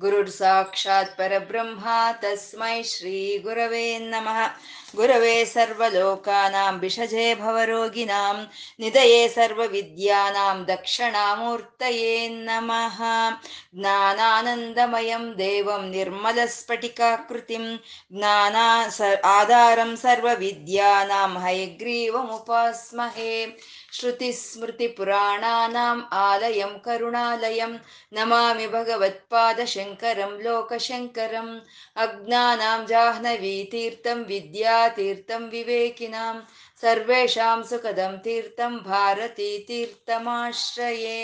ಗುರುರ್ ಸಾಕ್ಷಾತ್ ಪರಬ್ರಹ್ಮ ತಸ್ಮೈ ಶ್ರೀ ಗುರವೇ ನಮಃ ಗುರವೇ ಸರ್ವಲೋಕಾನಾಂ ಭಿಷಜೇ ಭವರೋಗಿನಾಂ ನಿಧಯೇ ಸರ್ವವಿದ್ಯಾನಾಂ ದಕ್ಷಿಣಾಮೂರ್ತಯೇ ನಮಃ ಜ್ಞಾನಾನಂದಮಯಂ ದೇವಂ ನಿರ್ಮಲಸ್ಫಟಿಕಾಕೃತಿಂ ಜ್ಞಾನಾ ಸ ಆಧಾರಂ ಸರ್ವವಿದ್ಯಾನಾಂ ಹಯಗ್ರೀವಮುಪಾಸ್ಮಹೇ श्रुतिस्मृतिपुराणानाम् आलयं करुणालयं नमामि भगवत्पादशङ्करं लोकशङ्करम् अज्ञानां जाह्नवीतीर्थं विद्यातीर्थं विवेकिनां सर्वेषां सुखदं तीर्थं भारतीतीर्थमाश्रये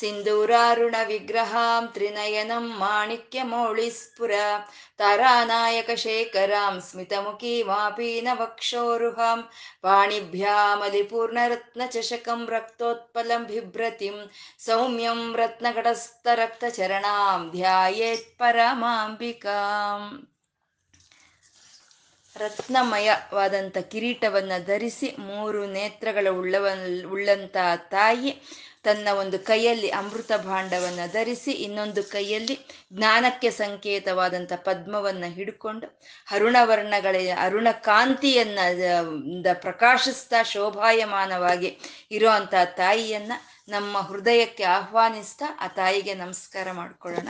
ಸಿಂಧೂರಾರುಣ ವಿಗ್ರಹಾಂ ತ್ರಿನಯನಂ ಮಾಣಿಕ್ಯಮೌಳಿಸ್ಪುರ ಸ್ಮಿತಮುಖಿ ಮಾಪೀನ ವಕ್ಷೋರುಹಾಂ ಪಾಣಿಭ್ಯಾಮಲಿಪೂರ್ಣರತ್ನಚಷಕಂ ರಕ್ತೋತ್ಪಲಂ ಬಿಭ್ರತಿಂ ಸೌಮ್ಯಂ ರತ್ನಗಡಸ್ಥ ರಕ್ತ ಚರಣಾಂ ಧ್ಯಾಯೇತ್ ಪರಮಾಂಬಿಕಾಂ ರತ್ನಮಯವಾದಂಥ ಕಿರೀಟವನ್ನು ಧರಿಸಿ ಮೂರು ನೇತ್ರಗಳ ಉಳ್ಳವ ಉಳ್ಳಂಥ ತಾಯಿ ತನ್ನ ಒಂದು ಕೈಯಲ್ಲಿ ಅಮೃತ ಭಾಂಡವನ್ನು ಧರಿಸಿ ಇನ್ನೊಂದು ಕೈಯಲ್ಲಿ ಜ್ಞಾನಕ್ಕೆ ಸಂಕೇತವಾದಂಥ ಪದ್ಮವನ್ನು ಹಿಡ್ಕೊಂಡು ಅರುಣವರ್ಣಗಳ ಅರುಣ ಕಾಂತಿಯನ್ನ ಪ್ರಕಾಶಿಸ್ತಾ ಶೋಭಾಯಮಾನವಾಗಿ ಇರುವಂಥ ತಾಯಿಯನ್ನ ನಮ್ಮ ಹೃದಯಕ್ಕೆ ಆಹ್ವಾನಿಸ್ತಾ ಆ ತಾಯಿಗೆ ನಮಸ್ಕಾರ ಮಾಡಿಕೊಳ್ಳೋಣ.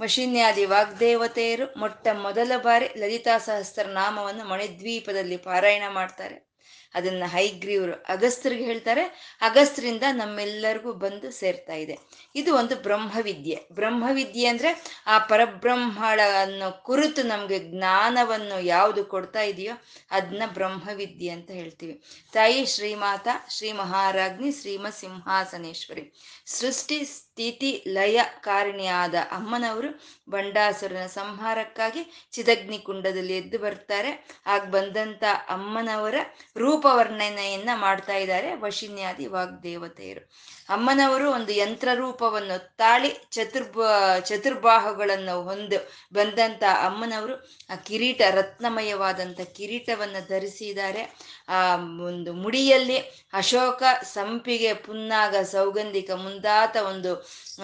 ವಶಿನ್ಯಾದಿ ವಾಗ್ದೇವತೆಯರು ಮೊಟ್ಟ ಮೊದಲ ಬಾರಿ ಲಲಿತಾ ಸಹಸ್ರ ನಾಮವನ್ನು ಮಣಿದ್ವೀಪದಲ್ಲಿ ಪಾರಾಯಣ ಮಾಡ್ತಾರೆ. ಅದನ್ನ ಹೈಗ್ರೀವ್ರು ಅಗಸ್ತ್ರಿಗೆ ಹೇಳ್ತಾರೆ. ಅಗಸ್ತ್ರಿಂದ ನಮ್ಮೆಲ್ಲರಿಗೂ ಬಂದು ಸೇರ್ತಾ ಇದೆ. ಇದು ಒಂದು ಬ್ರಹ್ಮವಿದ್ಯೆ. ಬ್ರಹ್ಮವಿದ್ಯೆ ಅಂದ್ರೆ ಆ ಪರಬ್ರಹ್ಮಳನ್ನು ಕುರಿತು ನಮ್ಗೆ ಜ್ಞಾನವನ್ನು ಯಾವುದು ಕೊಡ್ತಾ ಇದೆಯೋ ಅದನ್ನ ಬ್ರಹ್ಮವಿದ್ಯೆ ಅಂತ ಹೇಳ್ತೀವಿ. ತಾಯಿ ಶ್ರೀಮಾತ, ಶ್ರೀ ಮಹಾರಾಜ್ನಿ ಶ್ರೀಮ ಸಿಂಹಾಸನೇಶ್ವರಿ ಸೃಷ್ಟಿ ಸ್ಥಿತಿ ಲಯ ಕಾರಣಿಯಾದ ಅಮ್ಮನವರು ಬಂಡಾಸುರನ ಸಂಹಾರಕ್ಕಾಗಿ ಚಿದಗ್ನಿ ಕುಂಡದಲ್ಲಿ ಎದ್ದು ಬರ್ತಾರೆ. ಆಗ ಬಂದಂತ ಅಮ್ಮನವರ ರೂಪವರ್ಣನೆಯನ್ನ ಮಾಡ್ತಾ ಇದ್ದಾರೆ ವಶಿನ್ಯಾದಿ ವಾಗ್ದೇವತೆಯರು. ಅಮ್ಮನವರು ಒಂದು ಯಂತ್ರ ರೂಪವನ್ನು ತಾಳಿ ಚತುರ್ಬ ಚತುರ್ಬಾಹುಗಳನ್ನು ಹೊಂದು ಬಂದಂತ ಅಮ್ಮನವರು ಆ ಕಿರೀಟ ರತ್ನಮಯವಾದಂಥ ಕಿರೀಟವನ್ನು ಧರಿಸಿದ್ದಾರೆ. ಆ ಒಂದು ಮುಡಿಯಲ್ಲಿ ಅಶೋಕ ಸಂಪಿಗೆ ಪುನ್ನಾಗ ಸೌಗಂಧಿಕ ಮುಂದಾತ ಒಂದು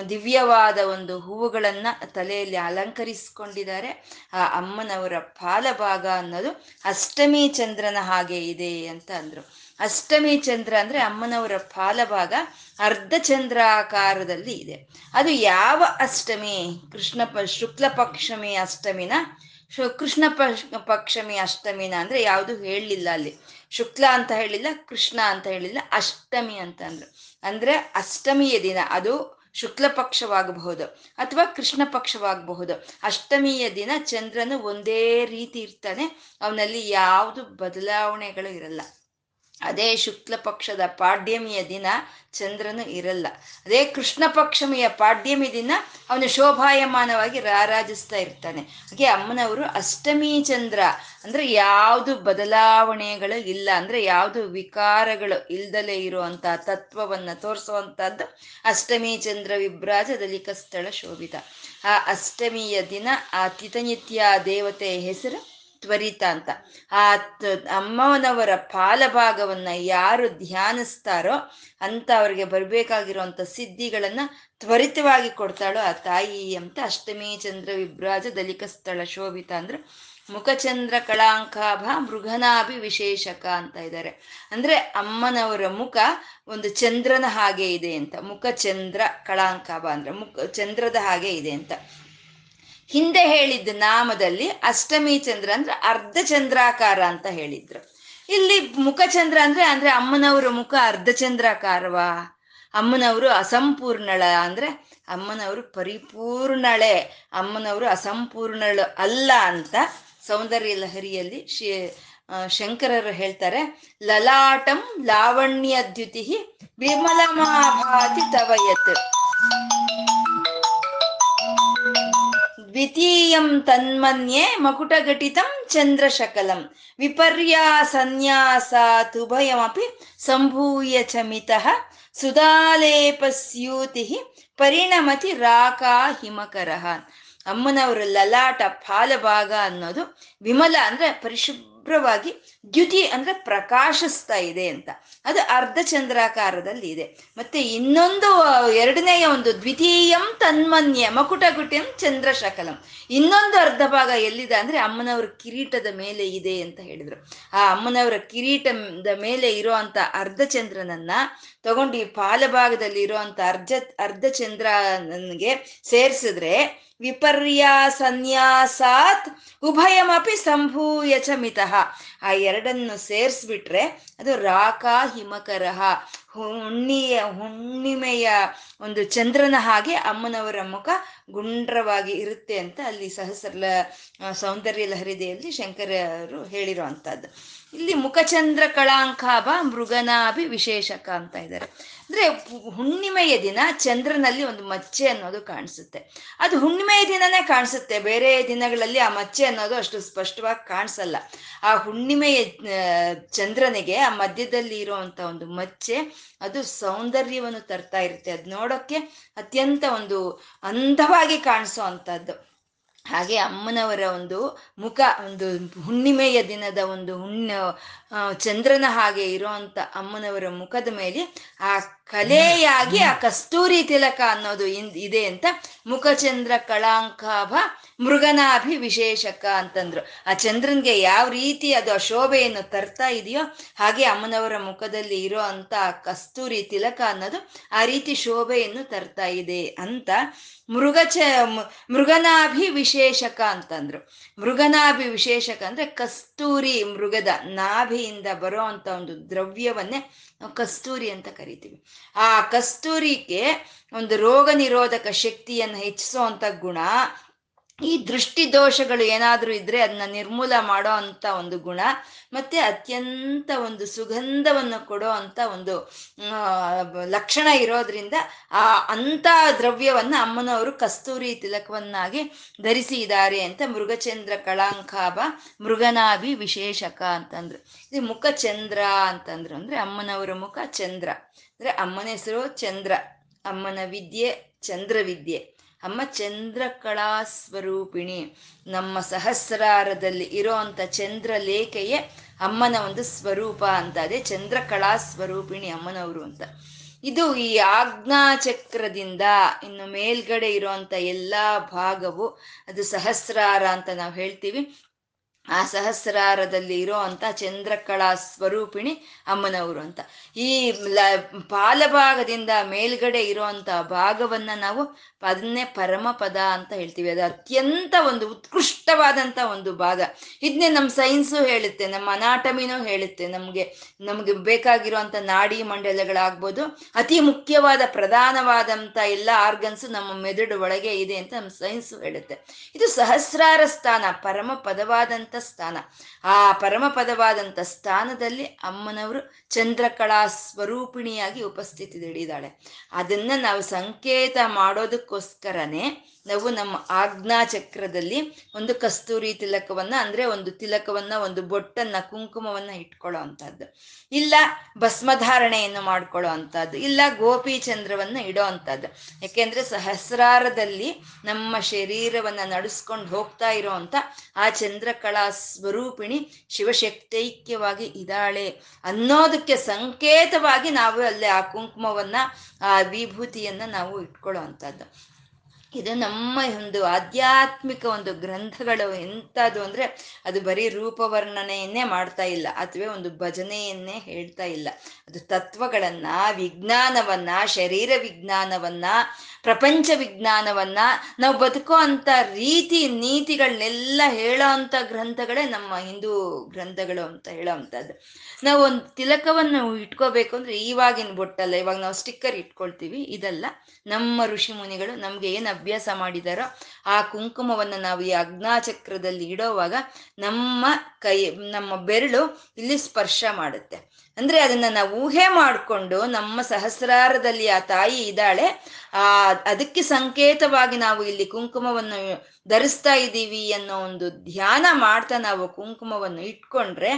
ದಿವ್ಯವಾದ ಒಂದು ಹೂವುಗಳನ್ನ ತಲೆಯಲ್ಲಿ ಅಲಂಕರಿಸಿಕೊಂಡಿದ್ದಾರೆ. ಆ ಅಮ್ಮನವರ ಪಾಲಭಾಗ ಅನ್ನೋದು ಅಷ್ಟಮಿ ಚಂದ್ರನ ಹಾಗೆ ಇದೆ ಅಂತ ಅಂದ್ರು. ಅಷ್ಟಮಿ ಚಂದ್ರ ಅಂದ್ರೆ ಅಮ್ಮನವರ ಪಾಲಭಾಗ ಅರ್ಧ ಚಂದ್ರಾಕಾರದಲ್ಲಿ ಇದೆ. ಅದು ಯಾವ ಅಷ್ಟಮಿ? ಕೃಷ್ಣ ಪ, ಶುಕ್ಲ ಪಕ್ಷಮಿ ಅಷ್ಟಮಿನ? ಕೃಷ್ಣ ಪಕ್ಷಮಿ ಅಷ್ಟಮಿನ ಅಂದ್ರೆ ಯಾವುದು ಹೇಳಲಿಲ್ಲ ಅಲ್ಲಿ. ಶುಕ್ಲ ಅಂತ ಹೇಳಿಲ್ಲ, ಕೃಷ್ಣ ಅಂತ ಹೇಳಿಲ್ಲ, ಅಷ್ಟಮಿ ಅಂತ ಅಂದ್ರು. ಅಂದ್ರೆ ಅಷ್ಟಮಿಯ ದಿನ ಅದು ಶುಕ್ಲ ಪಕ್ಷವಾಗಬಹುದು ಅಥವಾ ಕೃಷ್ಣ ಪಕ್ಷವಾಗಬಹುದು. ಅಷ್ಟಮಿಯ ದಿನ ಚಂದ್ರನು ಒಂದೇ ರೀತಿ ಇರ್ತಾನೆ, ಅವನಲ್ಲಿ ಯಾವುದು ಬದಲಾವಣೆಗಳು ಇರಲ್ಲ. ಅದೇ ಶುಕ್ಲ ಪಕ್ಷದ ಪಾಡ್ಯಮಿಯ ದಿನ ಚಂದ್ರನು ಇರಲ್ಲ. ಅದೇ ಕೃಷ್ಣ ಪಕ್ಷಮಿಯ ಪಾಡ್ಯಮಿ ದಿನ ಅವನು ಶೋಭಾಯಮಾನವಾಗಿ ರಾರಾಜಿಸ್ತಾ ಇರ್ತಾನೆ. ಹಾಗೆ ಅಮ್ಮನವರು ಅಷ್ಟಮಿ ಚಂದ್ರ ಅಂದ್ರೆ ಯಾವುದು ಬದಲಾವಣೆಗಳು ಇಲ್ಲ, ಅಂದ್ರೆ ಯಾವುದು ವಿಕಾರಗಳು ಇಲ್ದಲೇ ಇರುವಂತ ತತ್ವವನ್ನ ತೋರಿಸುವಂತಹದ್ದು ಅಷ್ಟಮಿ ಚಂದ್ರ ವಿಭ್ರಾಜ ದಲಿಕ ಸ್ಥಳ ಶೋಭಿತ. ಆ ಅಷ್ಟಮಿಯ ದಿನ ಆ ತಿತನಿತ್ಯ ದೇವತೆಯ ಹೆಸರು ತ್ವರಿತ ಅಂತ. ಆ ಅಮ್ಮನವರ ಪಾಲಭಾಗವನ್ನ ಯಾರು ಧ್ಯಾನಿಸ್ತಾರೋ ಅಂತ ಅವ್ರಿಗೆ ಬರ್ಬೇಕಾಗಿರುವಂತ ಸಿದ್ಧಿಗಳನ್ನ ತ್ವರಿತವಾಗಿ ಕೊಡ್ತಾಳೋ ಆ ತಾಯಿ ಅಂತ ಅಷ್ಟಮಿ ಚಂದ್ರ ವಿಭ್ರಾಜ ದಲಿಕ ಸ್ಥಳ ಶೋಭಿತ ಅಂದ್ರೆ. ಮುಖಚಂದ್ರ ಕಳಾಂಕಾಭ ಮೃಗನಾಭಿ ವಿಶೇಷಕ ಅಂತ ಇದ್ದಾರೆ ಅಂದ್ರೆ ಅಮ್ಮನವರ ಮುಖ ಒಂದು ಚಂದ್ರನ ಹಾಗೆ ಇದೆ ಅಂತ. ಮುಖಚಂದ್ರ ಕಳಾಂಕಾಭ ಅಂದ್ರೆ ಮುಖ, ಚಂದ್ರದ ಹಾಗೆ ಇದೆ ಅಂತ. ಹಿಂದೆ ಹೇಳಿದ್ದ ನಾಮದಲ್ಲಿ ಅಷ್ಟಮಿ ಚಂದ್ರ ಅಂದ್ರೆ ಅರ್ಧ ಚಂದ್ರಾಕಾರ ಅಂತ ಹೇಳಿದ್ರು. ಇಲ್ಲಿ ಮುಖಚಂದ್ರ ಅಂದ್ರೆ ಅಂದ್ರೆ ಅಮ್ಮನವರ ಮುಖ ಅರ್ಧ ಚಂದ್ರಾಕಾರವಾ? ಅಮ್ಮನವರು ಅಸಂಪೂರ್ಣಳ ಅಂದ್ರೆ ಅಮ್ಮನವರು ಪರಿಪೂರ್ಣಳೆ, ಅಮ್ಮನವರು ಅಸಂಪೂರ್ಣಳು ಅಲ್ಲ ಅಂತ ಸೌಂದರ್ಯ ಲಹರಿಯಲ್ಲಿ ಶಂಕರರು ಹೇಳ್ತಾರೆ, ಲಲಾಟಂ ಲಾವಣ್ಯ ದ್ಯುತಿ ವಿಮಲಮಾಭಾತಿ ತವಯತ್ ದ್ವಿತೀಯಂ ತನ್ಮನ್ಯೆ ಮಕುಟಘಟಿತಂ ಚಂದ್ರಶಕಲಂ. ವಿಪರ್ಯಾ ಸನ್ಯಾಸಾತುಭಯಮಪಿ ಸಂಭೂಯ ಚಮಿತಃ ಸುಧಾಲೇಪಸ್ಯೂತಿ ಪರಿಣಮತಿ ರಾಕಾ ಹಿಮಕರಹ ಅಮ್ಮನವರ ಲಲಾಟ ಫಾಲಭಾಗ ಅನ್ನೋದು ವಿಮಲ ಅಂದ್ರೆ ಪರಿಶುಭ್ರವಾಗಿ ದ್ಯುತಿ ಅಂದ್ರೆ ಪ್ರಕಾಶಿಸ್ತಾ ಇದೆ ಅಂತ. ಅದು ಅರ್ಧ ಚಂದ್ರಾಕಾರದಲ್ಲಿ ಇದೆ. ಮತ್ತೆ ಇನ್ನೊಂದು ಎರಡನೆಯ ಒಂದು ದ್ವಿತೀಯಂ ತನ್ಮನ್ಯ ಮಕುಟಗುಟಿಯಂ ಚಂದ್ರಶಕಲಂ. ಇನ್ನೊಂದು ಅರ್ಧ ಭಾಗ ಎಲ್ಲಿದೆ ಅಂದ್ರೆ ಅಮ್ಮನವರ ಕಿರೀಟದ ಮೇಲೆ ಇದೆ ಅಂತ ಹೇಳಿದ್ರು. ಆ ಅಮ್ಮನವರ ಕಿರೀಟದ ಮೇಲೆ ಇರುವಂತ ಅರ್ಧ ಚಂದ್ರನನ್ನ ತಗೊಂಡು ಈ ಪಾಲಭಾಗದಲ್ಲಿ ಇರುವಂತ ಅರ್ಧ ಅರ್ಧ ಚಂದ್ರನಿಗೆ ಸೇರಿಸಿದ್ರೆ ವಿಪರ್ಯಾಸನ್ಯಾಸಾತ್ ಉಭಯಮಪಿ ಸಂಭೂಯ ಚ ಮಿತಃ. ಆ ಎರಡನ್ನು ಸೇರಿಸ್ಬಿಟ್ರೆ ಅದು ರಾಕಾ ಹಿಮಕರಹ, ಹುಣ್ಣಿಯ, ಹುಣ್ಣಿಮೆಯ ಒಂದು ಚಂದ್ರನ ಹಾಗೆ ಅಮ್ಮನವರ ಮುಖ ಗುಂಡ್ರವಾಗಿ ಇರುತ್ತೆ ಅಂತ ಅಲ್ಲಿ ಸಹಸ್ರ ಸೌಂದರ್ಯ ಲಹರಿದೆಯಲ್ಲಿ ಶಂಕರರು ಅಂಥದ್ದು ಇಲ್ಲಿ ಮುಖಚಂದ್ರ ಕಳಾಂಕಾಭ, ಮೃಗನಾಭಿ ವಿಶೇಷಕ ಅಂತ ಇದ್ದಾರೆ. ಅಂದ್ರೆ ಹುಣ್ಣಿಮೆಯ ದಿನ ಚಂದ್ರನಲ್ಲಿ ಒಂದು ಮಚ್ಚೆ ಅನ್ನೋದು ಕಾಣಿಸುತ್ತೆ. ಅದು ಹುಣ್ಣಿಮೆಯ ದಿನನೇ ಕಾಣಿಸುತ್ತೆ. ಬೇರೆ ದಿನಗಳಲ್ಲಿ ಆ ಮಚ್ಚೆ ಅನ್ನೋದು ಅಷ್ಟು ಸ್ಪಷ್ಟವಾಗಿ ಕಾಣಿಸಲ್ಲ. ಆ ಹುಣ್ಣಿಮೆಯ ಚಂದ್ರನಿಗೆ ಆ ಮಧ್ಯದಲ್ಲಿ ಇರುವಂತ ಒಂದು ಮಚ್ಚೆ, ಅದು ಸೌಂದರ್ಯವನ್ನು ತರ್ತಾ ಇರುತ್ತೆ. ಅದು ನೋಡೋಕ್ಕೆ ಅತ್ಯಂತ ಒಂದು ಅಂದವಾಗಿ ಕಾಣಿಸೋ ಅಂಥದ್ದು. ಹಾಗೆ ಅಮ್ಮನವರ ಒಂದು ಮುಖ ಒಂದು ಹುಣ್ಣಿಮೆಯ ದಿನದ ಒಂದು ಹುಣ್ಣ ಚಂದ್ರನ ಹಾಗೆ ಇರುವಂತ ಅಮ್ಮನವರ ಮುಖದ ಮೇಲೆ ಆ ಕಲೆಯಾಗಿ ಆ ಕಸ್ತೂರಿ ತಿಲಕ ಅನ್ನೋದು ಇದೆ ಅಂತ ಮುಖಚಂದ್ರ ಕಳಾಂಕಾಭ ಮೃಗನಾಭಿ ವಿಶೇಷಕ ಅಂತಂದ್ರು. ಆ ಚಂದ್ರನ್ಗೆ ಯಾವ ರೀತಿ ಅದು ಆ ಶೋಭೆಯನ್ನು ತರ್ತಾ ಇದೆಯೋ ಹಾಗೆ ಅಮ್ಮನವರ ಮುಖದಲ್ಲಿ ಇರೋ ಅಂತ ಕಸ್ತೂರಿ ತಿಲಕ ಅನ್ನೋದು ಆ ರೀತಿ ಶೋಭೆಯನ್ನು ತರ್ತಾ ಇದೆ ಅಂತ ಮೃಗ ಚ ಮೃಗನಾಭಿ ವಿಶೇಷಕ ಅಂತಂದ್ರು. ಮೃಗನಾಭಿ ವಿಶೇಷಕ ಅಂದ್ರೆ ಕಸ್ತೂರಿ ಮೃಗದ ನಾಭಿಯಿಂದ ಬರೋ ಅಂತ ಒಂದು ದ್ರವ್ಯವನ್ನೇ ನಾವು ಕಸ್ತೂರಿ ಅಂತ ಕರಿತೀವಿ. ಆ ಕಸ್ತೂರಿಗೆ ಒಂದು ರೋಗ ನಿರೋಧಕ ಶಕ್ತಿಯನ್ನು ಹೆಚ್ಚಿಸೋ ಅಂತ ಗುಣ ಈ ದೃಷ್ಟಿ ದೋಷಗಳು ಏನಾದರೂ ಇದ್ರೆ ಅದನ್ನ ನಿರ್ಮೂಲ ಮಾಡೋ ಅಂತ ಒಂದು ಗುಣ, ಮತ್ತೆ ಅತ್ಯಂತ ಒಂದು ಸುಗಂಧವನ್ನು ಕೊಡೋ ಅಂತ ಒಂದು ಲಕ್ಷಣ ಇರೋದ್ರಿಂದ ಆ ಅಂತ ದ್ರವ್ಯವನ್ನ ಅಮ್ಮನವರು ಕಸ್ತೂರಿ ತಿಲಕವನ್ನಾಗಿ ಧರಿಸಿದ್ದಾರೆ ಅಂತ ಮೃಗಚಂದ್ರ ಕಳಾಂಕಾಭ ಮೃಗನಾಭಿ ವಿಶೇಷಕ ಅಂತಂದ್ರು. ಇದು ಮುಖ ಚಂದ್ರ ಅಂತಂದ್ರು ಅಂದ್ರೆ ಅಮ್ಮನವರ ಮುಖ ಚಂದ್ರ. ಅಂದ್ರೆ ಅಮ್ಮನ ಹೆಸರು ಚಂದ್ರ, ಅಮ್ಮನ ವಿದ್ಯೆ ಚಂದ್ರ ವಿದ್ಯೆ ಅಮ್ಮ ಚಂದ್ರಕಳಾ ಸ್ವರೂಪಿಣಿ ನಮ್ಮ ಸಹಸ್ರಾರದಲ್ಲಿ ಇರೋ ಅಂಥ ಚಂದ್ರಲೇಖೆಯೇ ಅಮ್ಮನ ಒಂದು ಸ್ವರೂಪ ಅಂತ. ಅದೇ ಚಂದ್ರಕಳಾ ಸ್ವರೂಪಿಣಿ ಅಮ್ಮನವರು ಅಂತ. ಇದು ಈ ಚಕ್ರದಿಂದ ಇನ್ನು ಮೇಲ್ಗಡೆ ಇರುವಂತ ಎಲ್ಲಾ ಭಾಗವು ಅದು ಸಹಸ್ರಾರ ಅಂತ ನಾವು ಹೇಳ್ತೀವಿ. ಆ ಸಹಸ್ರಾರದಲ್ಲಿ ಇರೋ ಅಂತ ಚಂದ್ರಕಳಾ ಸ್ವರೂಪಿಣಿ ಅಮ್ಮನವರು ಅಂತ. ಈ ಲ, ಪಾಲಭಾಗದಿಂದ ಮೇಲ್ಗಡೆ ಇರುವಂತ ಭಾಗವನ್ನ ನಾವು ಅದನ್ನೇ ಪರಮಪದ ಅಂತ ಹೇಳ್ತೀವಿ. ಅದು ಅತ್ಯಂತ ಒಂದು ಉತ್ಕೃಷ್ಟವಾದಂತ ಒಂದು ಭಾಗ. ಇದನ್ನೇ ನಮ್ಮ ಸೈನ್ಸು ಹೇಳುತ್ತೆ, ನಮ್ಮ ಅನಾಟಮಿನೂ ಹೇಳುತ್ತೆ. ನಮಗೆ ನಮಗೆ ಬೇಕಾಗಿರುವಂತ ನಾಡಿ ಮಂಡಲಗಳಾಗ್ಬೋದು, ಅತಿ ಮುಖ್ಯವಾದ ಪ್ರಧಾನವಾದಂತ ಎಲ್ಲ ಆರ್ಗನ್ಸ್ ನಮ್ಮ ಮೆದುಡು ಒಳಗೆ ಇದೆ ಅಂತ ನಮ್ಮ ಸೈನ್ಸು ಹೇಳುತ್ತೆ. ಇದು ಸಹಸ್ರಾರ ಸ್ಥಾನ, ಪರಮ ಪದವಾದಂತ ಸ್ಥಾನ. ಆ ಪರಮ ಪದವಾದಂಥ ಸ್ಥಾನದಲ್ಲಿ ಅಮ್ಮನವರು ಚಂದ್ರಕಳಾ ಸ್ವರೂಪಿಣಿಯಾಗಿ ಉಪಸ್ಥಿತಿ ಹಿಡಿದಾಳೆ ಅದನ್ನ ನಾವು ಸಂಕೇತ ಮಾಡೋದಕ್ಕೋಸ್ಕರನೇ ನಾವು ನಮ್ಮ ಆಜ್ಞಾ ಚಕ್ರದಲ್ಲಿ ಒಂದು ಕಸ್ತೂರಿ ತಿಲಕವನ್ನ, ಅಂದ್ರೆ ಒಂದು ತಿಲಕವನ್ನ, ಒಂದು ಬೊಟ್ಟನ್ನ, ಕುಂಕುಮವನ್ನ ಇಟ್ಕೊಳ್ಳೋ ಅಂತದ್ದು ಇಲ್ಲ ಭಸ್ಮಧಾರಣೆಯನ್ನು ಮಾಡ್ಕೊಳ್ಳೋ ಅಂತದ್ದು ಇಲ್ಲ ಗೋಪಿ ಚಂದ್ರವನ್ನ ಇಡೋ ಅಂತದ್ದು ಯಾಕೆಂದ್ರೆ ಸಹಸ್ರಾರದಲ್ಲಿ ನಮ್ಮ ಶರೀರವನ್ನ ನಡೆಸ್ಕೊಂಡು ಹೋಗ್ತಾ ಇರೋ ಅಂತ ಆ ಚಂದ್ರಕಲಾ ಸ್ವರೂಪಿಣಿ ಶಿವಶಕ್ತೈಕ್ಯವಾಗಿ ಇದ್ದಾಳೆ ಅನ್ನೋದಕ್ಕೆ ಸಂಕೇತವಾಗಿ ನಾವು ಅಲ್ಲಿ ಆ ಕುಂಕುಮವನ್ನ, ಆ ವಿಭೂತಿಯನ್ನ ನಾವು ಇಟ್ಕೊಳ್ಳೋ ಅಂತದ್ದು ಇದು ನಮ್ಮ ಒಂದು ಆಧ್ಯಾತ್ಮಿಕ ಒಂದು ಗ್ರಂಥಗಳು ಎಂಥದ್ದು ಅಂದ್ರೆ ಅದು ಬರೀ ರೂಪವರ್ಣನೆಯನ್ನೇ ಮಾಡ್ತಾ ಇಲ್ಲ, ಅಥವಾ ಒಂದು ಭಜನೆಯನ್ನೇ ಹೇಳ್ತಾ ಇಲ್ಲ. ಅದು ತತ್ವಗಳನ್ನ, ವಿಜ್ಞಾನವನ್ನ, ಶರೀರ ವಿಜ್ಞಾನವನ್ನ ಪ್ರಪಂಚ ವಿಜ್ಞಾನವನ್ನ ನಾವು ಬದುಕೋ ಅಂತ ರೀತಿ ನೀತಿಗಳನ್ನೆಲ್ಲ ಹೇಳೋ ಅಂತ ಗ್ರಂಥಗಳೇ ನಮ್ಮ ಹಿಂದೂ ಗ್ರಂಥಗಳು ಅಂತ ಹೇಳೋ ಅಂತದ್ದು ನಾವು ಒಂದು ತಿಲಕವನ್ನು ಇಟ್ಕೋಬೇಕು ಅಂದ್ರೆ ಇವಾಗಿನ ಬೊಟ್ಟಲ್ಲ, ಇವಾಗ ನಾವು ಸ್ಟಿಕ್ಕರ್ ಇಟ್ಕೊಳ್ತೀವಿ, ಇದಲ್ಲ. ನಮ್ಮ ಋಷಿ ಮುನಿಗಳು ನಮ್ಗೆ ಏನು ಅಭ್ಯಾಸ ಮಾಡಿದಾರೋ ಆ ಕುಂಕುಮವನ್ನು ನಾವು ಈ ಅಗ್ನಾಚಕ್ರದಲ್ಲಿ ಇಡೋವಾಗ ನಮ್ಮ ಕೈ, ನಮ್ಮ ಬೆರಳು ಇಲ್ಲಿ ಸ್ಪರ್ಶ ಮಾಡುತ್ತೆ. ಅಂದ್ರೆ ಅದನ್ನ ನಾವು ಊಹೆ ಮಾಡಿಕೊಂಡು ನಮ್ಮ ಸಹಸ್ರಾರದಲ್ಲಿ ಆ ತಾಯಿ ಇದ್ದಾಳೆ, ಆ, ಅದಕ್ಕೆ ಸಂಕೇತವಾಗಿ ನಾವು ಇಲ್ಲಿ ಕುಂಕುಮವನ್ನು ಧರಿಸ್ತಾ ಇದ್ದೀವಿ ಅನ್ನೋ ಒಂದು ಧ್ಯಾನ ಮಾಡ್ತಾ ನಾವು ಕುಂಕುಮವನ್ನು ಇಟ್ಕೊಂಡ್ರೆ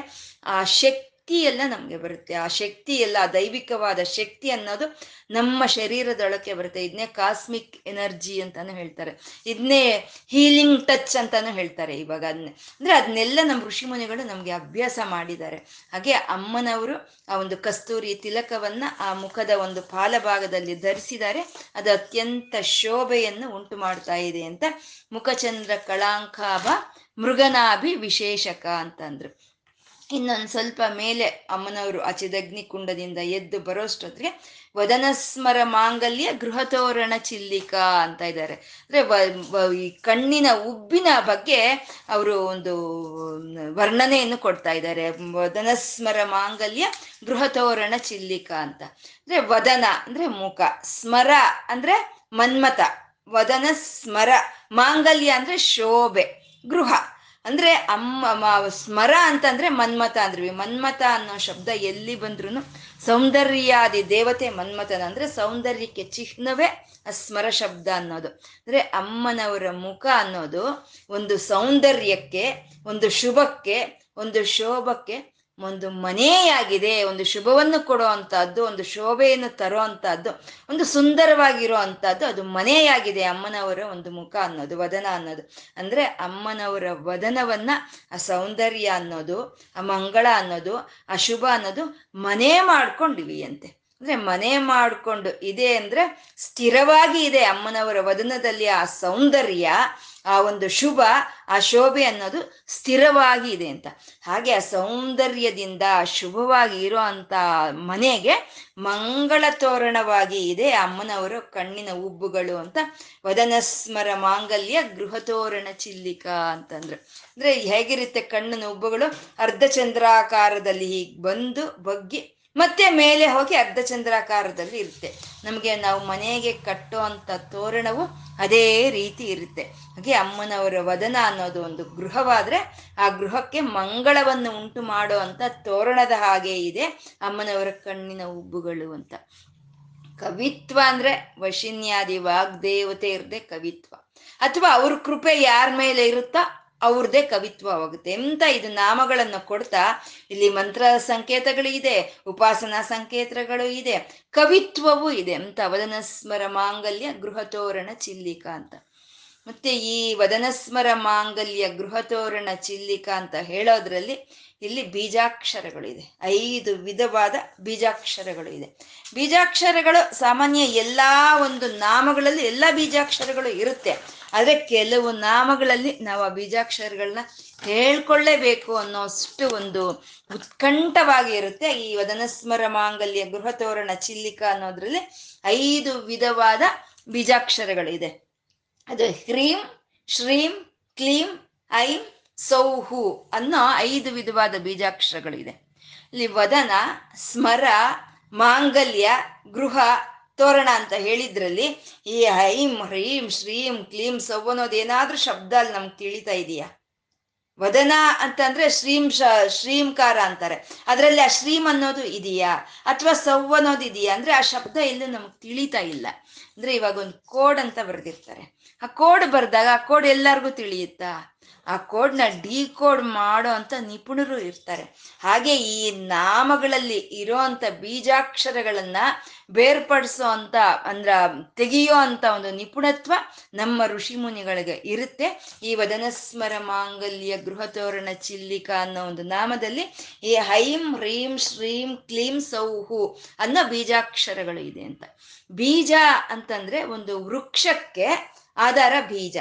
ಆ ಶಕ್ತಿ ಎಲ್ಲ ನಮ್ಗೆ ಬರುತ್ತೆ. ಆ ಶಕ್ತಿ ಎಲ್ಲ ದೈವಿಕವಾದ ಶಕ್ತಿ ಅನ್ನೋದು ನಮ್ಮ ಶರೀರದೊಳಕ್ಕೆ ಬರುತ್ತೆ. ಇದನ್ನೇ ಕಾಸ್ಮಿಕ್ ಎನರ್ಜಿ ಅಂತಾನು ಹೇಳ್ತಾರೆ. ಇದನ್ನೇ ಹೀಲಿಂಗ್ ಟಚ್ ಅಂತಾನು ಹೇಳ್ತಾರೆ ಇವಾಗ ಅದನ್ನೇ ಅಂದ್ರೆ ಅದನ್ನೆಲ್ಲ ನಮ್ಮ ಋಷಿ ಮುನಿಗಳು ನಮ್ಗೆ ಅಭ್ಯಾಸ ಮಾಡಿದ್ದಾರೆ. ಹಾಗೆ ಅಮ್ಮನವರು ಆ ಒಂದು ಕಸ್ತೂರಿ ತಿಲಕವನ್ನ ಆ ಮುಖದ ಒಂದು ಪಾಲಭಾಗದಲ್ಲಿ ಧರಿಸಿದ್ದಾರೆ. ಅದು ಅತ್ಯಂತ ಶೋಭೆಯನ್ನು ಉಂಟು ಮಾಡ್ತಾ ಇದೆ ಅಂತ ಮುಖಚಂದ್ರ ಕಳಾಂಕಾಭ ಮೃಗನಾಭಿ ವಿಶೇಷಕ ಅಂತಂದ್ರು. ಇನ್ನೊಂದು ಸ್ವಲ್ಪ ಮೇಲೆ ಅಮ್ಮನವರು ಆ ಚಿದಗ್ನಿ ಕುಂಡದಿಂದ ಎದ್ದು ಬರೋಷ್ಟೊತ್ತಿಗೆ ವದನಸ್ಮರ ಮಾಂಗಲ್ಯ ಗೃಹತೋರಣ ಚಿಲ್ಲಿಕ ಅಂತ ಇದ್ದಾರೆ. ಅಂದ್ರೆ ಈ ಕಣ್ಣಿನ ಉಬ್ಬಿನ ಬಗ್ಗೆ ಅವರು ಒಂದು ವರ್ಣನೆಯನ್ನು ಕೊಡ್ತಾ ಇದ್ದಾರೆ. ವದನಸ್ಮರ ಮಾಂಗಲ್ಯ ಗೃಹತೋರಣ ಚಿಲ್ಲಿಕ ಅಂತ. ಅಂದ್ರೆ ವದನ ಅಂದ್ರೆ ಮುಖ, ಸ್ಮರ ಅಂದ್ರೆ ಮನ್ಮತ ವದನ ಸ್ಮರ ಮಾಂಗಲ್ಯ ಅಂದ್ರೆ ಶೋಭೆ, ಗೃಹ. ಅಂದ್ರೆ ಅಮ್ಮ ಸ್ಮರ ಅಂತಂದ್ರೆ ಮನ್ಮತ ಅಂದ್ರಿ ಮನ್ಮತ ಅನ್ನೋ ಶಬ್ದ ಎಲ್ಲಿ ಬಂದ್ರು ಸೌಂದರ್ಯಾದಿ ದೇವತೆ ಮನ್ಮತನ ಅಂದ್ರೆ ಸೌಂದರ್ಯಕ್ಕೆ ಚಿಹ್ನವೇ ಸ್ಮರ ಶಬ್ದ ಅನ್ನೋದು. ಅಂದ್ರೆ ಅಮ್ಮನವರ ಮುಖ ಅನ್ನೋದು ಒಂದು ಸೌಂದರ್ಯಕ್ಕೆ, ಒಂದು ಶುಭಕ್ಕೆ, ಒಂದು ಶೋಭಕ್ಕೆ ಒಂದು ಮನೆಯಾಗಿದೆ, ಒಂದು ಶುಭವನ್ನು ಕೊಡೋ ಒಂದು ಶೋಭೆಯನ್ನು ತರೋ ಒಂದು ಸುಂದರವಾಗಿರೋ ಅಂಥದ್ದು ಅದು ಮನೆಯಾಗಿದೆ ಅಮ್ಮನವರ ಒಂದು ಮುಖ ಅನ್ನೋದು, ವದನ ಅನ್ನೋದು. ಅಂದ್ರೆ ಅಮ್ಮನವರ ವದನವನ್ನ, ಆ ಸೌಂದರ್ಯ ಅನ್ನೋದು, ಆ ಮಂಗಳ ಅನ್ನೋದು, ಆ ಶುಭ ಅನ್ನೋದು ಮನೆ ಮಾಡ್ಕೊಂಡಿವಿ ಅಂತೆ ಅಂದ್ರೆ ಮನೆ ಮಾಡಿಕೊಂಡು ಇದೆ ಅಂದ್ರೆ ಸ್ಥಿರವಾಗಿ ಇದೆ ಅಮ್ಮನವರ ವದನದಲ್ಲಿ ಆ ಸೌಂದರ್ಯ ಆ ಒಂದು ಶುಭ, ಆ ಶೋಭೆ ಅನ್ನೋದು ಸ್ಥಿರವಾಗಿ ಇದೆ ಅಂತ. ಹಾಗೆ ಆ ಸೌಂದರ್ಯದಿಂದ ಶುಭವಾಗಿ ಇರೋ ಅಂತ ಮನೆಗೆ ಮಂಗಳ ತೋರಣವಾಗಿ ಇದೆ ಅಮ್ಮನವರು ಕಣ್ಣಿನ ಉಬ್ಬುಗಳು ಅಂತ. ವದನಸ್ಮರ ಮಾಂಗಲ್ಯ ಗೃಹ ತೋರಣ ಚಿಲ್ಲಿಕ ಅಂತಂದ್ರು. ಅಂದ್ರೆ ಹೇಗಿರುತ್ತೆ ಕಣ್ಣಿನ ಉಬ್ಬುಗಳು? ಅರ್ಧ ಚಂದ್ರಾಕಾರದಲ್ಲಿ ಹೀಗೆ ಬಂದು ಬಗ್ಗಿ ಮತ್ತೆ ಮೇಲೆ ಹೋಗಿ ಅರ್ಧ ಚಂದ್ರಾಕಾರದಲ್ಲಿ ಇರುತ್ತೆ. ನಮಗೆ ನಾವು ಮನೆಗೆ ಕಟ್ಟೋ ಅಂತ ತೋರಣವು ಅದೇ ರೀತಿ ಇರುತ್ತೆ. ಹಾಗೆ ಅಮ್ಮನವರ ವದನ ಅನ್ನೋದು ಒಂದು ಗೃಹವಾದ್ರೆ ಆ ಗೃಹಕ್ಕೆ ಮಂಗಳವನ್ನು ಉಂಟು ಮಾಡೋ ಅಂತ ತೋರಣದ ಹಾಗೆ ಇದೆ ಅಮ್ಮನವರ ಕಣ್ಣಿನ ಉಬ್ಬುಗಳು ಅಂತ. ಕವಿತ್ವ ಅಂದ್ರೆ ವಶಿನ್ಯಾದಿ ವಾಗ್ದೇವತೆ ಇರದೆ ಕವಿತ್ವ. ಅಥವಾ ಅವ್ರ ಕೃಪೆ ಯಾರ ಮೇಲೆ ಇರುತ್ತಾ? ಅವ್ರದ್ದೇ ಕವಿತ್ವವಾಗುತ್ತೆ ಎಂತ ಇದು ನಾಮಗಳನ್ನು ಕೊಡ್ತಾ? ಇಲ್ಲಿ ಮಂತ್ರ ಸಂಕೇತಗಳು ಇದೆ, ಉಪಾಸನಾ ಸಂಕೇತಗಳು ಇದೆ, ಕವಿತ್ವವೂ ಇದೆ. ಅಂತ ವದನಸ್ಮರ ಮಾಂಗಲ್ಯ ಗೃಹತೋರಣ ಚಿಲ್ಲಿಕ ಅಂತ. ಮತ್ತೆ ಈ ವದನಸ್ಮರ ಮಾಂಗಲ್ಯ ಗೃಹತೋರಣ ಚಿಲ್ಲಿಕ ಅಂತ ಹೇಳೋದ್ರಲ್ಲಿ ಇಲ್ಲಿ ಬೀಜಾಕ್ಷರಗಳು ಇದೆ ಐದು ವಿಧವಾದ ಬೀಜಾಕ್ಷರಗಳು ಇದೆ ಬೀಜಾಕ್ಷರಗಳು ಸಾಮಾನ್ಯ ಎಲ್ಲ ಒಂದು ನಾಮಗಳಲ್ಲಿ ಎಲ್ಲ ಬೀಜಾಕ್ಷರಗಳು ಇರುತ್ತೆ. ಆದರೆ ಕೆಲವು ನಾಮಗಳಲ್ಲಿ ನಾವು ಆ ಬೀಜಾಕ್ಷರಗಳನ್ನ ಹೇಳ್ಕೊಳ್ಳೇಬೇಕು ಅನ್ನೋಷ್ಟು ಒಂದು ಉತ್ಕಂಠವಾಗಿ ಇರುತ್ತೆ. ಈ ವದನಸ್ಮರ ಮಾಂಗಲ್ಯ ಗೃಹತೋರಣ ಚಿಲ್ಲಿಕ ಅನ್ನೋದ್ರಲ್ಲಿ ಐದು ವಿಧವಾದ ಬೀಜಾಕ್ಷರಗಳಿದೆ. ಅದು ಹ್ರೀಂ, ಶ್ರೀಂ, ಕ್ಲೀಂ, ಐಂ, ಸೌಹು ಅನ್ನೋ ಐದು ವಿಧವಾದ ಬೀಜಾಕ್ಷರಗಳಿದೆ. ಇಲ್ಲಿ ವದನ, ಸ್ಮರ, ಮಾಂಗಲ್ಯ, ಗೃಹ, ತೋರಣ ಅಂತ ಹೇಳಿದ್ರಲ್ಲಿ ಈ ಐಂ, ಹ್ರೀಂ, ಶ್ರೀಂ, ಕ್ಲೀಂ ಸೌ ಅನ್ನೋದು ಏನಾದ್ರೂ ಶಬ್ದ ಅಲ್ಲಿ ನಮ್ಗೆ ತಿಳಿತಾ ಇದೆಯಾ? ವದನ ಅಂತಂದ್ರೆ ಶ್ರೀಂ ಶ, ಶ್ರೀಂಕಾರ ಅಂತಾರೆ. ಅದರಲ್ಲಿ ಆ ಶ್ರೀಂ ಅನ್ನೋದು ಇದೆಯಾ? ಅಥವಾ ಸೌ ಅನ್ನೋದು ಇದೆಯಾ? ಅಂದ್ರೆ ಆ ಶಬ್ದ ಎಲ್ಲೂ ನಮ್ಗೆ ತಿಳಿತಾ ಇಲ್ಲ. ಅಂದ್ರೆ ಇವಾಗ ಒಂದು ಕೋಡ್ ಅಂತ ಬರೆದಿರ್ತಾರೆ. ಆ ಕೋಡ್ ಬರ್ದಾಗ ಆ ಕೋಡ್ ಎಲ್ಲರಿಗೂ ತಿಳಿಯುತ್ತಾ? ಆ ಕೋಡ್ನ ಡಿ ಕೋಡ್ ಮಾಡೋ ಅಂತ ನಿಪುಣರು ಇರ್ತಾರೆ. ಹಾಗೆ ಈ ನಾಮಗಳಲ್ಲಿ ಇರೋ ಅಂತ ಬೀಜಾಕ್ಷರಗಳನ್ನ ಬೇರ್ಪಡಿಸೋ ಅಂತ ಅಂದ್ರ ತೆಗೆಯೋ ಅಂತ ಒಂದು ನಿಪುಣತ್ವ ನಮ್ಮ ಋಷಿ ಮುನಿಗಳಿಗೆ ಇರುತ್ತೆ. ಈ ವದನಸ್ಮರ ಮಾಂಗಲ್ಯ, ಗೃಹತೋರಣ, ಚಿಲ್ಲಿಕ ಅನ್ನೋ ಒಂದು ನಾಮದಲ್ಲಿ ಈ ಹೈಂ ಹ್ರೀಂ ಶ್ರೀಂ, ಕ್ಲೀಂ, ಸೌಹು ಅನ್ನೋ ಬೀಜಾಕ್ಷರಗಳು ಇದೆ ಅಂತ. ಬೀಜ ಅಂತಂದ್ರೆ ಒಂದು ವೃಕ್ಷಕ್ಕೆ ಆಧಾರ ಬೀಜ.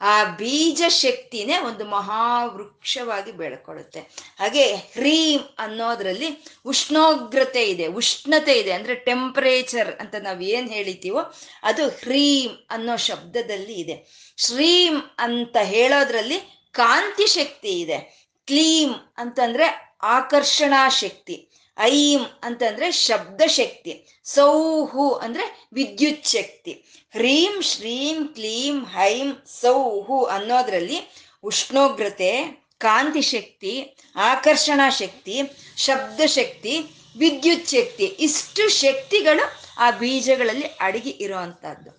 ಆ ಬೀಜ ಶಕ್ತಿನೇ ಒಂದು ಮಹಾವೃಕ್ಷವಾಗಿ ಬೆಳ್ಕೊಳ್ಳುತ್ತೆ. ಹಾಗೆ ಹ್ರೀಂ ಅನ್ನೋದ್ರಲ್ಲಿ ಉಷ್ಣೋಗ್ರತೆ ಇದೆ. ಉಷ್ಣತೆ ಇದೆ ಅಂದ್ರೆ ಟೆಂಪರೇಚರ್ ಅಂತ ನಾವು ಏನ್ ಹೇಳಿತೀವೋ ಅದು ಹ್ರೀಂ ಅನ್ನೋ ಶಬ್ದದಲ್ಲಿ ಇದೆ. ಶ್ರೀಂ ಅಂತ ಹೇಳೋದ್ರಲ್ಲಿ ಕಾಂತಿ ಶಕ್ತಿ ಇದೆ. ಕ್ಲೀಂ ಅಂತಂದ್ರೆ ಆಕರ್ಷಣಾ ಶಕ್ತಿ. ಐಂ ಅಂತಂದ್ರೆ ಶಬ್ದ ಶಕ್ತಿ ಸೌಹು ಅಂದ್ರೆ ವಿದ್ಯುತ್ ಶಕ್ತಿ. ಹ್ರೀಂ ಶ್ರೀಂ ಕ್ಲೀಂ ಹೈಂ ಸೌಹು ಅನ್ನೋದ್ರಲ್ಲಿ ಉಷ್ಣೋಗ್ರತೆ, ಕಾಂತಿ ಶಕ್ತಿ, ಆಕರ್ಷಣಾ ಶಕ್ತಿ ಶಬ್ದ ಶಕ್ತಿ ವಿದ್ಯುತ್ ಶಕ್ತಿ ಇಷ್ಟು ಶಕ್ತಿಗಳು ಆ ಬೀಜಗಳಲ್ಲಿ ಅಡಗಿ ಇರೋವಂಥದ್ದು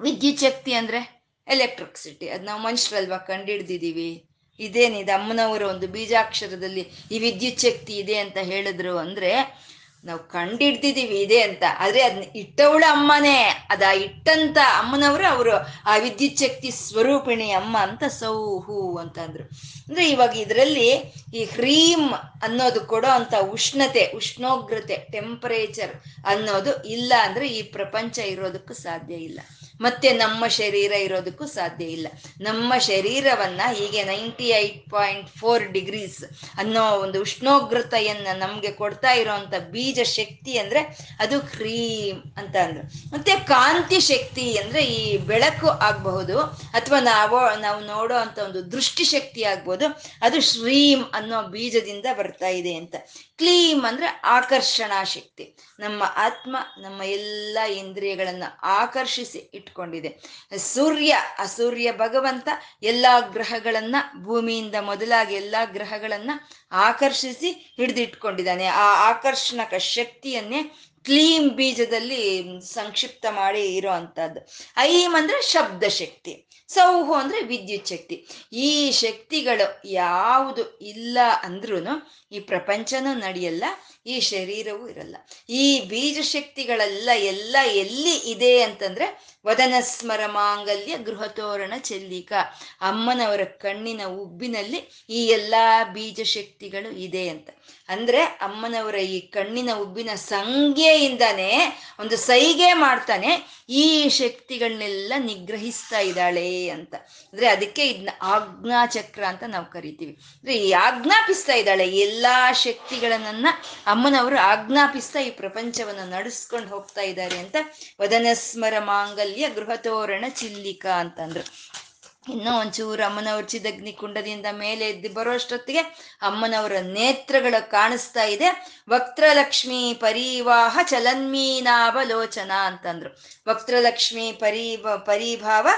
ವಿದ್ಯುತ್ ಶಕ್ತಿ ಅಂದ್ರೆ ಎಲೆಕ್ಟ್ರಿಕ್ಸಿಟಿ. ಅದು ನಾವು ಮನುಷ್ಯರಲ್ವಾ ಕಂಡಿಡ್ದಿದ್ದೀವಿ? ಇದೇನಿದೆ? ಅಮ್ಮನವರ ಒಂದು ಬೀಜಾಕ್ಷರದಲ್ಲಿ ಈ ವಿದ್ಯುತ್ ಶಕ್ತಿ ಇದೆ ಅಂತ ಹೇಳಿದ್ರು ಅಂದ್ರೆ, ನಾವು ಕಂಡಿಡ್ದಿದ್ದೀವಿ ಇದೆ ಅಂತ. ಆದ್ರೆ ಅದ್ನ ಇಟ್ಟವಳು ಅಮ್ಮನೇ. ಅದ ಇಟ್ಟಂತ ಅಮ್ಮನವರು ಅವರು ಆ ವಿದ್ಯುತ್ ಶಕ್ತಿ ಸ್ವರೂಪಿಣಿ ಅಮ್ಮ ಅಂತ ಸೌಹು ಅಂತ ಅಂದ್ರು. ಅಂದ್ರೆ ಇವಾಗ ಇದರಲ್ಲಿ ಈ ಹ್ರೀಮ್ ಅನ್ನೋದು ಕೊಡೋ ಅಂತ ಉಷ್ಣತೆ, ಉಷ್ಣೋಗ್ರತೆ ಟೆಂಪರೇಚರ್ ಅನ್ನೋದು ಇಲ್ಲ ಅಂದ್ರೆ ಈ ಪ್ರಪಂಚ ಇರೋದಕ್ಕೂ ಸಾಧ್ಯ ಇಲ್ಲ. ಮತ್ತೆ ನಮ್ಮ ಶರೀರ ಇರೋದಕ್ಕೂ ಸಾಧ್ಯ ಇಲ್ಲ. ನಮ್ಮ ಶರೀರವನ್ನ ಹೀಗೆ ninety eight point four degrees ಅನ್ನೋ ಒಂದು ಉಷ್ಣೋಗ್ರತೆಯನ್ನ ನಮ್ಗೆ ಕೊಡ್ತಾ ಇರೋಂಥ ಬೀಜ ಶಕ್ತಿ ಅಂದ್ರೆ ಅದು ಕ್ರೀಮ್ ಅಂತ ಅಂದ್ರು. ಮತ್ತೆ ಕಾಂತಿ ಶಕ್ತಿ ಅಂದ್ರೆ ಈ ಬೆಳಕು ಆಗಬಹುದು ಅಥವಾ ನಾವು ನಾವು ನೋಡೋ ಅಂತ ಒಂದು ದೃಷ್ಟಿ ಶಕ್ತಿ ಆಗ್ಬೋದು, ಅದು ಶ್ರೀಮ್ ಅನ್ನೋ ಬೀಜದಿಂದ ಬರ್ತಾ ಇದೆ ಅಂತ. ಕ್ಲೀಮ್ ಅಂದ್ರೆ ಆಕರ್ಷಣಾ ಶಕ್ತಿ. ನಮ್ಮ ಆತ್ಮ, ನಮ್ಮ ಎಲ್ಲ ಇಂದ್ರಿಯಗಳನ್ನ ಆಕರ್ಷಿಸಿ ಇಟ್ಕೊಂಡಿದೆ ಸೂರ್ಯ, ಆ ಸೂರ್ಯ ಭಗವಂತ ಎಲ್ಲಾ ಗ್ರಹಗಳನ್ನ ಭೂಮಿಯಿಂದ ಮೊದಲಾಗಿ ಎಲ್ಲಾ ಗ್ರಹಗಳನ್ನ ಆಕರ್ಷಿಸಿ ಹಿಡಿದಿಟ್ಕೊಂಡಿದ್ದಾನೆ. ಆ ಆಕರ್ಷಣಕ ಶಕ್ತಿಯನ್ನೇ ಕ್ಲೀಮ್ ಬೀಜದಲ್ಲಿ ಸಂಕ್ಷಿಪ್ತ ಮಾಡಿ ಇರೋ ಅಂಥದ್ದು ಐಮ್ ಅಂದ್ರೆ ಶಬ್ದ ಶಕ್ತಿ, ಸೌಹು ಅಂದ್ರೆ ವಿದ್ಯುತ್ ಶಕ್ತಿ. ಈ ಶಕ್ತಿಗಳು ಯಾವುದು ಇಲ್ಲ ಅಂದ್ರೂ ಈ ಪ್ರಪಂಚನೂ ನಡೆಯಲ್ಲ ಈ ಶರೀರವೂ ಇರಲ್ಲ. ಈ ಬೀಜ ಶಕ್ತಿಗಳೆಲ್ಲ ಎಲ್ಲ ಎಲ್ಲಿ ಇದೆ ಅಂತಂದ್ರೆ ವದನ ಸ್ಮರ ಮಾಂಗಲ್ಯ ಗೃಹತೋರಣ ಚೆಲ್ಲಿಕ. ಅಮ್ಮನವರ ಕಣ್ಣಿನ ಉಬ್ಬಿನಲ್ಲಿ ಈ ಎಲ್ಲಾ ಬೀಜ ಶಕ್ತಿಗಳು ಇದೆ ಅಂತ. ಅಂದ್ರೆ ಅಮ್ಮನವರ ಈ ಕಣ್ಣಿನ ಉಬ್ಬಿನ ಸಂಖ್ಯೆಯಿಂದಾನೇ ಒಂದು ಸೈಗೆ ಮಾಡ್ತಾನೆ, ಈ ಶಕ್ತಿಗಳನ್ನೆಲ್ಲ ನಿಗ್ರಹಿಸ್ತಾ ಇದ್ದಾಳೆ ಅಂತ. ಅಂದ್ರೆ ಅದಕ್ಕೆ ಇದನ್ನ ಆಜ್ಞಾಚಕ್ರ ಅಂತ ನಾವು ಕರಿತೀವಿ. ಅಂದ್ರೆ ಈ ಆಜ್ಞಾಪಿಸ್ತಾ ಇದ್ದಾಳೆ ಎಲ್ಲಾ ಶಕ್ತಿಗಳನ್ನ ಅಮ್ಮನವರು ಆಜ್ಞಾಪಿಸ್ತಾ ಈ ಪ್ರಪಂಚವನ್ನು ನಡೆಸ್ಕೊಂಡು ಹೋಗ್ತಾ ಇದ್ದಾರೆ ಅಂತ ವದನಸ್ಮರ ಮಾಂಗಲ್ಯ ಗೃಹ ತೋರಣ ಚಿಲ್ಲಿಕಾ ಅಂತಂದ್ರು. ಇನ್ನೂ ಒಂಚೂರು ಅಮ್ಮನವ್ರ ಚಿದಗ್ನಿ ಕುಂಡದಿಂದ ಮೇಲೆ ಎದ್ದು ಬರೋಷ್ಟೊತ್ತಿಗೆ ಅಮ್ಮನವರ ನೇತ್ರಗಳು ಕಾಣಿಸ್ತಾ ಇದೆ. ವಕ್ತ್ರಲಕ್ಷ್ಮಿ ಪರಿವಾಹ ಚಲನ್ಮೀನಾವಲೋಚನ ಅಂತಂದ್ರು. ವಕ್ತ್ರಲಕ್ಷ್ಮಿ ಪರಿಭ ಪರಿಭಾವ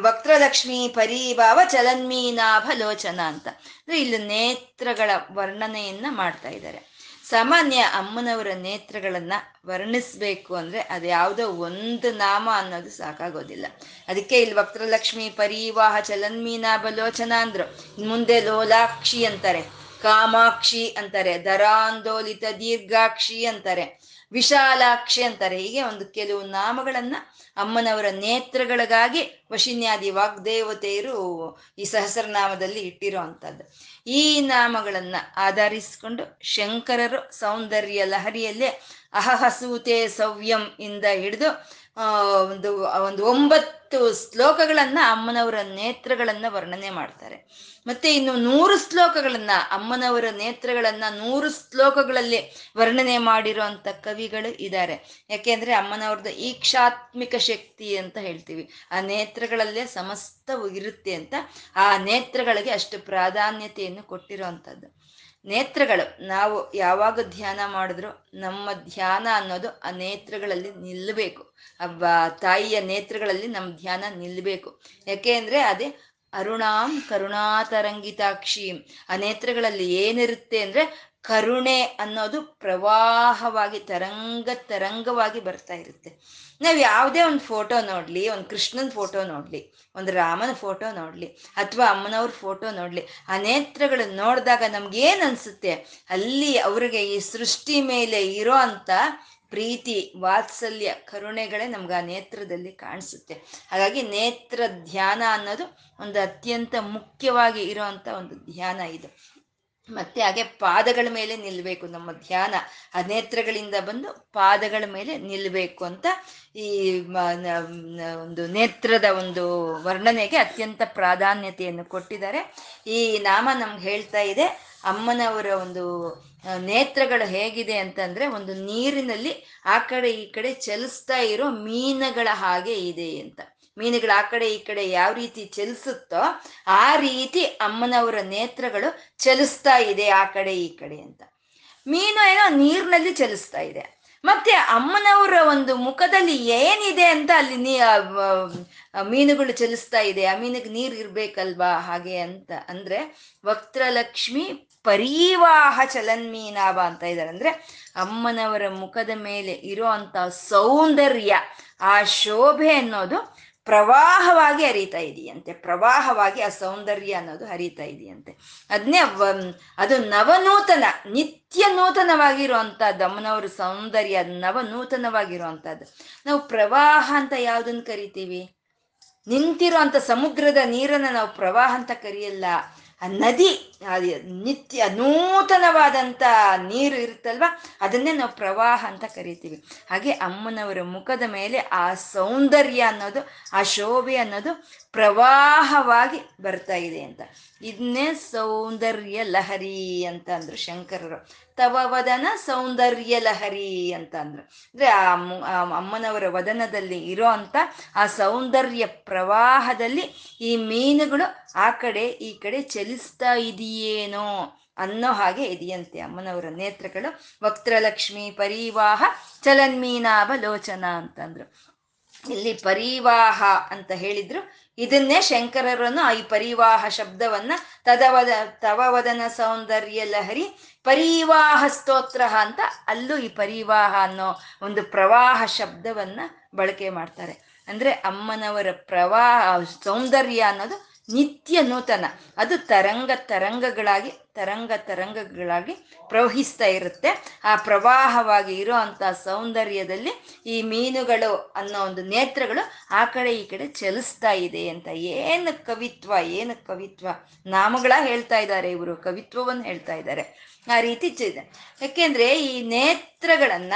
ವಕ್ತ್ರಲಕ್ಷ್ಮಿ ಪರಿಭಾವ ಚಲನ್ಮೀನಾಭಲೋಚನ ಅಂತ. ಅಂದ್ರೆ ಇಲ್ಲಿ ನೇತ್ರಗಳ ವರ್ಣನೆಯನ್ನ ಮಾಡ್ತಾ ಇದ್ದಾರೆ. ಸಾಮಾನ್ಯ ಅಮ್ಮನವರ ನೇತ್ರಗಳನ್ನ ವರ್ಣಿಸ್ಬೇಕು ಅಂದ್ರೆ ಅದು ಯಾವುದೋ ಒಂದು ನಾಮ ಅನ್ನೋದು ಸಾಕಾಗೋದಿಲ್ಲ. ಅದಕ್ಕೆ ಇಲ್ಲಿ ವಕ್ರಲಕ್ಷ್ಮಿ, ಪರಿವಾಹ, ಚಲನ್ಮೀನ ಬಲೋಚನ ಅಂದ್ರು ಮುಂದೆ ಲೋಲಾಕ್ಷಿ ಅಂತಾರೆ, ಕಾಮಾಕ್ಷಿ ಅಂತಾರೆ, ದರಾಂದೋಲಿತ ದೀರ್ಘಾಕ್ಷಿ ಅಂತಾರೆ. ವಿಶಾಲಾಕ್ಷಿ ಅಂತಾರೆ. ಹೀಗೆ ಒಂದು ಕೆಲವು ನಾಮಗಳನ್ನ ಅಮ್ಮನವರ ನೇತ್ರಗಳಿಗಾಗಿ ವಶಿನ್ಯಾದಿ ವಾಗ್ದೇವತೆಯರು ಈ ಸಹಸ್ರನಾಮದಲ್ಲಿ ಇಟ್ಟಿರೋ ಅಂಥದ್ದು ಈ ನಾಮಗಳನ್ನ ಆಧರಿಸಿಕೊಂಡು ಶಂಕರರು ಸೌಂದರ್ಯ ಲಹರಿಯಲ್ಲೇ ಅಹಹಸೂತೆ ಸವ್ಯಂ ಇಂದ ಹಿಡಿದು ಒಂದು ಒಂದು ಒಂಬತ್ತು ಶ್ಲೋಕಗಳನ್ನ ಅಮ್ಮನವರ ನೇತ್ರಗಳನ್ನ ವರ್ಣನೆ ಮಾಡ್ತಾರೆ. ಮತ್ತೆ ಇನ್ನು ನೂರು ಶ್ಲೋಕಗಳನ್ನ, ಅಮ್ಮನವರ ನೇತ್ರಗಳನ್ನ ನೂರು ಶ್ಲೋಕಗಳಲ್ಲಿ ವರ್ಣನೆ ಮಾಡಿರುವಂತ ಕವಿಗಳು ಇದ್ದಾರೆ. ಯಾಕೆಂದ್ರೆ ಅಮ್ಮನವ್ರದ್ದು ಈಕ್ಷಾತ್ಮಿಕ ಶಕ್ತಿ ಅಂತ ಹೇಳ್ತೀವಿ. ಆ ನೇತ್ರಗಳಲ್ಲೇ ಸಮಸ್ತ ಇರುತ್ತೆ ಅಂತ, ಆ ನೇತ್ರಗಳಿಗೆ ಅಷ್ಟು ಪ್ರಾಧಾನ್ಯತೆಯನ್ನು ಕೊಟ್ಟಿರುವಂಥದ್ದು ನೇತ್ರಗಳು. ನಾವು ಯಾವಾಗ ಧ್ಯಾನ ಮಾಡಿದ್ರು ನಮ್ಮ ಧ್ಯಾನ ಅನ್ನೋದು ಆ ನೇತ್ರಗಳಲ್ಲಿ ನಿಲ್ಲಬೇಕು. ಅಬ್ಬ, ತಾಯಿಯ ನೇತ್ರಗಳಲ್ಲಿ ನಮ್ಮ ಧ್ಯಾನ ನಿಲ್ಲಬೇಕು. ಯಾಕೆ ಅಂದರೆ ಅದೇ ಅರುಣಾಂ ಕರುಣಾತರಂಗಿತಾಕ್ಷಿ. ಆ ನೇತ್ರಗಳಲ್ಲಿ ಏನಿರುತ್ತೆ ಅಂದ್ರೆ ಕರುಣೆ ಅನ್ನೋದು ಪ್ರವಾಹವಾಗಿ, ತರಂಗ ತರಂಗವಾಗಿ ಬರ್ತಾ ಇರುತ್ತೆ. ನಾವು ಯಾವುದೇ ಒಂದು ಫೋಟೋ ನೋಡಲಿ, ಒಂದು ಕೃಷ್ಣನ ಫೋಟೋ ನೋಡಲಿ, ಒಂದು ರಾಮನ ಫೋಟೋ ನೋಡಲಿ, ಅಥವಾ ಅಮ್ಮನವ್ರ ಫೋಟೋ ನೋಡಲಿ ಆ ನೇತ್ರಗಳನ್ನ ನೋಡಿದಾಗ ನಮ್ಗೆ ಅನಿಸುತ್ತೆ ಅನ್ಸುತ್ತೆ? ಅಲ್ಲಿ ಅವರಿಗೆ ಈ ಸೃಷ್ಟಿ ಮೇಲೆ ಇರೋ ಅಂಥ ಪ್ರೀತಿ, ವಾತ್ಸಲ್ಯ, ಕರುಣೆಗಳೇ ನಮ್ಗೆ ಆ ನೇತ್ರದಲ್ಲಿ ಕಾಣಿಸುತ್ತೆ. ಹಾಗಾಗಿ ನೇತ್ರ ಧ್ಯಾನ ಅನ್ನೋದು ಒಂದು ಅತ್ಯಂತ ಮುಖ್ಯವಾಗಿ ಇರೋಂಥ ಒಂದು ಧ್ಯಾನ ಇದು. ಮತ್ತೆ ಹಾಗೆ ಪಾದಗಳ ಮೇಲೆ ನಿಲ್ಲಬೇಕು ನಮ್ಮ ಧ್ಯಾನ ಆ ನೇತ್ರಗಳಿಂದ ಬಂದು ಪಾದಗಳ ಮೇಲೆ ನಿಲ್ಲಬೇಕು ಅಂತ ಈ ಒಂದು ನೇತ್ರದ ಒಂದು ವರ್ಣನೆಗೆ ಅತ್ಯಂತ ಪ್ರಾಧಾನ್ಯತೆಯನ್ನು ಕೊಟ್ಟಿದ್ದಾರೆ. ಈ ನಾಮ ನಮ್ಗೆ ಹೇಳ್ತಾ ಇದೆ, ಅಮ್ಮನವರ ಒಂದು ನೇತ್ರಗಳು ಹೇಗಿದೆ ಅಂತಂದ್ರೆ ಒಂದು ನೀರಿನಲ್ಲಿ ಆ ಕಡೆ ಈ ಕಡೆ ಚಲಿಸ್ತಾ ಇರೋ ಮೀನುಗಳ ಹಾಗೆ ಇದೆ ಅಂತ. ಮೀನುಗಳು ಆ ಕಡೆ ಈ ಕಡೆ ಯಾವ ರೀತಿ ಚಲಿಸುತ್ತೋ ಆ ರೀತಿ ಅಮ್ಮನವರ ನೇತ್ರಗಳು ಚಲಿಸ್ತಾ ಇದೆ ಆ ಕಡೆ ಈ ಕಡೆ ಅಂತ. ಮೀನು ಏನೋ ನೀರಿನಲ್ಲಿ ಚಲಿಸ್ತಾ ಇದೆ. ಮತ್ತೆ ಅಮ್ಮನವರ ಒಂದು ಮುಖದಲ್ಲಿ ಏನಿದೆ ಅಂತ ಅಲ್ಲಿ ನೀ ಮೀನುಗಳು ಚಲಿಸ್ತಾ ಇದೆ. ಆ ಮೀನಿಗೆ ನೀರು ಇರ್ಬೇಕಲ್ವಾ ಹಾಗೆ ಅಂತ ಅಂದ್ರೆ ವಕ್ತ್ರಲಕ್ಷ್ಮಿ ಪರೀವಾಹ ಚಲನ್ಮೀನಾಭ ಅಂತ ಇದ್ದಾರೆ. ಅಂದ್ರೆ ಅಮ್ಮನವರ ಮುಖದ ಮೇಲೆ ಇರೋ ಅಂತ ಸೌಂದರ್ಯ, ಆ ಶೋಭೆ ಅನ್ನೋದು ಪ್ರವಾಹವಾಗಿ ಹರಿತಾ ಇದೆಯಂತೆ. ಪ್ರವಾಹವಾಗಿ ಆ ಸೌಂದರ್ಯ ಅನ್ನೋದು ಹರಿತಾ ಇದೆಯಂತೆ. ಅದನ್ನೇ ಅದು ನವನೂತನ, ನಿತ್ಯ ನೂತನವಾಗಿರುವಂತಹದ್ದು ಅಮ್ಮನವ್ರ ಸೌಂದರ್ಯ ಅದು ನವನೂತನವಾಗಿರುವಂತಹದ್ದು ನಾವು ಪ್ರವಾಹ ಅಂತ ಯಾವುದನ್ನು ಕರಿತೀವಿ? ನಿಂತಿರುವಂತ ಸಮುದ್ರದ ನೀರನ್ನು ನಾವು ಪ್ರವಾಹ ಅಂತ ಕರೆಯಲ್ಲ. ನದಿ ನಿತ್ಯ ನೂತನವಾದಂಥ ನೀರು ಇರುತ್ತಲ್ವ? ಅದನ್ನೇ ನಾವು ಪ್ರವಾಹ ಅಂತ ಕರಿತೀವಿ. ಹಾಗೆ ಅಮ್ಮನವರ ಮುಖದ ಮೇಲೆ ಆ ಸೌಂದರ್ಯ ಅನ್ನೋದು, ಆ ಶೋಭೆ ಅನ್ನೋದು ಪ್ರವಾಹವಾಗಿ ಬರ್ತಾ ಇದೆ ಅಂತ. ಇದನ್ನೇ ಸೌಂದರ್ಯ ಲಹರಿ ಅಂತ ಅಂದ್ರು ಶಂಕರರು. ತವ ವದನ ಸೌಂದರ್ಯ ಲಹರಿ ಅಂತ ಅಂದ್ರು ಅಂದ್ರೆ ಆ ಅಮ್ಮನವರ ವದನದಲ್ಲಿ ಇರೋ ಅಂತ ಆ ಸೌಂದರ್ಯ ಪ್ರವಾಹದಲ್ಲಿ ಈ ಮೀನುಗಳು ಆ ಕಡೆ ಈ ಕಡೆ ಚಲಿಸ್ತಾ ಇದೆಯೇನೋ ಅನ್ನೋ ಹಾಗೆ ಇದೆಯಂತೆ ಅಮ್ಮನವರ ನೇತ್ರಗಳು. ವಕ್ತ್ರಲಕ್ಷ್ಮಿ ಪರಿವಾಹ ಚಲನ್ಮೀನಾಭಲೋಚನ ಅಂತಂದ್ರು. ಇಲ್ಲಿ ಪರಿವಾಹ ಅಂತ ಹೇಳಿದ್ರು. ಇದನ್ನೇ ಶಂಕರರನ್ನು ಈ ಪರಿವಾಹ ಶಬ್ದವನ್ನ ತದವದ, ತವವದನ ಸೌಂದರ್ಯ ಲಹರಿ ಪರಿವಾಹ ಸ್ತೋತ್ರ ಅಂತ ಅಲ್ಲೂ ಈ ಪರಿವಾಹ ಅನ್ನೋ ಒಂದು ಪ್ರವಾಹ ಶಬ್ದವನ್ನ ಬಳಕೆ ಮಾಡ್ತಾರೆ. ಅಂದ್ರೆ ಅಮ್ಮನವರ ಪ್ರವಾಹ, ಸೌಂದರ್ಯ ಅನ್ನೋದು ನಿತ್ಯ ನೂತನ. ಅದು ತರಂಗ ತರಂಗಗಳಾಗಿ ತರಂಗ ತರಂಗಗಳಾಗಿ ಪ್ರವಹಿಸ್ತಾ ಇರುತ್ತೆ. ಆ ಪ್ರವಾಹವಾಗಿ ಇರೋ ಅಂತ ಸೌಂದರ್ಯದಲ್ಲಿ ಈ ಮೀನುಗಳು ಅನ್ನೋ ಒಂದು ನೇತ್ರಗಳು ಆ ಕಡೆ ಈ ಕಡೆ ಚಲಿಸ್ತಾ ಇದೆ ಅಂತ. ಏನು ಕವಿತ್ವ ಏನು ಕವಿತ್ವ. ನಾಮಗಳ ಹೇಳ್ತಾ ಇದ್ದಾರೆ ಇವರು ಕವಿತ್ವವನ್ನು ಹೇಳ್ತಾ ಇದ್ದಾರೆ. ಆ ರೀತಿ ಇದೆ ಯಾಕೆಂದ್ರೆ ಈ ನೇತ್ರಗಳನ್ನ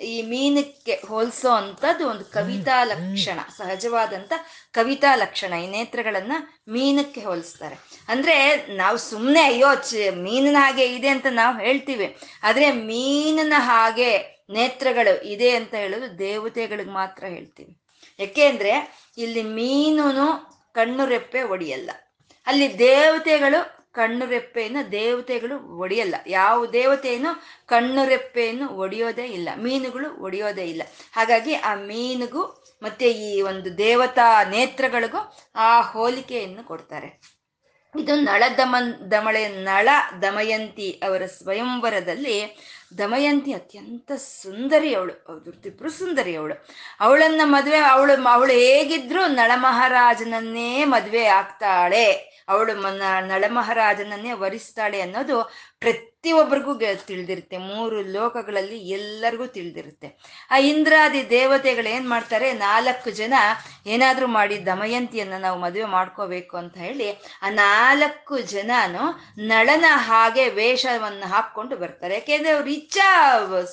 ಈ ಮೀನಕ್ಕೆ ಹೋಲಿಸೋ ಅಂಥದ್ದು ಒಂದು ಕವಿತಾ ಲಕ್ಷಣ ಸಹಜವಾದಂತ ಕವಿತಾ ಲಕ್ಷಣ ಈ ನೇತ್ರಗಳನ್ನ ಮೀನಕ್ಕೆ ಹೋಲಿಸ್ತಾರೆ. ಅಂದ್ರೆ ನಾವು ಸುಮ್ಮನೆ ಅಯ್ಯೋ ಚ ಮೀನಿನ ಹಾಗೆ ಇದೆ ಅಂತ ನಾವು ಹೇಳ್ತೀವಿ. ಆದ್ರೆ ಮೀನಿನ ಹಾಗೆ ನೇತ್ರಗಳು ಇದೆ ಅಂತ ಹೇಳೋದು ದೇವತೆಗಳಿಗೆ ಮಾತ್ರ ಹೇಳ್ತೀವಿ. ಯಾಕೆಂದ್ರೆ ಇಲ್ಲಿ ಮೀನುನು ಕಣ್ಣು ರೆಪ್ಪೆ ಒಡೆಯಲ್ಲ. ಅಲ್ಲಿ ದೇವತೆಗಳು ಕಣ್ಣು ರೆಪ್ಪೆಯನ್ನು ದೇವತೆಗಳು ಒಡೆಯಲ್ಲ. ಯಾವ ದೇವತೆಯನ್ನು? ಕಣ್ಣು ರೆಪ್ಪೆಯನ್ನು ಒಡೆಯೋದೇ ಇಲ್ಲ. ಮೀನುಗಳು ಒಡೆಯೋದೇ ಇಲ್ಲ. ಹಾಗಾಗಿ ಆ ಮೀನಿಗೂ ಮತ್ತೆ ಈ ಒಂದು ದೇವತಾ ನೇತ್ರಗಳಿಗೂ ಆ ಹೋಲಿಕೆಯನ್ನು ಕೊಡ್ತಾರೆ. ಇದು ನಳ ದಮನ್, ದಮಳೆ, ನಳ ದಮಯಂತಿ ಅವರ ಸ್ವಯಂವರದಲ್ಲಿ ದಮಯಂತಿ ಅತ್ಯಂತ ಸುಂದರಿ ಅವಳು ತ್ರಿಪುರ ಸುಂದರಿ ಅವಳು ಅವಳನ್ನ ಮದುವೆ, ಅವಳು ಅವಳು ಹೇಗಿದ್ರು ನಳ ಮಹಾರಾಜನನ್ನೇ ಮದುವೆ ಆಗ್ತಾಳೆ. ಅವಳು ನಳಮಹಾರಾಜನನ್ನೇ ನಳ ಮಹಾರಾಜನನ್ನೇ ವರಿಸ್ತಾಳೆ ಅನ್ನೋದು ಪ್ರತಿಯೊಬ್ಬರಿಗೂ ತಿಳಿದಿರುತ್ತೆ. ಮೂರು ಲೋಕಗಳಲ್ಲಿ ಎಲ್ಲರಿಗೂ ತಿಳಿದಿರುತ್ತೆ. ಆ ಇಂದ್ರಾದಿ ದೇವತೆಗಳು ಏನ್ ಮಾಡ್ತಾರೆ? ನಾಲ್ಕು ಜನ ಏನಾದರೂ ಮಾಡಿ ದಮಯಂತಿಯನ್ನು ನಾವು ಮದುವೆ ಮಾಡ್ಕೋಬೇಕು ಅಂತ ಹೇಳಿ, ಆ ನಾಲ್ಕು ಜನನು ನಳನ ಹಾಗೆ ವೇಷವನ್ನು ಹಾಕ್ಕೊಂಡು ಬರ್ತಾರೆ. ಯಾಕೆಂದ್ರೆ ಅವ್ರು ಇಚ್ಛಾ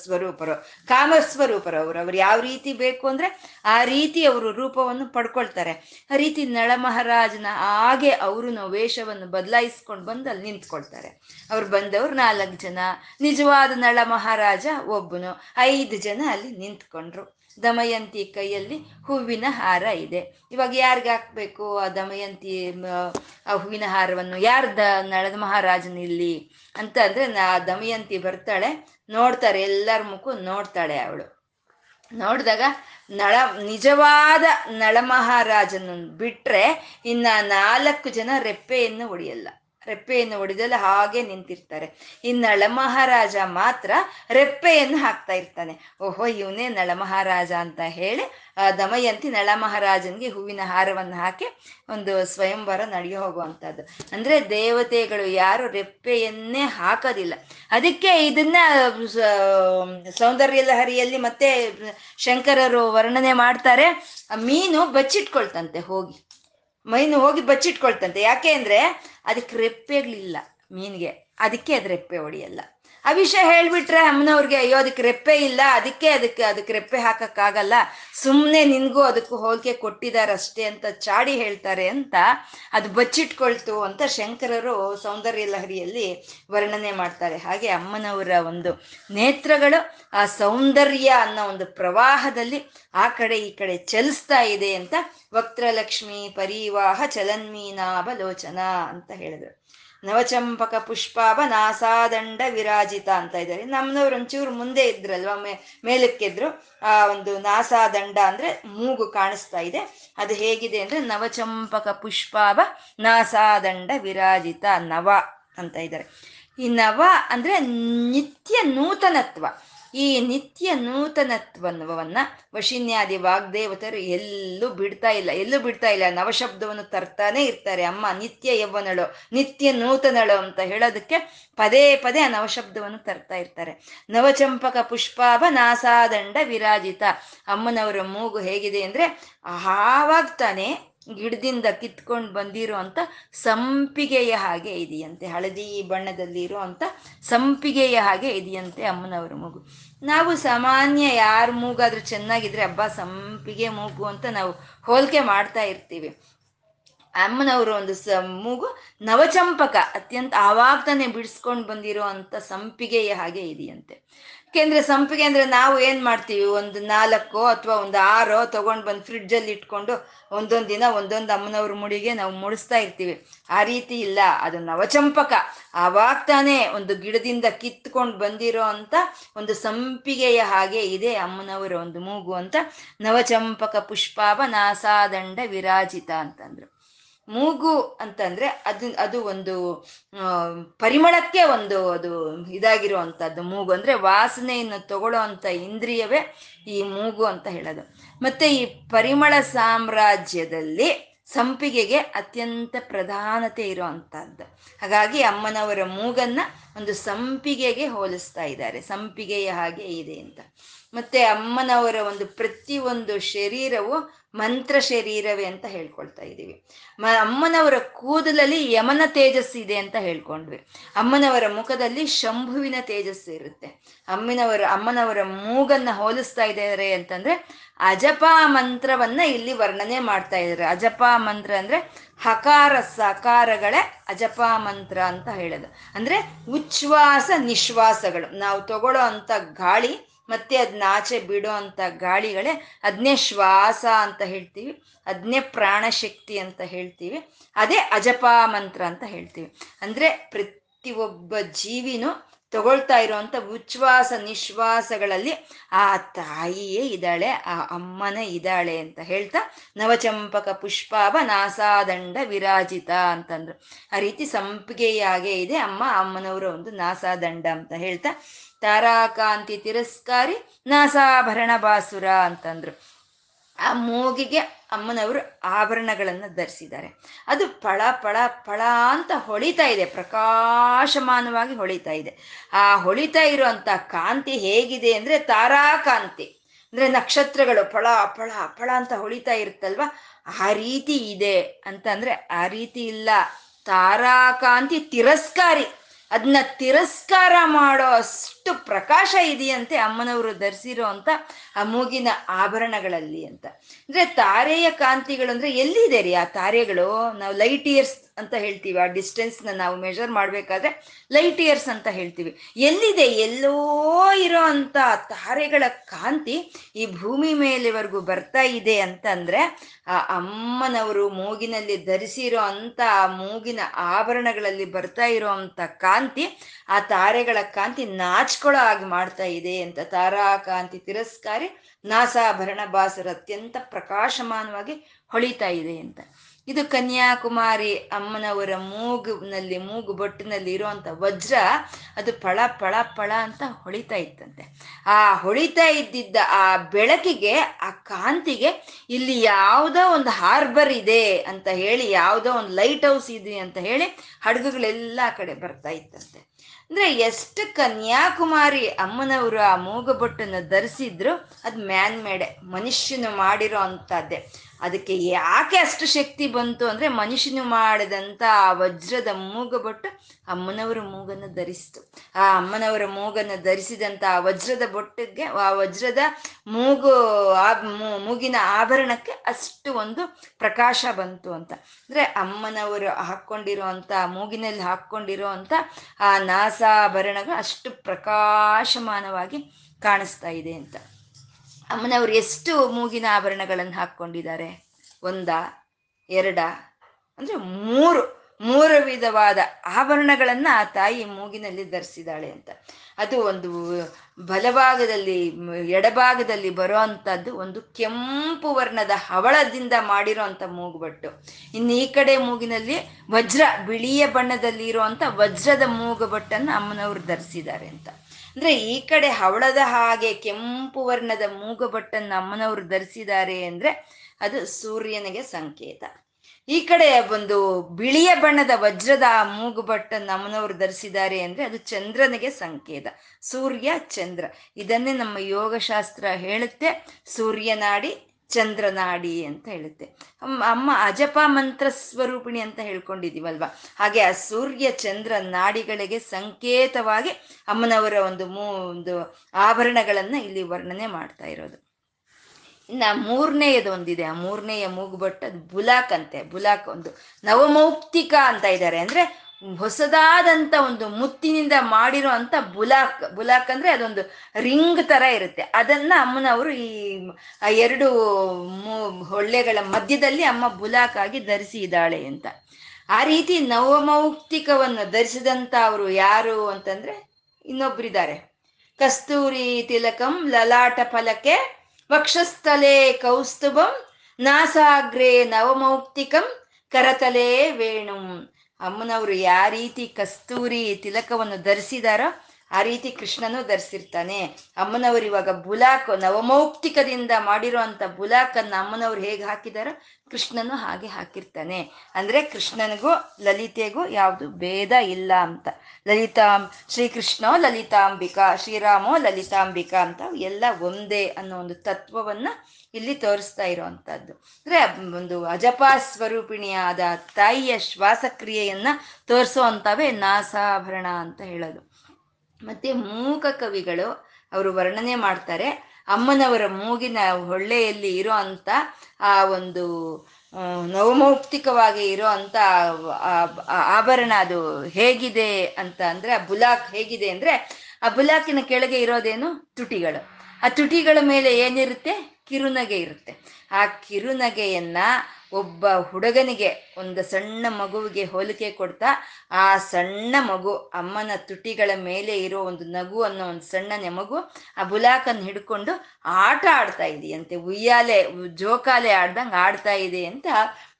ಸ್ವರೂಪರು ಕಾಮ ಸ್ವರೂಪರು ಅವರು. ಅವ್ರು ಯಾವ ರೀತಿ ಬೇಕು ಅಂದ್ರೆ ಆ ರೀತಿ ಅವರು ರೂಪವನ್ನು ಪಡ್ಕೊಳ್ತಾರೆ. ಆ ರೀತಿ ನಳ ಮಹಾರಾಜನ ಹಾಗೆ ಅವರು ವೇಷವನ್ನು ಬದಲಾಯಿಸ್ಕೊಂಡು ಬಂದು ಅಲ್ಲಿ ನಿಂತ್ಕೊಳ್ತಾರೆ. ಅವ್ರು ಬಂದವ್ರು ನಾಲ್ಕು ಜನ. ನಿಜವಾದ ನಳ ಮಹಾರಾಜ ಒಬ್ಬನು. ಐದು ಜನ ಅಲ್ಲಿ ನಿಂತ್ಕೊಂಡ್ರು. ದಮಯಂತಿ ಕೈಯಲ್ಲಿ ಹೂವಿನ ಹಾರ ಇದೆ. ಇವಾಗ ಯಾರಿಗೆ ಹಾಕ್ಬೇಕು ಆ ದಮಯಂತಿ ಆ ಹೂವಿನ ಹಾರವನ್ನು? ಯಾರು ದ ನಳದ ಮಹಾರಾಜನ ಇಲ್ಲಿ? ಅಂತ ಅಂದ್ರೆ ಆ ದಮಯಂತಿ ಬರ್ತಾಳೆ. ನೋಡ್ತಾರೆ, ಎಲ್ಲರ ಮುಖ ನೋಡ್ತಾಳೆ ಅವಳು. ನೋಡಿದಾಗ ನಳ, ನಿಜವಾದ ನಳಮಹಾರಾಜನ ಬಿಟ್ರೆ ಇನ್ನ ನಾಲ್ಕು ಜನ ರೆಪ್ಪೆಯನ್ನು ಹೊಡೆಯಲ್ಲ. ರೆಪ್ಪೆಯನ್ನು ಹೊಡೆದಲ್ಲ ಹಾಗೆ ನಿಂತಿರ್ತಾರೆ. ಈ ನಳಮಹಾರಾಜ ಮಾತ್ರ ರೆಪ್ಪೆಯನ್ನು ಹಾಕ್ತಾ ಇರ್ತಾನೆ. ಓಹೋ, ಇವನೇ ನಳಮಹಾರಾಜ ಅಂತ ಹೇಳಿ, ಆ, ದಮಯಂತಿ ನಳಮಹಾರಾಜನ್ಗೆ ಹೂವಿನ ಹಾರವನ್ನು ಹಾಕಿ ಒಂದು ಸ್ವಯಂವರ ನಡೆಯೋ ಹೋಗುವಂಥದ್ದು. ಅಂದ್ರೆ ದೇವತೆಗಳು ಯಾರು ರೆಪ್ಪೆಯನ್ನೇ ಹಾಕೋದಿಲ್ಲ. ಅದಕ್ಕೆ ಇದನ್ನ ಸೌಂದರ್ಯ ಲಹರಿಯಲ್ಲಿ ಮತ್ತೆ ಶಂಕರರು ವರ್ಣನೆ ಮಾಡ್ತಾರೆ. ಮೀನು ಬಚ್ಚಿಟ್ಕೊಳ್ತಂತೆ ಹೋಗಿ. ಮೈನು ಹೋಗಿ ಬಚ್ಚಿಟ್ಕೊಳ್ತಂತೆ. ಯಾಕೆ ಅಂದ್ರೆ ಅದಕ್ಕೆ ರೆಪ್ಪೆಗಳಿಲ್ಲ ಮೀನಿಗೆ. ಅದಕ್ಕೆ ಅದು ರೆಪ್ಪೆ ಹೊಡಿಯಲ್ಲ. ಆ ವಿಷಯ ಹೇಳ್ಬಿಟ್ರೆ ಅಮ್ಮನವ್ರಿಗೆ, ಅಯ್ಯೋ, ಅದಕ್ಕೆ ರೆಪ್ಪೆ ಇಲ್ಲ, ಅದಕ್ಕೆ ಅದಕ್ಕೆ ಅದಕ್ಕೆ ರೆಪ್ಪೆ ಹಾಕಕ್ಕಾಗಲ್ಲ. ಸುಮ್ಮನೆ ನಿನ್ಗೂ ಅದಕ್ಕೂ ಹೋಲಿಕೆ ಕೊಟ್ಟಿದಾರಷ್ಟೇ ಅಂತ ಚಾಡಿ ಹೇಳ್ತಾರೆ ಅಂತ ಅದು ಬಚ್ಚಿಟ್ಕೊಳ್ತು ಅಂತ ಶಂಕರರು ಸೌಂದರ್ಯ ಲಹರಿಯಲ್ಲಿ ವರ್ಣನೆ ಮಾಡ್ತಾರೆ. ಹಾಗೆ ಅಮ್ಮನವರ ಒಂದು ನೇತ್ರಗಳು ಆ ಸೌಂದರ್ಯ ಅನ್ನೋ ಒಂದು ಪ್ರವಾಹದಲ್ಲಿ ಆ ಕಡೆ ಈ ಕಡೆ ಚಲಿಸ್ತಾ ಇದೆ ಅಂತ ವಕ್ತ್ರಲಕ್ಷ್ಮಿ ಪರಿವಾಹ ಚಲನ್ಮೀನಾಭಲೋಚನ ಅಂತ ಹೇಳಿದ್ರು. ನವಚಂಪಕ ಪುಷ್ಪಾಭ ನಾಸಾದಂಡ ವಿರಾಜಿತ ಅಂತ ಇದ್ದಾರೆ. ನಮ್ಮನವ್ರು ಒಂಚೂರು ಮುಂದೆ ಇದ್ರಲ್ವ? ಮೇ, ಮೇಲಕ್ಕೆದ್ರು, ಆ, ಒಂದು ನಾಸಾದಂಡ ಅಂದ್ರೆ ಮೂಗು ಕಾಣಿಸ್ತಾ ಇದೆ. ಅದು ಹೇಗಿದೆ ಅಂದ್ರೆ ನವಚಂಪಕ ಪುಷ್ಪಾಭ ನಾಸಾದಂಡ ವಿರಾಜಿತ ನವ ಅಂತ ಇದ್ದಾರೆ. ಈ ನವ ಅಂದ್ರೆ ನಿತ್ಯ ನೂತನತ್ವ. ಈ ನಿತ್ಯ ನೂತನತ್ವವನ್ನ ವಶಿನ್ಯಾದಿ ವಾಗ್ದೇವತರು ಎಲ್ಲೂ ಬಿಡ್ತಾ ಇಲ್ಲ, ಎಲ್ಲೂ ಬಿಡ್ತಾ ಇಲ್ಲ. ನವಶಬ್ದವನ್ನು ತರ್ತಾನೆ ಇರ್ತಾರೆ. ಅಮ್ಮ, ನಿತ್ಯ ಯೌವನಳು, ನಿತ್ಯ ನೂತನಳು ಅಂತ ಹೇಳೋದಕ್ಕೆ ಪದೇ ಪದೇ ಆ ನವಶಬ್ದವನ್ನು ತರ್ತಾ ಇರ್ತಾರೆ. ನವಚಂಪಕ ಪುಷ್ಪಾಭ ನಾಸಾದಂಡ ವಿರಾಜಿತ. ಅಮ್ಮನವರ ಮೂಗು ಹೇಗಿದೆ ಅಂದ್ರೆ ಆವಾಗ್ತಾನೆ ತಾನೇ ಗಿಡದಿಂದ ಕಿತ್ಕೊಂಡು ಬಂದಿರೋ ಸಂಪಿಗೆಯ ಹಾಗೆ ಇದೆಯಂತೆ. ಹಳದಿ ಬಣ್ಣದಲ್ಲಿ ಇರೋ ಅಂತ ಸಂಪಿಗೆಯ ಹಾಗೆ ಇದೆಯಂತೆ ಅಮ್ಮನವರ ಮಗು. ನಾವು ಸಾಮಾನ್ಯ ಯಾರ ಮೂಗಾದ್ರೂ ಚೆನ್ನಾಗಿದ್ರೆ ಹಬ್ಬ ಸಂಪಿಗೆ ಮೂಗು ಅಂತ ನಾವು ಹೋಲಿಕೆ ಮಾಡ್ತಾ ಇರ್ತೀವಿ. ಅಮ್ಮನವರು ಒಂದು ಸ, ಮೂಗು ನವಚಂಪಕ, ಅತ್ಯಂತ ಆವಾಗ ಬಿಡಿಸ್ಕೊಂಡು ಬಂದಿರೋ ಅಂತ ಸಂಪಿಗೆಯ ಹಾಗೆ ಇದೆಯಂತೆ. ಯಾಕೆಂದ್ರೆ ಸಂಪಿಗೆ ಅಂದ್ರೆ ನಾವು ಏನ್ ಮಾಡ್ತೀವಿ? ಒಂದು ನಾಲ್ಕೋ ಅಥವಾ ಒಂದು ಆರೋ ತಗೊಂಡ್ ಬಂದು ಫ್ರಿಡ್ಜಲ್ಲಿ ಇಟ್ಕೊಂಡು ಒಂದೊಂದು ದಿನ ಒಂದೊಂದು ಅಮ್ಮನವ್ರ ಮುಡಿಗೆ ನಾವು ಮುಡಿಸ್ತಾ ಇರ್ತೀವಿ. ಆ ರೀತಿ ಇಲ್ಲ. ಅದು ನವಚಂಪಕ. ಆವಾಗ ತಾನೇ ಒಂದು ಗಿಡದಿಂದ ಕಿತ್ಕೊಂಡು ಬಂದಿರೋ ಅಂತ ಒಂದು ಸಂಪಿಗೆಯ ಹಾಗೆ ಇದೆ ಅಮ್ಮನವರ ಒಂದು ಮೂಗು ಅಂತ ನವಚಂಪಕ ಪುಷ್ಪಾಭ ನಾಸಾದಂಡ ವಿರಾಜಿತ ಅಂತಂದ್ರು. ಮೂಗು ಅಂತಂದ್ರೆ ಅದು ಅದು ಒಂದು ಪರಿಮಳಕ್ಕೆ ಒಂದು, ಅದು ಇದಾಗಿರುವಂಥದ್ದು ಮೂಗು ಅಂದ್ರೆ ವಾಸನೆಯನ್ನು ತಗೊಳ್ಳೋ ಅಂತ ಇಂದ್ರಿಯವೇ ಈ ಮೂಗು ಅಂತ ಹೇಳೋದು. ಮತ್ತೆ ಈ ಪರಿಮಳ ಸಾಮ್ರಾಜ್ಯದಲ್ಲಿ ಸಂಪಿಗೆಗೆ ಅತ್ಯಂತ ಪ್ರಧಾನತೆ ಇರುವಂತಹದ್ದು. ಹಾಗಾಗಿ ಅಮ್ಮನವರ ಮೂಗನ್ನ ಒಂದು ಸಂಪಿಗೆಗೆ ಹೋಲಿಸ್ತಾ ಇದ್ದಾರೆ. ಸಂಪಿಗೆಯ ಹಾಗೆ ಇದೆ ಅಂತ. ಮತ್ತೆ ಅಮ್ಮನವರ ಒಂದು ಪ್ರತಿಯೊಂದು ಶರೀರವು ಮಂತ್ರ ಶರೀರವೇ ಅಂತ ಹೇಳ್ಕೊಳ್ತಾ ಇದ್ದೀವಿ. ಮ, ಅಮ್ಮನವರ ಕೂದಲಲ್ಲಿ ಯಮನ ತೇಜಸ್ಸು ಇದೆ ಅಂತ ಹೇಳ್ಕೊಂಡ್ವಿ. ಅಮ್ಮನವರ ಮುಖದಲ್ಲಿ ಶಂಭುವಿನ ತೇಜಸ್ಸು ಇರುತ್ತೆ. ಅಮ್ಮನವರ ಅಮ್ಮನವರ ಮೂಗನ್ನ ಹೋಲಿಸ್ತಾ ಇದ್ದಾರೆ ಅಂತಂದ್ರೆ ಅಜಪ ಮಂತ್ರವನ್ನ ಇಲ್ಲಿ ವರ್ಣನೆ ಮಾಡ್ತಾ ಇದ್ದಾರೆ. ಅಜಪ ಮಂತ್ರ ಅಂದ್ರೆ ಹಕಾರ ಸಕಾರಗಳೇ ಅಜಪ ಮಂತ್ರ ಅಂತ ಹೇಳೋದು. ಅಂದ್ರೆ ಉಚ್ಛ್ವಾಸ ನಿಶ್ವಾಸಗಳು. ನಾವು ತಗೊಳ್ಳೋ ಅಂತ ಗಾಳಿ ಮತ್ತೆ ಅದನ್ನ ಆಚೆ ಬಿಡೋ ಅಂತ ಗಾಳಿಗಳೇ ಅದನ್ನೇ ಶ್ವಾಸ ಅಂತ ಹೇಳ್ತೀವಿ ಅದನ್ನೇ ಪ್ರಾಣಶಕ್ತಿ ಅಂತ ಹೇಳ್ತೀವಿ, ಅದೇ ಅಜಪಾ ಮಂತ್ರ ಅಂತ ಹೇಳ್ತೀವಿ. ಅಂದ್ರೆ ಪ್ರತಿಯೊಬ್ಬ ಜೀವಿನೂ ತಗೊಳ್ತಾ ಇರುವಂತ ಉಚ್ಛ್ವಾಸ ನಿಶ್ವಾಸಗಳಲ್ಲಿ ಆ ತಾಯಿಯೇ ಇದ್ದಾಳೆ, ಆ ಅಮ್ಮನೇ ಇದ್ದಾಳೆ ಅಂತ ಹೇಳ್ತಾ ನವಚಂಪಕ ಪುಷ್ಪಾಭ ನಾಸಾದಂಡ ವಿರಾಜಿತ ಅಂತಂದ್ರು. ಆ ರೀತಿ ಸಂಪಿಗೆಯಾಗೇ ಇದೆ ಅಮ್ಮ, ಅಮ್ಮನವರ ಒಂದು ನಾಸಾದಂಡ ಅಂತ ಹೇಳ್ತಾ ತಾರಾಕಾಂತಿ ತಿರಸ್ಕಾರಿ ನಾಸಾಭರಣ ಬಾಸುರ ಅಂತಂದ್ರು. ಆ ಮೂಗಿಗೆ ಅಮ್ಮನವರು ಆಭರಣಗಳನ್ನು ಧರಿಸಿದ್ದಾರೆ. ಅದು ಪಳ ಪಳ ಪಳ ಅಂತ ಹೊಳಿತಾ ಇದೆ, ಪ್ರಕಾಶಮಾನವಾಗಿ ಹೊಳಿತಾ ಇದೆ. ಆ ಹೊಳಿತಾ ಇರುವಂತ ಕಾಂತಿ ಹೇಗಿದೆ ಅಂದ್ರೆ ತಾರಾಕಾಂತಿ. ಅಂದ್ರೆ ನಕ್ಷತ್ರಗಳು ಫಳ ಫಳ ಫಳ ಅಂತ ಹೊಳಿತಾ ಇರುತ್ತಲ್ವ? ಆ ರೀತಿ ಇದೆ ಅಂತಂದ್ರೆ ಆ ರೀತಿ ಇಲ್ಲ. ತಾರಾಕಾಂತಿ ತಿರಸ್ಕಾರಿ ಅದನ್ನ ತಿರಸ್ಕಾರ ಮಾಡೋ ಅಷ್ಟು ಪ್ರಕಾಶ ಇದೆಯಂತೆ ಅಮ್ಮನವರು ಧರಿಸಿರೋ ಅಂತ ಆ ಮೂಗಿನ ಆಭರಣಗಳಲ್ಲಿ ಅಂತ. ಅಂದ್ರೆ ತಾರೆಯ ಕಾಂತಿಗಳು ಅಂದ್ರೆ ಎಲ್ಲಿದೆ ರೀ ಆ ತಾರೆಗಳು? ನಾವು ಲೈಟ್ ಇಯರ್ಸ್ ಅಂತ ಹೇಳ್ತೀವಿ. ಆ ಡಿಸ್ಟೆನ್ಸ್ನ ನಾವು ಮೆಷರ್ ಮಾಡಬೇಕಾದ್ರೆ ಲೈಟ್ ಇಯರ್ಸ್ ಅಂತ ಹೇಳ್ತೀವಿ. ಎಲ್ಲಿದೆ? ಎಲ್ಲೋ ಇರೋ ಅಂತ ತಾರೆಗಳ ಕಾಂತಿ ಈ ಭೂಮಿ ಮೇಲೆವರೆಗೂ ಬರ್ತಾ ಇದೆ ಅಂತಂದ್ರೆ ಆ ಅಮ್ಮನವರು ಮೂಗಿನಲ್ಲಿ ಧರಿಸಿರೋ ಅಂತ, ಆ ಮೂಗಿನ ಆಭರಣಗಳಲ್ಲಿ ಬರ್ತಾ ಇರೋ ಅಂತ ಕಾಂತಿ, ಆ ತಾರೆಗಳ ಕಾಂತಿ ನಾಚ್ಕೊಳ್ಳೋ ಆಗಿ ಮಾಡ್ತಾ ಇದೆ ಅಂತ ತಾರಾ ಕಾಂತಿ ತಿರಸ್ಕಾರಿ ನಾಸಾಭರಣ ಬಾಸರ ಅತ್ಯಂತ ಪ್ರಕಾಶಮಾನವಾಗಿ ಹೊಳಿತಾ ಇದೆ ಅಂತ. ಇದು ಕನ್ಯಾಕುಮಾರಿ ಅಮ್ಮನವರ ಮೂಗುನಲ್ಲಿ, ಮೂಗು ಬೊಟ್ಟಿನಲ್ಲಿ ಇರುವಂತ ವಜ್ರ, ಅದು ಪಳ ಪಳ ಪಳ ಅಂತ ಹೊಳಿತಾ ಇತ್ತಂತೆ. ಆ ಹೊಳಿತಾ ಇದ್ದಿದ್ದ ಆ ಬೆಳಕಿಗೆ, ಆ ಕಾಂತಿಗೆ ಇಲ್ಲಿ ಯಾವುದೋ ಒಂದು ಹಾರ್ಬರ್ ಇದೆ ಅಂತ ಹೇಳಿ, ಯಾವುದೋ ಒಂದು ಲೈಟ್ ಹೌಸ್ ಇದೆ ಅಂತ ಹೇಳಿ ಹಡಗುಗಳೆಲ್ಲ ಕಡೆ ಬರ್ತಾ ಇತ್ತಂತೆ. ಅಂದ್ರೆ ಎಷ್ಟು ಕನ್ಯಾಕುಮಾರಿ ಅಮ್ಮನವರು ಆ ಮೂಗುಬೊಟ್ಟನ್ನು ಧರಿಸಿದ್ರು, ಅದು ಮ್ಯಾನ್ ಮೇಡೆ ಮನುಷ್ಯನು ಮಾಡಿರೋ ಅಂತದ್ದೇ ಅದಕ್ಕೆ ಯಾಕೆ ಅಷ್ಟು ಶಕ್ತಿ ಬಂತು ಅಂದ್ರೆ ಮನುಷ್ಯನು ಮಾಡಿದಂತ ಆ ವಜ್ರದ ಮೂಗಬೊಟ್ಟು ಅಮ್ಮನವರ ಮೂಗನ್ನು ಧರಿಸ್ತು. ಆ ಅಮ್ಮನವರ ಮೂಗನ್ನು ಧರಿಸಿದಂಥ ಆ ವಜ್ರದ ಬೊಟ್ಟಿಗೆ, ಆ ವಜ್ರದ ಮೂಗು, ಆ ಮೂಗಿನ ಆಭರಣಕ್ಕೆ ಅಷ್ಟು ಒಂದು ಪ್ರಕಾಶ ಬಂತು ಅಂತ. ಅಂದ್ರೆ ಅಮ್ಮನವರು ಹಾಕ್ಕೊಂಡಿರುವಂಥ ಮೂಗಿನಲ್ಲಿ ಹಾಕ್ಕೊಂಡಿರೋ ಅಂಥ ಆ ನಾಸಾಭರಣಗಳು ಅಷ್ಟು ಪ್ರಕಾಶಮಾನವಾಗಿ ಕಾಣಿಸ್ತಾ ಇದೆ ಅಂತ. ಅಮ್ಮನವ್ರು ಎಷ್ಟು ಮೂಗಿನ ಆಭರಣಗಳನ್ನು ಹಾಕ್ಕೊಂಡಿದ್ದಾರೆ? ಒಂದ, ಎರಡ, ಅಂದ್ರೆ ಮೂರು ಮೂರು ವಿಧವಾದ ಆಭರಣಗಳನ್ನ ಆ ತಾಯಿ ಮೂಗಿನಲ್ಲಿ ಧರಿಸಿದಾಳೆ ಅಂತ. ಅದು ಒಂದು ಬಲಭಾಗದಲ್ಲಿ, ಎಡಭಾಗದಲ್ಲಿ ಬರೋ ಅಂಥದ್ದು ಒಂದು ಕೆಂಪು ವರ್ಣದ ಹವಳದಿಂದ ಮಾಡಿರೋ ಅಂಥ ಮೂಗುಬಟ್ಟು. ಇನ್ನು ಈ ಕಡೆ ಮೂಗಿನಲ್ಲಿ ವಜ್ರ ಬಿಳಿಯ ಬಣ್ಣದಲ್ಲಿ ಇರುವಂತ ವಜ್ರದ ಮೂಗುಬಟ್ಟನ್ನು ಅಮ್ಮನವರು ಧರಿಸಿದ್ದಾರೆ ಅಂತ. ಅಂದ್ರೆ ಈ ಕಡೆ ಹವಳದ ಹಾಗೆ ಕೆಂಪು ವರ್ಣದ ಮೂಗುಬಟ್ಟನ್ನು ಅಮ್ಮನವರು ಧರಿಸಿದ್ದಾರೆ ಅಂದ್ರೆ ಅದು ಸೂರ್ಯನಿಗೆ ಸಂಕೇತ. ಈ ಕಡೆ ಒಂದು ಬಿಳಿಯ ಬಣ್ಣದ ವಜ್ರದ ಮೂಗುಬಟ್ಟನ್ನು ಅಮ್ಮನವರು ಧರಿಸಿದ್ದಾರೆ ಅಂದ್ರೆ ಅದು ಚಂದ್ರನಿಗೆ ಸಂಕೇತ. ಸೂರ್ಯ ಚಂದ್ರ. ಇದನ್ನೇ ನಮ್ಮ ಯೋಗಶಾಸ್ತ್ರ ಹೇಳುತ್ತೆ. ಸೂರ್ಯನಾಡಿ ಚಂದ್ರನಾಡಿ ಅಂತ ಹೇಳುತ್ತೆ. ಅಮ್ಮ ಅಜಪ ಮಂತ್ರ ಸ್ವರೂಪಿಣಿ ಅಂತ ಹೇಳ್ಕೊಂಡಿದೀವಲ್ವಾ ಹಾಗೆ ಆ ಸೂರ್ಯ ಚಂದ್ರ ನಾಡಿಗಳಿಗೆ ಸಂಕೇತವಾಗಿ ಅಮ್ಮನವರ ಒಂದು ಮೂ, ಒಂದು ಆಭರಣಗಳನ್ನ ಇಲ್ಲಿ ವರ್ಣನೆ ಮಾಡ್ತಾ ಇರೋದು. ಇನ್ನು ಮೂರನೆಯದು ಒಂದಿದೆ. ಆ ಮೂರನೆಯ ಮೂಗುಬಟ್ಟ ಬುಲಾಕ್ ಅಂತೆ. ಬುಲಾಕ್ ಒಂದು ನವಮೌಕ್ತಿಕ ಅಂತ ಇದ್ದಾರೆ. ಅಂದ್ರೆ ಹೊಸದಾದಂತ ಒಂದು ಮುತ್ತಿನಿಂದ ಮಾಡಿರೋ ಅಂತ ಬುಲಾಕ್ ಬುಲಾಕ್ ಅಂದ್ರೆ ಅದೊಂದು ರಿಂಗ್ ತರ ಇರುತ್ತೆ. ಅದನ್ನ ಅಮ್ಮನವರು ಈ ಎರಡು ಹೊಳ್ಳೆಗಳ ಮಧ್ಯದಲ್ಲಿ ಅಮ್ಮ ಬುಲಾಕ್ ಆಗಿ ಧರಿಸಿ ಇದ್ದಾಳೆ ಅಂತ. ಆ ರೀತಿ ನವಮೌಕ್ತಿಕವನ್ನು ಧರಿಸಿದಂಥ ಅವರು ಯಾರು ಅಂತಂದ್ರೆ ಇನ್ನೊಬ್ಬರಿದ್ದಾರೆ ಕಸ್ತೂರಿ ತಿಲಕಂ ಲಲಾಟ ಫಲಕೆ ವಕ್ಷಸ್ಥಲೆ ಕೌಸ್ತುಭಂ ನಾಸಾಗ್ರೆ ನವಮೌಕ್ತಿಕಂ ಕರತಲೆ ವೇಣು. ಅಮ್ಮನವರು ಯಾವ ರೀತಿ ಕಸ್ತೂರಿ ತಿಲಕವನ್ನು ಧರಿಸಿದಾರೋ ಆ ರೀತಿ ಕೃಷ್ಣನು ಧರಿಸಿರ್ತಾನೆ. ಅಮ್ಮನವರು ಇವಾಗ ಬುಲಾಕ್, ನವಮೌಕ್ತಿಕದಿಂದ ಮಾಡಿರೋ ಅಂತ ಬುಲಾಕನ್ನು ಅಮ್ಮನವ್ರು ಹೇಗೆ ಹಾಕಿದಾರೋ ಕೃಷ್ಣನು ಹಾಗೆ ಹಾಕಿರ್ತಾನೆ. ಅಂದ್ರೆ ಕೃಷ್ಣನಿಗೂ ಲಲಿತೆಗೂ ಯಾವುದು ಭೇದ ಇಲ್ಲ ಅಂತ. ಲಲಿತಾಂ ಶ್ರೀಕೃಷ್ಣೋ ಲಲಿತಾಂಬಿಕಾ, ಶ್ರೀರಾಮೋ ಲಲಿತಾಂಬಿಕಾ ಅಂತ ಎಲ್ಲ ಒಂದೇ ಅನ್ನೋ ಒಂದು ತತ್ವವನ್ನ ಇಲ್ಲಿ ತೋರಿಸ್ತಾ ಇರುವಂತಹದ್ದು. ಅಂದ್ರೆ ಒಂದು ಅಜಪಾ ಸ್ವರೂಪಿಣಿಯಾದ ತಾಯಿಯ ಶ್ವಾಸಕ್ರಿಯೆಯನ್ನ ತೋರಿಸುವಂತವೇ ನಾಸಾಭರಣ ಅಂತ ಹೇಳೋದು. ಮತ್ತೆ ಮೂಕ ಕವಿಗಳು ಅವರು ವರ್ಣನೆ ಮಾಡ್ತಾರೆ, ಅಮ್ಮನವರ ಮೂಗಿನ ಹೊಳ್ಳೆಯಲ್ಲಿ ಇರೋ ಅಂತ ಆ ಒಂದು ನವಮೌಕ್ತಿಕವಾಗಿ ಇರೋ ಅಂತ ಆಭರಣ ಅದು ಹೇಗಿದೆ ಅಂತ ಅಂದ್ರೆ ಆ ಬುಲಾಕ್ ಹೇಗಿದೆ ಅಂದ್ರೆ ಆ ಬುಲಾಕಿನ ಕೆಳಗೆ ಇರೋದೇನು ತುಟಿಗಳು. ಆ ತುಟಿಗಳ ಮೇಲೆ ಏನಿರುತ್ತೆ? ಕಿರುನಗೆ ಇರುತ್ತೆ. ಆ ಕಿರುನಗೆಯನ್ನ ಒಬ್ಬ ಹುಡುಗನಿಗೆ ಒಂದು ಸಣ್ಣ ಮಗುವಿಗೆ ಹೋಲಿಕೆ ಕೊಡ್ತಾ, ಆ ಸಣ್ಣ ಮಗು ಅಮ್ಮನ ತುಟಿಗಳ ಮೇಲೆ ಇರೋ ಒಂದು ನಗು ಅನ್ನೋ ಒಂದು ಸಣ್ಣ ಮಗು, ಆ ಬುಲಾಕನ್ನು ಹಿಡ್ಕೊಂಡು ಆಟ ಆಡ್ತಾ ಇದೆಯಂತೆ. ಉಯ್ಯಾಲೆ, ಜೋಕಾಲೆ ಆಡ್ದಂಗೆ ಆಡ್ತಾ ಇದೆ ಅಂತ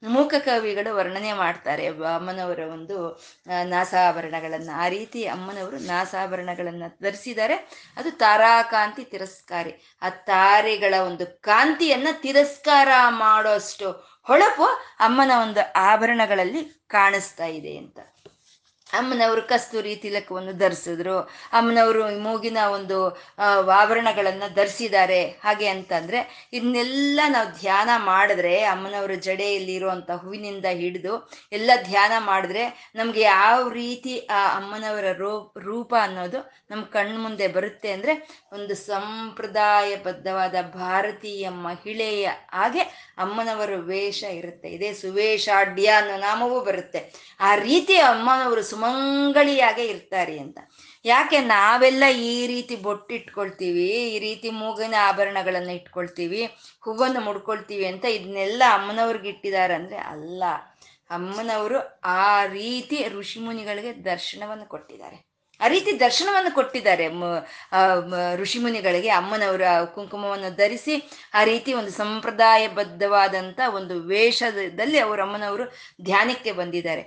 ಮೂಕ ಕವಿಗಳು ವರ್ಣನೆ ಮಾಡ್ತಾರೆ. ಅಮ್ಮನವರ ಒಂದು ನಾಸಾಭರಣಗಳನ್ನು. ಆ ರೀತಿ ಅಮ್ಮನವರು ನಾಸಾಭರಣಗಳನ್ನು ಧರಿಸಿದ್ದಾರೆ. ಅದು ತಾರಾಕಾಂತಿ ತಿರಸ್ಕಾರಿ. ಆ ತಾರೆಗಳ ಒಂದು ಕಾಂತಿಯನ್ನು ತಿರಸ್ಕಾರ ಮಾಡೋಷ್ಟು ಹೊಳಪು ಅಮ್ಮನ ಒಂದು ಆಭರಣಗಳಲ್ಲಿ ಕಾಣಿಸ್ತಾ ಇದೆ ಅಂತ. ಅಮ್ಮನವರು ಕಸ್ತೂರಿ ತಿಲಕವನ್ನು ಧರಿಸಿದ್ರು. ಅಮ್ಮನವರು ಮೂಗಿನ ಒಂದು ಆವರಣಗಳನ್ನು ಧರಿಸಿದ್ದಾರೆ. ಹಾಗೆ ಅಂತಂದ್ರೆ ಇದನ್ನೆಲ್ಲ ನಾವು ಧ್ಯಾನ ಮಾಡಿದ್ರೆ ಅಮ್ಮನವರ ಜಡೆಯಲ್ಲಿ ಇರುವಂತ ಹೂವಿನಿಂದ ಹಿಡಿದು ಎಲ್ಲ ಧ್ಯಾನ ಮಾಡಿದ್ರೆ ನಮಗೆ ಯಾವ ರೀತಿ ಆ ಅಮ್ಮನವರ ರೂಪ ಅನ್ನೋದು ನಮ್ಮ ಕಣ್ಣು ಮುಂದೆ ಬರುತ್ತೆ ಅಂದ್ರೆ ಒಂದು ಸಂಪ್ರದಾಯಬದ್ಧವಾದ ಭಾರತೀಯ ಮಹಿಳೆಯ ಹಾಗೆ ಅಮ್ಮನವರ ವೇಷ ಇರುತ್ತೆ. ಇದೇ ಸುವೇಷಾಢ್ಯ ಅನ್ನೋ ನಾಮವೂ ಬರುತ್ತೆ. ಆ ರೀತಿ ಅಮ್ಮನವರು ಸುಮಂಗಳಿಯಾಗೆ ಇರ್ತಾರೆ ಅಂತ. ಯಾಕೆ ನಾವೆಲ್ಲ ಈ ರೀತಿ ಬೊಟ್ಟಿಟ್ಕೊಳ್ತೀವಿ, ಈ ರೀತಿ ಮೂಗಿನ ಆಭರಣಗಳನ್ನು ಇಟ್ಕೊಳ್ತೀವಿ, ಹೂವನ್ನು ಮುಡ್ಕೊಳ್ತೀವಿ ಅಂತ ಇದನ್ನೆಲ್ಲ ಅಮ್ಮನವ್ರಿಗೆ ಇಟ್ಟಿದಾರಂದ್ರೆ ಅಲ್ಲ. ಅಮ್ಮನವರು ಆ ರೀತಿ ಋಷಿಮುನಿಗಳಿಗೆ ದರ್ಶನವನ್ನು ಕೊಟ್ಟಿದ್ದಾರೆ. ಆ ರೀತಿ ದರ್ಶನವನ್ನು ಕೊಟ್ಟಿದ್ದಾರೆ ಋಷಿಮುನಿಗಳಿಗೆ ಅಮ್ಮನವರ ಕುಂಕುಮವನ್ನು ಧರಿಸಿ ಆ ರೀತಿ ಒಂದು ಸಂಪ್ರದಾಯಬದ್ಧವಾದಂಥ ಒಂದು ವೇಷದಲ್ಲಿ ಅವರು ಅಮ್ಮನವರು ಧ್ಯಾನಕ್ಕೆ ಬಂದಿದ್ದಾರೆ.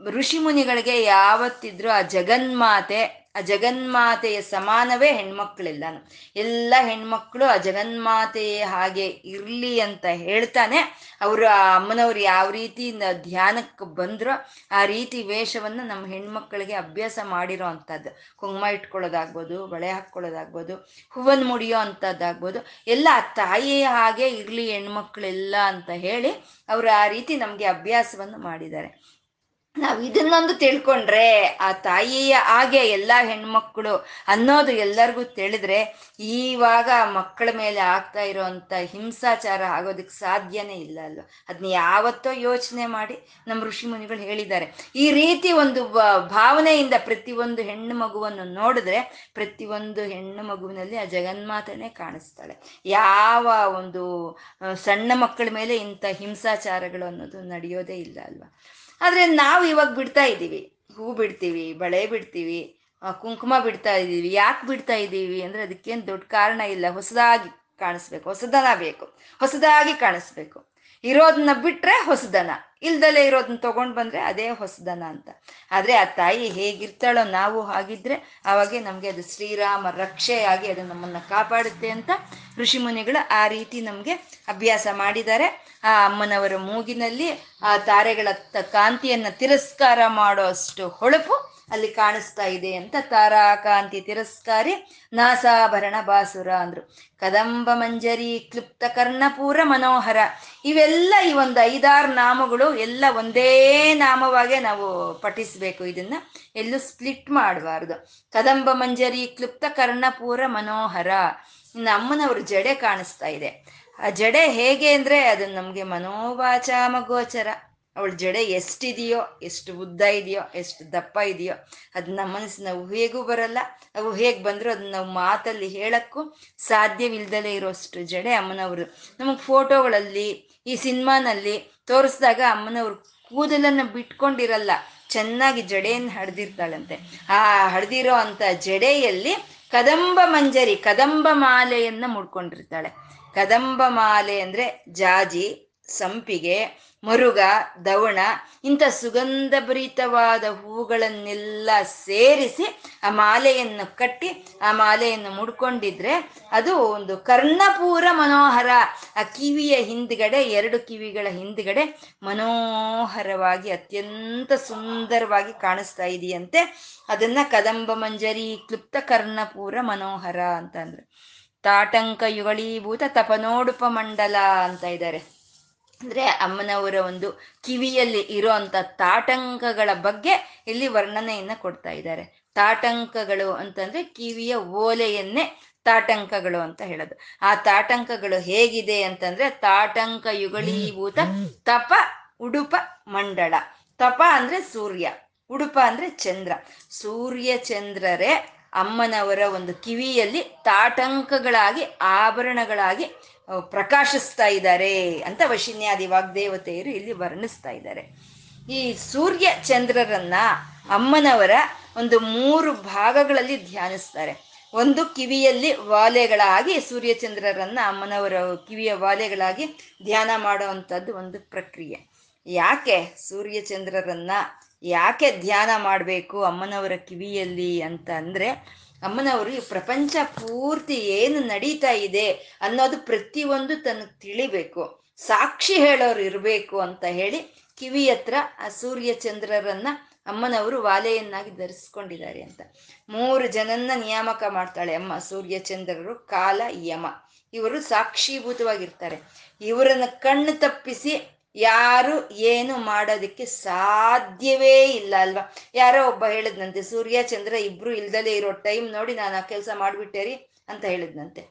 ಋಷಿಮುನಿಗಳಿಗೆ ಯಾವತ್ತಿದ್ರು ಆ ಜಗನ್ಮಾತೆ, ಆ ಜಗನ್ಮಾತೆಯ ಸಮಾನವೇ ಹೆಣ್ಮಕ್ಳೆಲ್ಲಾನು. ಎಲ್ಲ ಹೆಣ್ಮಕ್ಳು ಆ ಜಗನ್ಮಾತೆಯ ಹಾಗೆ ಇರ್ಲಿ ಅಂತ ಹೇಳ್ತಾನೆ. ಅವರು ಆ ಅಮ್ಮನವ್ರು ಯಾವ ರೀತಿ ಧ್ಯಾನಕ್ಕೆ ಬಂದ್ರೋ ಆ ರೀತಿ ವೇಷವನ್ನು ನಮ್ಮ ಹೆಣ್ಮಕ್ಳಿಗೆ ಅಭ್ಯಾಸ ಮಾಡಿರೋ ಅಂಥದ್ದು. ಕುಂಕುಮ ಇಟ್ಕೊಳ್ಳೋದಾಗ್ಬೋದು, ಬಳೆ ಹಾಕ್ಕೊಳ್ಳೋದಾಗ್ಬೋದು ಹೂವನ್ನು ಮುಡಿಯೋ ಅಂಥದ್ದಾಗ್ಬೋದು, ಎಲ್ಲ ಆ ತಾಯಿಯೇ ಹಾಗೆ ಇರ್ಲಿ ಹೆಣ್ಮಕ್ಳೆಲ್ಲ ಅಂತ ಹೇಳಿ ಅವರು ಆ ರೀತಿ ನಮಗೆ ಅಭ್ಯಾಸವನ್ನು ಮಾಡಿದ್ದಾರೆ. ನಾವು ಇದನ್ನೊಂದು ತಿಳ್ಕೊಂಡ್ರೆ ಆ ತಾಯಿಯ ಹಾಗೆ ಎಲ್ಲ ಹೆಣ್ಮಕ್ಳು ಅನ್ನೋದು ಎಲ್ಲರಿಗೂ ತಿಳಿದ್ರೆ ಈವಾಗ ಮಕ್ಕಳ ಮೇಲೆ ಆಗ್ತಾ ಇರೋವಂಥ ಹಿಂಸಾಚಾರ ಆಗೋದಕ್ಕೆ ಸಾಧ್ಯನೇ ಇಲ್ಲ ಅಲ್ವ? ಅದನ್ನ ಯಾವತ್ತೋ ಯೋಚನೆ ಮಾಡಿ ನಮ್ಮ ಋಷಿ ಮುನಿಗಳು ಹೇಳಿದ್ದಾರೆ. ಈ ರೀತಿ ಒಂದು ಭಾವನೆಯಿಂದ ಪ್ರತಿಯೊಂದು ಹೆಣ್ಣು ಮಗುವನ್ನು ನೋಡಿದ್ರೆ ಪ್ರತಿಯೊಂದು ಹೆಣ್ಣು ಮಗುವಿನಲ್ಲಿ ಆ ಜಗನ್ಮಾತನೇ ಕಾಣಿಸ್ತಾಳೆ. ಯಾವ ಒಂದು ಸಣ್ಣ ಮಕ್ಕಳ ಮೇಲೆ ಇಂಥ ಹಿಂಸಾಚಾರಗಳು ಅನ್ನೋದು ನಡೆಯೋದೇ ಇಲ್ಲ ಅಲ್ವಾ? ಆದ್ರೆ ನಾವು ಇವಾಗ ಬಿಡ್ತಾ ಇದ್ದೀವಿ. ಹೂ ಬಿಡ್ತೀವಿ, ಬಳೆ ಬಿಡ್ತೀವಿ ಕುಂಕುಮ ಬಿಡ್ತಾ ಇದ್ದೀವಿ, ಯಾಕೆ ಬಿಡ್ತಾ ಇದ್ದೀವಿ ಅಂದ್ರೆ ಅದಕ್ಕೇನು ದೊಡ್ಡ ಕಾರಣ ಇಲ್ಲ. ಹೊಸದಾಗಿ ಕಾಣಿಸ್ಬೇಕು, ಹೊಸದನ ಬೇಕು, ಹೊಸದಾಗಿ ಕಾಣಿಸ್ಬೇಕು. ಇರೋದನ್ನ ಬಿಟ್ಟರೆ ಹೊಸದನ. ಇಲ್ದಲೆ ಇರೋದನ್ನ ತಗೊಂಡು ಬಂದ್ರೆ ಅದೇ ಹೊಸದನ ಅಂತ. ಆದ್ರೆ ಆ ತಾಯಿ ಹೇಗಿರ್ತಾಳೋ ನಾವು ಹಾಗಿದ್ರೆ ಅವಾಗೆ ನಮಗೆ ಅದು ಶ್ರೀರಾಮ ರಕ್ಷೆಯಾಗಿ ಅದು ನಮ್ಮನ್ನ ಕಾಪಾಡುತ್ತೆ ಅಂತ ಋಷಿ ಮುನಿಗಳು ಆ ರೀತಿ ನಮಗೆ ಅಭ್ಯಾಸ ಮಾಡಿದ್ದಾರೆ. ಆ ಅಮ್ಮನವರ ಮೂಗಿನಲ್ಲಿ ಆ ತಾರೆಗಳ ಕಾಂತಿಯನ್ನ ತಿರಸ್ಕಾರ ಮಾಡೋ ಅಷ್ಟು ಹೊಳಪು ಅಲ್ಲಿ ಕಾಣಿಸ್ತಾ ಇದೆ ಅಂತ ತಾರಾಕಾಂತಿ ತಿರಸ್ಕಾರಿ ನಾಸಾಭರಣ ಬಾಸುರ ಅಂದ್ರು. ಕದಂಬ ಮಂಜರಿ, ಕ್ಲುಪ್ತ ಕರ್ಣಪೂರ, ಮನೋಹರ ಇವೆಲ್ಲ ಈ ಒಂದು ಐದಾರು ನಾಮಗಳು ಎಲ್ಲ ಒಂದೇ ನಾಮವಾಗೆ ನಾವು ಪಠಿಸ್ಬೇಕು ಇದನ್ನ. ಎಲ್ಲೂ ಸ್ಪ್ಲಿಟ್ ಮಾಡಬಾರ್ದು. ಕದಂಬ ಮಂಜರಿ, ಕ್ಲುಪ್ತ ಕರ್ಣಪೂರ, ಮನೋಹರ. ಅಮ್ಮನವ್ರ ಜಡೆ ಕಾಣಿಸ್ತಾ ಇದೆ. ಆ ಜಡೆ ಹೇಗೆ ಅಂದ್ರೆ ಅದು ನಮ್ಗೆ ಮನೋವಾಚಾಮ ಗೋಚರ ಅವಳ ಜಡೆ ಎಷ್ಟಿದೆಯೋ, ಎಷ್ಟು ಉದ್ದ ಇದೆಯೋ, ಎಷ್ಟು ದಪ್ಪ ಇದೆಯೋ ಅದು ನಮ್ಮ ಮನಸ್ಸಿನ ಹೇಗೂ ಬರಲ್ಲ. ಅವು ಹೇಗೆ ಬಂದರೂ ಅದನ್ನ ನಾವು ಮಾತಲ್ಲಿ ಹೇಳೋಕ್ಕೂ ಸಾಧ್ಯವಿಲ್ಲದಲೇ ಇರೋಷ್ಟು ಜಡೆ ಅಮ್ಮನವರು. ನಮಗೆ ಫೋಟೋಗಳಲ್ಲಿ, ಈ ಸಿನಿಮಾನಲ್ಲಿ ತೋರಿಸಿದಾಗ ಅಮ್ಮನವ್ರು ಕೂದಲನ್ನು ಬಿಟ್ಕೊಂಡಿರಲ್ಲ, ಚೆನ್ನಾಗಿ ಜಡೆಯನ್ನು ಹಡ್ದಿರ್ತಾಳಂತೆ. ಆ ಹಡ್ದಿರೋ ಅಂಥ ಜಡೆಯಲ್ಲಿ ಕದಂಬ ಮಂಜರಿ, ಕದಂಬ ಮಾಲೆಯನ್ನು ಮುಡ್ಕೊಂಡಿರ್ತಾಳೆ. ಕದಂಬ ಮಾಲೆ ಅಂದ್ರೆ ಜಾಜಿ, ಸಂಪಿಗೆ ಮರುಗ, ದವಣ, ಇಂಥ ಸುಗಂಧಭರಿತವಾದ ಹೂಗಳನ್ನೆಲ್ಲ ಸೇರಿಸಿ ಆ ಮಾಲೆಯನ್ನು ಕಟ್ಟಿ, ಆ ಮಾಲೆಯನ್ನು ಮುಡ್ಕೊಂಡಿದ್ರೆ ಅದು ಒಂದು ಕರ್ಣಪೂರ ಮನೋಹರ. ಆ ಕಿವಿಯ ಹಿಂದ್ಗಡೆ, ಎರಡು ಕಿವಿಗಳ ಹಿಂದ್ಗಡೆ ಮನೋಹರವಾಗಿ, ಅತ್ಯಂತ ಸುಂದರವಾಗಿ ಕಾಣಿಸ್ತಾ ಇದೆಯಂತೆ. ಅದನ್ನ ಕದಂಬ ಮಂಜರಿ, ಕ್ಲುಪ್ತ ಕರ್ಣಪೂರ ಮನೋಹರ ಅಂತ ಅಂದ್ರೆ ತಾಟಂಕ ಯುಗಳೀಭೂತ ತಪನೋಡುಪ ಮಂಡಲ ಅಂತ ಇದ್ದಾರೆ. ಅಂದ್ರೆ ಅಮ್ಮನವರ ಒಂದು ಕಿವಿಯಲ್ಲಿ ಇರೋಂಥ ತಾಟಂಕಗಳ ಬಗ್ಗೆ ಇಲ್ಲಿ ವರ್ಣನೆಯನ್ನ ಕೊಡ್ತಾ ಇದ್ದಾರೆ. ತಾಟಂಕಗಳು ಅಂತಂದ್ರೆ ಕಿವಿಯ ಓಲೆಯನ್ನೇ ತಾಟಂಕಗಳು ಅಂತ ಹೇಳೋದು. ಆ ತಾಟಂಕಗಳು ಹೇಗಿದೆ ಅಂತಂದ್ರೆ ತಾಟಂಕ ಯುಗಳೀಭೂತ ತಪ ಉಡುಪ ಮಂಡಳ. ತಪ ಅಂದ್ರೆ ಸೂರ್ಯ, ಉಡುಪ ಅಂದ್ರೆ ಚಂದ್ರ. ಸೂರ್ಯ ಚಂದ್ರರೇ ಅಮ್ಮನವರ ಒಂದು ಕಿವಿಯಲ್ಲಿ ತಾಟಂಕಗಳಾಗಿ, ಆಭರಣಗಳಾಗಿ ಪ್ರಕಾಶಿಸ್ತಾ ಇದ್ದಾರೆ ಅಂತ ವಶಿನ್ಯಾದಿ ವಾಗ್ದೇವತೆಯರು ಇಲ್ಲಿ ವರ್ಣಿಸ್ತಾ ಇದ್ದಾರೆ. ಈ ಸೂರ್ಯ ಚಂದ್ರರನ್ನ ಅಮ್ಮನವರ ಒಂದು ಮೂರು ಭಾಗಗಳಲ್ಲಿ ಧ್ಯಾನಿಸ್ತಾರೆ. ಒಂದು ಕಿವಿಯಲ್ಲಿ ವಾಲೆಗಳಾಗಿ ಸೂರ್ಯಚಂದ್ರರನ್ನ ಅಮ್ಮನವರ ಕಿವಿಯ ವಾಲೆಗಳಾಗಿ ಧ್ಯಾನ ಮಾಡುವಂಥದ್ದು ಒಂದು ಪ್ರಕ್ರಿಯೆ. ಯಾಕೆ ಸೂರ್ಯಚಂದ್ರರನ್ನ ಯಾಕೆ ಧ್ಯಾನ ಮಾಡಬೇಕು ಅಮ್ಮನವರ ಕಿವಿಯಲ್ಲಿ ಅಂತ ಅಂದ್ರೆ ಅಮ್ಮನವರು, ಈ ಪ್ರಪಂಚ ಪೂರ್ತಿ ಏನು ನಡೀತಾ ಇದೆ ಅನ್ನೋದು ಪ್ರತಿಯೊಂದು ತನಗೆ ತಿಳಿಬೇಕು. ಸಾಕ್ಷಿ ಹೇಳೋರು ಇರಬೇಕು ಅಂತ ಹೇಳಿ ಕಿವಿ ಹತ್ರ ಆ ಸೂರ್ಯ ಚಂದ್ರರನ್ನ ಅಮ್ಮನವರು ವಾಲೆಯನ್ನಾಗಿ ಧರಿಸ್ಕೊಂಡಿದ್ದಾರೆ ಅಂತ. ಮೂರು ಜನನ್ನ ನಿಯಾಮಕ ಮಾಡ್ತಾಳೆ ಅಮ್ಮ ಸೂರ್ಯ ಚಂದ್ರರು ಕಾಲ, ಯಮ. ಇವರು ಸಾಕ್ಷೀಭೂತವಾಗಿರ್ತಾರೆ. ಇವರನ್ನ ಕಣ್ಣು ತಪ್ಪಿಸಿ ಯಾರು ಏನು ಮಾಡೋದಕ್ಕೆ ಸಾಧ್ಯವೇ ಇಲ್ಲ, ಅಲ್ವಾ? ಯಾರೋ ಒಬ್ಬ ಹೇಳಿದ್ನಂತೆ, ಸೂರ್ಯ, ಚಂದ್ರ ಇಬ್ರು ಇಲ್ದಲೇ ಇರೋ ಟೈಮ್ ನೋಡಿ ನಾನು ಆ ಕೆಲಸ ಮಾಡ್ಬಿಟ್ಟೇರಿ ಅಂತ ಹೇಳಿದ್ನಂತೆ.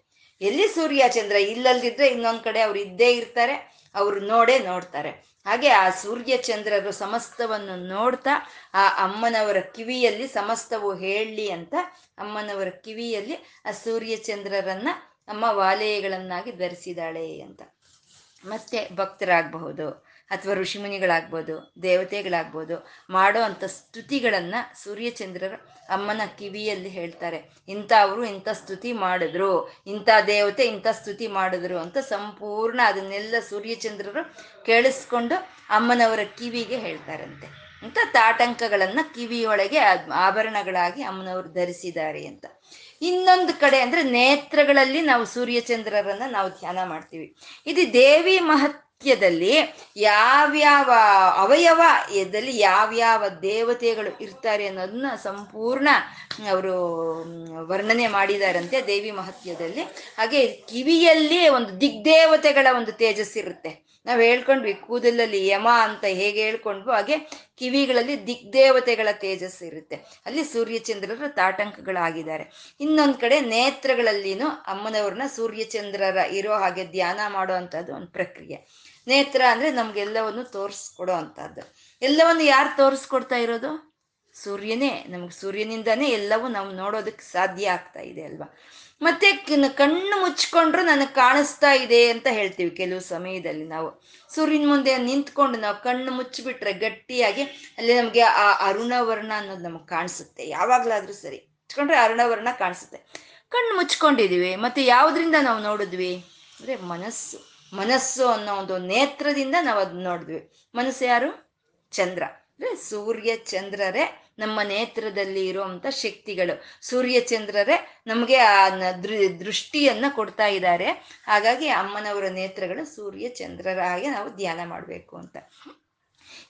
ಎಲ್ಲಿ ಸೂರ್ಯ, ಚಂದ್ರ ಇಲ್ಲಲ್ದಿದ್ರೆ ಇನ್ನೊಂದು ಕಡೆ ಅವ್ರು ಇದ್ದೇ ಇರ್ತಾರೆ, ಅವ್ರು ನೋಡೇ ನೋಡ್ತಾರೆ. ಹಾಗೆ ಆ ಸೂರ್ಯ, ಚಂದ್ರರು ಸಮಸ್ತವನ್ನು ನೋಡ್ತಾ, ಆ ಅಮ್ಮನವರ ಕಿವಿಯಲ್ಲಿ ಸಮಸ್ತವು ಹೇಳಲಿ ಅಂತ ಅಮ್ಮನವರ ಕಿವಿಯಲ್ಲಿ ಆ ಸೂರ್ಯ, ಚಂದ್ರರನ್ನ ಅಮ್ಮ ವಾಲೆಯಗಳನ್ನಾಗಿ ಧರಿಸಿದಾಳೆ ಅಂತ. ಮತ್ತೆ ಭಕ್ತರಾಗಬಹುದು ಅಥವಾ ಋಷಿಮುನಿಗಳಾಗ್ಬೋದು ದೇವತೆಗಳಾಗ್ಬೋದು ಮಾಡೋ ಅಂಥ ಸ್ತುತಿಗಳನ್ನು ಸೂರ್ಯಚಂದ್ರರು ಅಮ್ಮನ ಕಿವಿಯಲ್ಲಿ ಹೇಳ್ತಾರೆ. ಇಂಥ ಅವರು ಇಂಥ ಸ್ತುತಿ ಮಾಡಿದ್ರು, ಇಂಥ ದೇವತೆ ಇಂಥ ಸ್ತುತಿ ಮಾಡಿದ್ರು ಅಂತ ಸಂಪೂರ್ಣ ಅದನ್ನೆಲ್ಲ ಸೂರ್ಯಚಂದ್ರರು ಕೇಳಿಸ್ಕೊಂಡು ಅಮ್ಮನವರ ಕಿವಿಗೆ ಹೇಳ್ತಾರಂತೆ. ಅಂತ ತಾಟಂಕಗಳನ್ನ ಕಿವಿಯೊಳಗೆ ಆಭರಣಗಳಾಗಿ ಅಮ್ಮನವರು ಧರಿಸಿದ್ದಾರೆ ಅಂತ. ಇನ್ನೊಂದು ಕಡೆ ಅಂದ್ರೆ ನೇತ್ರಗಳಲ್ಲಿ ನಾವು ಸೂರ್ಯಚಂದ್ರರನ್ನ ನಾವು ಧ್ಯಾನ ಮಾಡ್ತೀವಿ. ಇದು ದೇವಿ ಮಹತ್ಯದಲ್ಲಿ ಯಾವ್ಯಾವ ಅವಯವ ಎದಲ್ಲಿ ಯಾವ್ಯಾವ ದೇವತೆಗಳು ಇರ್ತಾರೆ ಅನ್ನೋದನ್ನ ಸಂಪೂರ್ಣ ಅವರು ವರ್ಣನೆ ಮಾಡಿದಾರಂತೆ ದೇವಿ ಮಹತ್ಯದಲ್ಲಿ. ಹಾಗೆ ಕಿವಿಯಲ್ಲಿ ಒಂದು ದಿಗ್ದೇವತೆಗಳ ಒಂದು ತೇಜಸ್ ಇರುತ್ತೆ ನಾವು ಹೇಳ್ಕೊಂಡ್ವಿ, ಕೂದಲಲ್ಲಿ ಯಮ ಅಂತ ಹೇಗೆ ಹೇಳ್ಕೊಂಡ್ವು ಹಾಗೆ ಕಿವಿಗಳಲ್ಲಿ ದಿಗ್ದೇವತೆಗಳ ತೇಜಸ್ ಇರುತ್ತೆ. ಅಲ್ಲಿ ಸೂರ್ಯಚಂದ್ರರು ತಾಟಂಕಗಳಾಗಿದ್ದಾರೆ. ಇನ್ನೊಂದ್ ಕಡೆ ನೇತ್ರಗಳಲ್ಲಿನೂ ಅಮ್ಮನವ್ರನ್ನ ಸೂರ್ಯಚಂದ್ರರ ಇರೋ ಹಾಗೆ ಧ್ಯಾನ ಮಾಡೋ ಅಂಥದ್ದು ಒಂದು ಪ್ರಕ್ರಿಯೆ. ನೇತ್ರ ಅಂದ್ರೆ ನಮ್ಗೆಲ್ಲವನ್ನು ತೋರಿಸ್ಕೊಡೋ ಅಂಥದ್ದು. ಎಲ್ಲವನ್ನು ಯಾರು ತೋರಿಸ್ಕೊಡ್ತಾ ಇರೋದು? ಸೂರ್ಯನೇ. ನಮ್ಗೆ ಸೂರ್ಯನಿಂದಾನೇ ಎಲ್ಲವೂ ನಾವು ನೋಡೋದಕ್ಕೆ ಸಾಧ್ಯ ಆಗ್ತಾ ಇದೆ ಅಲ್ವಾ? ಮತ್ತೆ ಕಣ್ಣು ಮುಚ್ಕೊಂಡ್ರು ನನಗೆ ಕಾಣಿಸ್ತಾ ಇದೆ ಅಂತ ಹೇಳ್ತೀವಿ ಕೆಲವು ಸಮಯದಲ್ಲಿ ನಾವು. ಸೂರ್ಯನ ಮುಂದೆ ನಿಂತ್ಕೊಂಡು ನಾವು ಕಣ್ಣು ಮುಚ್ಚಿಬಿಟ್ರೆ ಗಟ್ಟಿಯಾಗಿ ಅಲ್ಲಿ ನಮಗೆ ಆ ಅರುಣವರ್ಣ ಅನ್ನೋದು ನಮಗೆ ಕಾಣಿಸುತ್ತೆ. ಯಾವಾಗ್ಲಾದ್ರೂ ಸರಿ. ಮುಚ್ಕೊಂಡ್ರೆ ಅರುಣವರ್ಣ ಕಾಣಿಸುತ್ತೆ. ಕಣ್ಣು ಮುಚ್ಕೊಂಡಿದೀವಿ ಮತ್ತೆ ಯಾವ್ದ್ರಿಂದ ನಾವು ನೋಡಿದ್ವಿ? ಅಂದ್ರೆ ಮನಸ್ಸು. ಮನಸ್ಸು ಅನ್ನೋ ಒಂದು ನೇತ್ರದಿಂದ ನಾವು ಅದನ್ನ ನೋಡಿದ್ವಿ. ಮನಸ್ಸು ಯಾರು? ಚಂದ್ರ. ಅಂದ್ರೆ ಸೂರ್ಯ, ಚಂದ್ರರೇ ನಮ್ಮ ನೇತ್ರದಲ್ಲಿ ಇರುವಂತ ಶಕ್ತಿಗಳು. ಸೂರ್ಯಚಂದ್ರರೇ ನಮಗೆ ಆ ದೃಷ್ಟಿಯನ್ನ ಕೊಡ್ತಾ ಇದ್ದಾರೆ. ಹಾಗಾಗಿ ಅಮ್ಮನವರ ನೇತ್ರಗಳು ಸೂರ್ಯಚಂದ್ರರ ಹಾಗೆ ನಾವು ಧ್ಯಾನ ಮಾಡಬೇಕು ಅಂತ.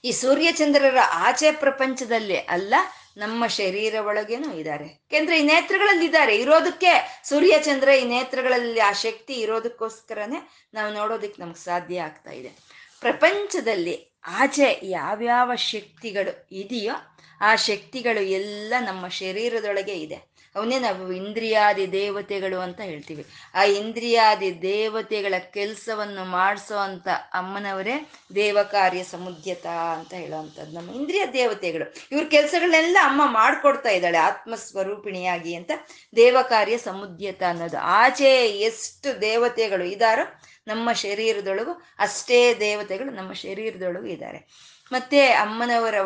ಈ ಸೂರ್ಯಚಂದ್ರರ ಆಚೆ ಪ್ರಪಂಚದಲ್ಲಿ ಅಲ್ಲ, ನಮ್ಮ ಶರೀರ ಒಳಗೇನು ಇದ್ದಾರೆ. ಯಾಕೆಂದ್ರೆ ಈ ನೇತ್ರಗಳಲ್ಲಿ ಇದ್ದಾರೆ. ಇರೋದಕ್ಕೆ ಸೂರ್ಯ ಚಂದ್ರ ಈ ನೇತ್ರಗಳಲ್ಲಿ ಆ ಶಕ್ತಿ ಇರೋದಕ್ಕೋಸ್ಕರನೇ ನಾವು ನೋಡೋದಕ್ಕೆ ನಮ್ಗೆ ಸಾಧ್ಯ ಆಗ್ತಾ ಇದೆ. ಪ್ರಪಂಚದಲ್ಲಿ ಆಚೆ ಯಾವ್ಯಾವ ಶಕ್ತಿಗಳು ಇದೆಯೋ ಆ ಶಕ್ತಿಗಳು ಎಲ್ಲ ನಮ್ಮ ಶರೀರದೊಳಗೆ ಇದೆ. ಅವನ್ನೇ ನಾವು ಇಂದ್ರಿಯಾದಿ ದೇವತೆಗಳು ಅಂತ ಹೇಳ್ತೀವಿ. ಆ ಇಂದ್ರಿಯಾದಿ ದೇವತೆಗಳ ಕೆಲಸವನ್ನು ಮಾಡಿಸೋ ಅಂತ ಅಮ್ಮನವರೇ ದೇವ ಕಾರ್ಯ ಸಮುದ್ಯತ ಅಂತ ಹೇಳುವಂಥದ್ದು ನಮ್ಮ ಇಂದ್ರಿಯ ದೇವತೆಗಳು. ಇವ್ರ ಕೆಲಸಗಳನ್ನೆಲ್ಲ ಅಮ್ಮ ಮಾಡಿಕೊಡ್ತಾ ಇದ್ದಾಳೆ ಆತ್ಮಸ್ವರೂಪಿಣಿಯಾಗಿ ಅಂತ. ದೇವ ಕಾರ್ಯ ಸಮುದ್ಯತ ಅನ್ನೋದು ಆಚೆ ಎಷ್ಟು ದೇವತೆಗಳು ಇದಾರೋ ನಮ್ಮ ಶರೀರದೊಳಗು ಅಷ್ಟೇ ದೇವತೆಗಳು ನಮ್ಮ ಶರೀರದೊಳಗು ಇದ್ದಾರೆ. ಮತ್ತೆ ಅಮ್ಮನವರ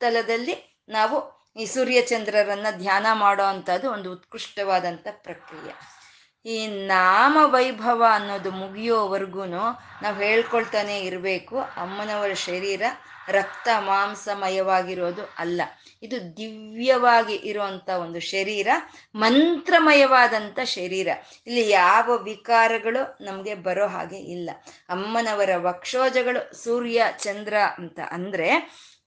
ವಕ್ಷಸ್ಥಲದಲ್ಲಿ ನಾವು ಈ ಸೂರ್ಯಚಂದ್ರರನ್ನ ಧ್ಯಾನ ಮಾಡೋ ಅಂಥದ್ದು ಒಂದು ಉತ್ಕೃಷ್ಟವಾದಂಥ ಪ್ರಕ್ರಿಯೆ. ಈ ನಾಮ ವೈಭವ ಅನ್ನೋದು ಮುಗಿಯೋವರೆಗೂ ನಾವು ಹೇಳ್ಕೊಳ್ತಾನೆ ಇರಬೇಕು. ಅಮ್ಮನವರ ಶರೀರ ರಕ್ತ ಮಾಂಸಮಯವಾಗಿರೋದು ಅಲ್ಲ. ಇದು ದಿವ್ಯವಾಗಿ ಇರುವಂತ ಒಂದು ಶರೀರ, ಮಂತ್ರಮಯವಾದಂಥ ಶರೀರ. ಇಲ್ಲಿ ಯಾವ ವಿಕಾರಗಳು ನಮಗೆ ಬರೋ ಹಾಗೆ ಇಲ್ಲ. ಅಮ್ಮನವರ ವಕ್ಷೋಜಗಳು ಸೂರ್ಯ, ಚಂದ್ರ ಅಂತ ಅಂದ್ರೆ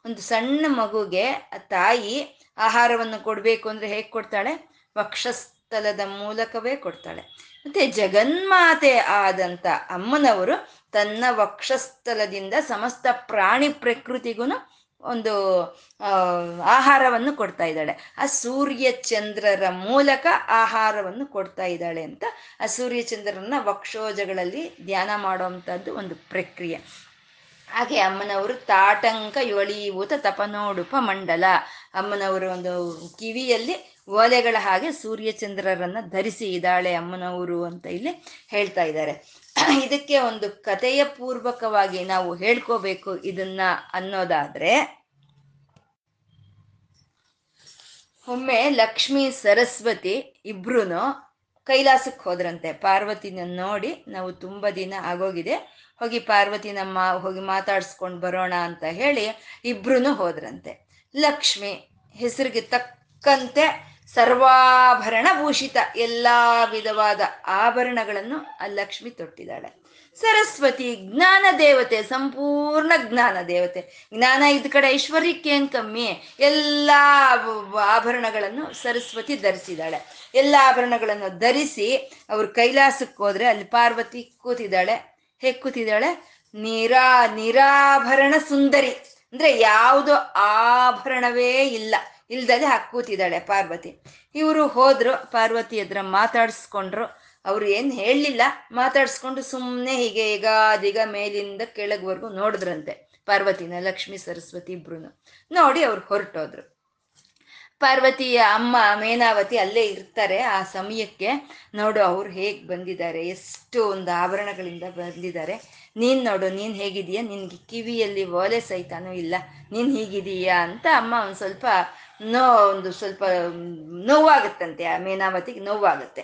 ಒಂದು ಸಣ್ಣ ಮಗುಗೆ ತಾಯಿ ಆಹಾರವನ್ನು ಕೊಡಬೇಕು ಅಂದ್ರೆ ಹೇಗೆ ಕೊಡ್ತಾಳೆ? ವಕ್ಷಸ್ಥಲದ ಮೂಲಕವೇ ಕೊಡ್ತಾಳೆ. ಮತ್ತೆ ಜಗನ್ಮಾತೆ ಆದಂತ ಅಮ್ಮನವರು ತನ್ನ ವಕ್ಷಸ್ಥಲದಿಂದ ಸಮಸ್ತ ಪ್ರಾಣಿ ಪ್ರಕೃತಿಗೂ ಒಂದು ಆಹಾರವನ್ನು ಕೊಡ್ತಾ ಇದ್ದಾಳೆ. ಆ ಸೂರ್ಯ ಚಂದ್ರರ ಮೂಲಕ ಆಹಾರವನ್ನು ಕೊಡ್ತಾ ಇದ್ದಾಳೆ ಅಂತ ಆ ಸೂರ್ಯ ಚಂದ್ರನ ವಕ್ಷೋಜಗಳಲ್ಲಿ ಧ್ಯಾನ ಮಾಡುವಂಥದ್ದು ಒಂದು ಪ್ರಕ್ರಿಯೆ. ಹಾಗೆ ಅಮ್ಮನವರು ತಾಟಂಕ ಯೋಳೀಭೂತ ತಪನೋಡುಪ ಮಂಡಲ. ಅಮ್ಮನವರು ಒಂದು ಕಿವಿಯಲ್ಲಿ ಓಲೆಗಳ ಹಾಗೆ ಸೂರ್ಯಚಂದ್ರರನ್ನ ಧರಿಸಿ ಇದ್ದಾಳೆ ಅಮ್ಮನವರು ಅಂತ ಇಲ್ಲಿ ಹೇಳ್ತಾ ಇದ್ದಾರೆ. ಇದಕ್ಕೆ ಒಂದು ಕಥೆಯ ಪೂರ್ವಕವಾಗಿ ನಾವು ಹೇಳ್ಕೋಬೇಕು ಇದನ್ನ ಅನ್ನೋದಾದ್ರೆ, ಒಮ್ಮೆ ಲಕ್ಷ್ಮಿ ಸರಸ್ವತಿ ಇಬ್ರು ಕೈಲಾಸಕ್ಕೆ ಹೋದ್ರಂತೆ. ಪಾರ್ವತಿನ ನೋಡಿ ನಾವು ತುಂಬ ದಿನ ಆಗೋಗಿದೆ. ಹೋಗಿ ಪಾರ್ವತಿನ ನಮ್ಮ ಹೋಗಿ ಮಾತಾಡಿಸ್ಕೊಂಡು ಬರೋಣ ಅಂತ ಹೇಳಿ ಇಬ್ರು ಹೋದ್ರಂತೆ. ಲಕ್ಷ್ಮಿ ಹೆಸರಿಗೆ ತಕ್ಕಂತೆ ಸರ್ವಾಭರಣ ಭೂಷಿತ ಎಲ್ಲಾ ವಿಧವಾದ ಆಭರಣಗಳನ್ನು ಆ ಲಕ್ಷ್ಮಿ ತೊಟ್ಟಿದ್ದಾಳೆ ಸರಸ್ವತಿ ಜ್ಞಾನ ದೇವತೆ, ಸಂಪೂರ್ಣ ಜ್ಞಾನ ದೇವತೆ. ಜ್ಞಾನ ಇದ್ ಕಡೆ ಐಶ್ವರ್ಯಕ್ಕೆ ಏನ್ ಕಮ್ಮಿ? ಎಲ್ಲಾ ಆಭರಣಗಳನ್ನು ಸರಸ್ವತಿ ಧರಿಸಿದಾಳೆ. ಎಲ್ಲ ಆಭರಣಗಳನ್ನು ಧರಿಸಿ ಅವ್ರು ಕೈಲಾಸಕ್ಕೆ ಹೋದ್ರೆ ಅಲ್ಲಿ ಪಾರ್ವತಿ ಕೂತಿದ್ದಾಳೆ. ಹೇಗ್ ಕೂತಿದ್ದಾಳೆ? ನಿರಾ, ನಿರಾಭರಣ ಸುಂದರಿ. ಅಂದ್ರೆ ಯಾವುದು ಆಭರಣವೇ ಇಲ್ಲ. ಇಲ್ದಲೆ ಕೂತಿದ್ದಾಳೆ ಪಾರ್ವತಿ. ಇವರು ಹೋದ್ರು, ಪಾರ್ವತಿ ಹತ್ರ ಮಾತಾಡಿಸ್ಕೊಂಡ್ರು. ಅವ್ರು ಏನು ಹೇಳಲಿಲ್ಲ. ಮಾತಾಡಿಸ್ಕೊಂಡು ಸುಮ್ಮನೆ ಹೀಗೆ ಈಗ ಅದೀಗ ಮೇಲಿಂದ ಕೆಳಗ್ವರೆಗೂ ನೋಡಿದ್ರಂತೆ ಪಾರ್ವತಿನ ಲಕ್ಷ್ಮೀ ಸರಸ್ವತಿ ಇಬ್ರು ನೋಡಿ ಅವ್ರು ಹೊರಟೋದ್ರು. ಪಾರ್ವತಿಯ ಅಮ್ಮ ಮೇನಾವತಿ ಅಲ್ಲೇ ಇರ್ತಾರೆ ಆ ಸಮಯಕ್ಕೆ. ನೋಡು, ಅವ್ರು ಹೇಗೆ ಬಂದಿದ್ದಾರೆ, ಎಷ್ಟು ಒಂದು ಆಭರಣಗಳಿಂದ ಬಂದಿದ್ದಾರೆ. ನೀನ್ ನೋಡು, ನೀನ್ ಹೇಗಿದೀಯ ನಿನ್ಗೆ ಕಿವಿಯಲ್ಲಿ ಓಲೆ ಸಹಿತನೂ ಇಲ್ಲ. ನೀನ್ ಹೀಗಿದೀಯಾ ಅಂತ ಅಮ್ಮ ಒಂದು ಸ್ವಲ್ಪ ನೋ, ಒಂದು ಸ್ವಲ್ಪ ನೋವಾಗುತ್ತಂತೆ ಆ ಮೇನಾವತಿಗೆ, ನೋವಾಗುತ್ತೆ.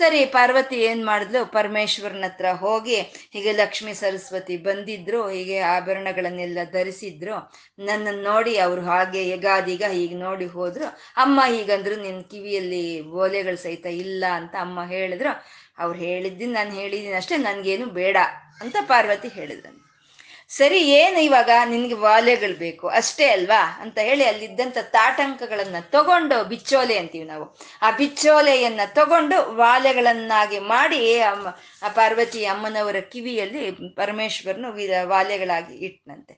ಸರಿ, ಪಾರ್ವತಿ ಏನ್ ಮಾಡಿದ್ಲು? ಪರಮೇಶ್ವರನ ಹತ್ರ ಹೋಗಿ ಹೀಗೆ ಲಕ್ಷ್ಮೀ ಸರಸ್ವತಿ ಬಂದಿದ್ರು, ಹೀಗೆ ಆಭರಣಗಳನ್ನೆಲ್ಲ ಧರಿಸಿದ್ರು. ನನ್ನನ್ನು ನೋಡಿ ಅವ್ರು ಹಾಗೆ ಯಗಾದಿಗ ಹೀಗೆ ನೋಡಿ ಹೋದ್ರು. ಅಮ್ಮ ಹೀಗಂದ್ರು, ನಿನ್ ಕಿವಿಯಲ್ಲಿ ಓಲೆಗಳು ಸಹಿತ ಇಲ್ಲ ಅಂತ ಅಮ್ಮ ಹೇಳಿದ್ರು. ಅವ್ರು ಹೇಳಿದ್ದೀನಿ ನಾನು ಹೇಳಿದ್ದೀನಿ ಅಷ್ಟೇ, ನನ್ಗೇನು ಬೇಡ ಅಂತ ಪಾರ್ವತಿ ಹೇಳಿದ್ರಂತೆ. ಸರಿ, ಏನು ಇವಾಗ ನಿನ್ಗೆ ವಾಲೆಗಳು ಬೇಕು? ಅಷ್ಟೇ ಅಲ್ವಾ? ಅಂತ ಹೇಳಿ ಅಲ್ಲಿದ್ದಂಥ ತಾಟಂಕಗಳನ್ನ ತಗೊಂಡು ಬಿಚ್ಚೋಲೆ ಅಂತೀವಿ ನಾವು. ಆ ಬಿಚ್ಚೋಲೆಯನ್ನ ತಗೊಂಡು ವಾಲೆಗಳನ್ನಾಗಿ ಮಾಡಿ ಆ ಪಾರ್ವತಿ ಅಮ್ಮನವರ ಕಿವಿಯಲ್ಲಿ ಪರಮೇಶ್ವರನು ವಾಲೆಗಳಾಗಿ ಇಟ್ಟನಂತೆ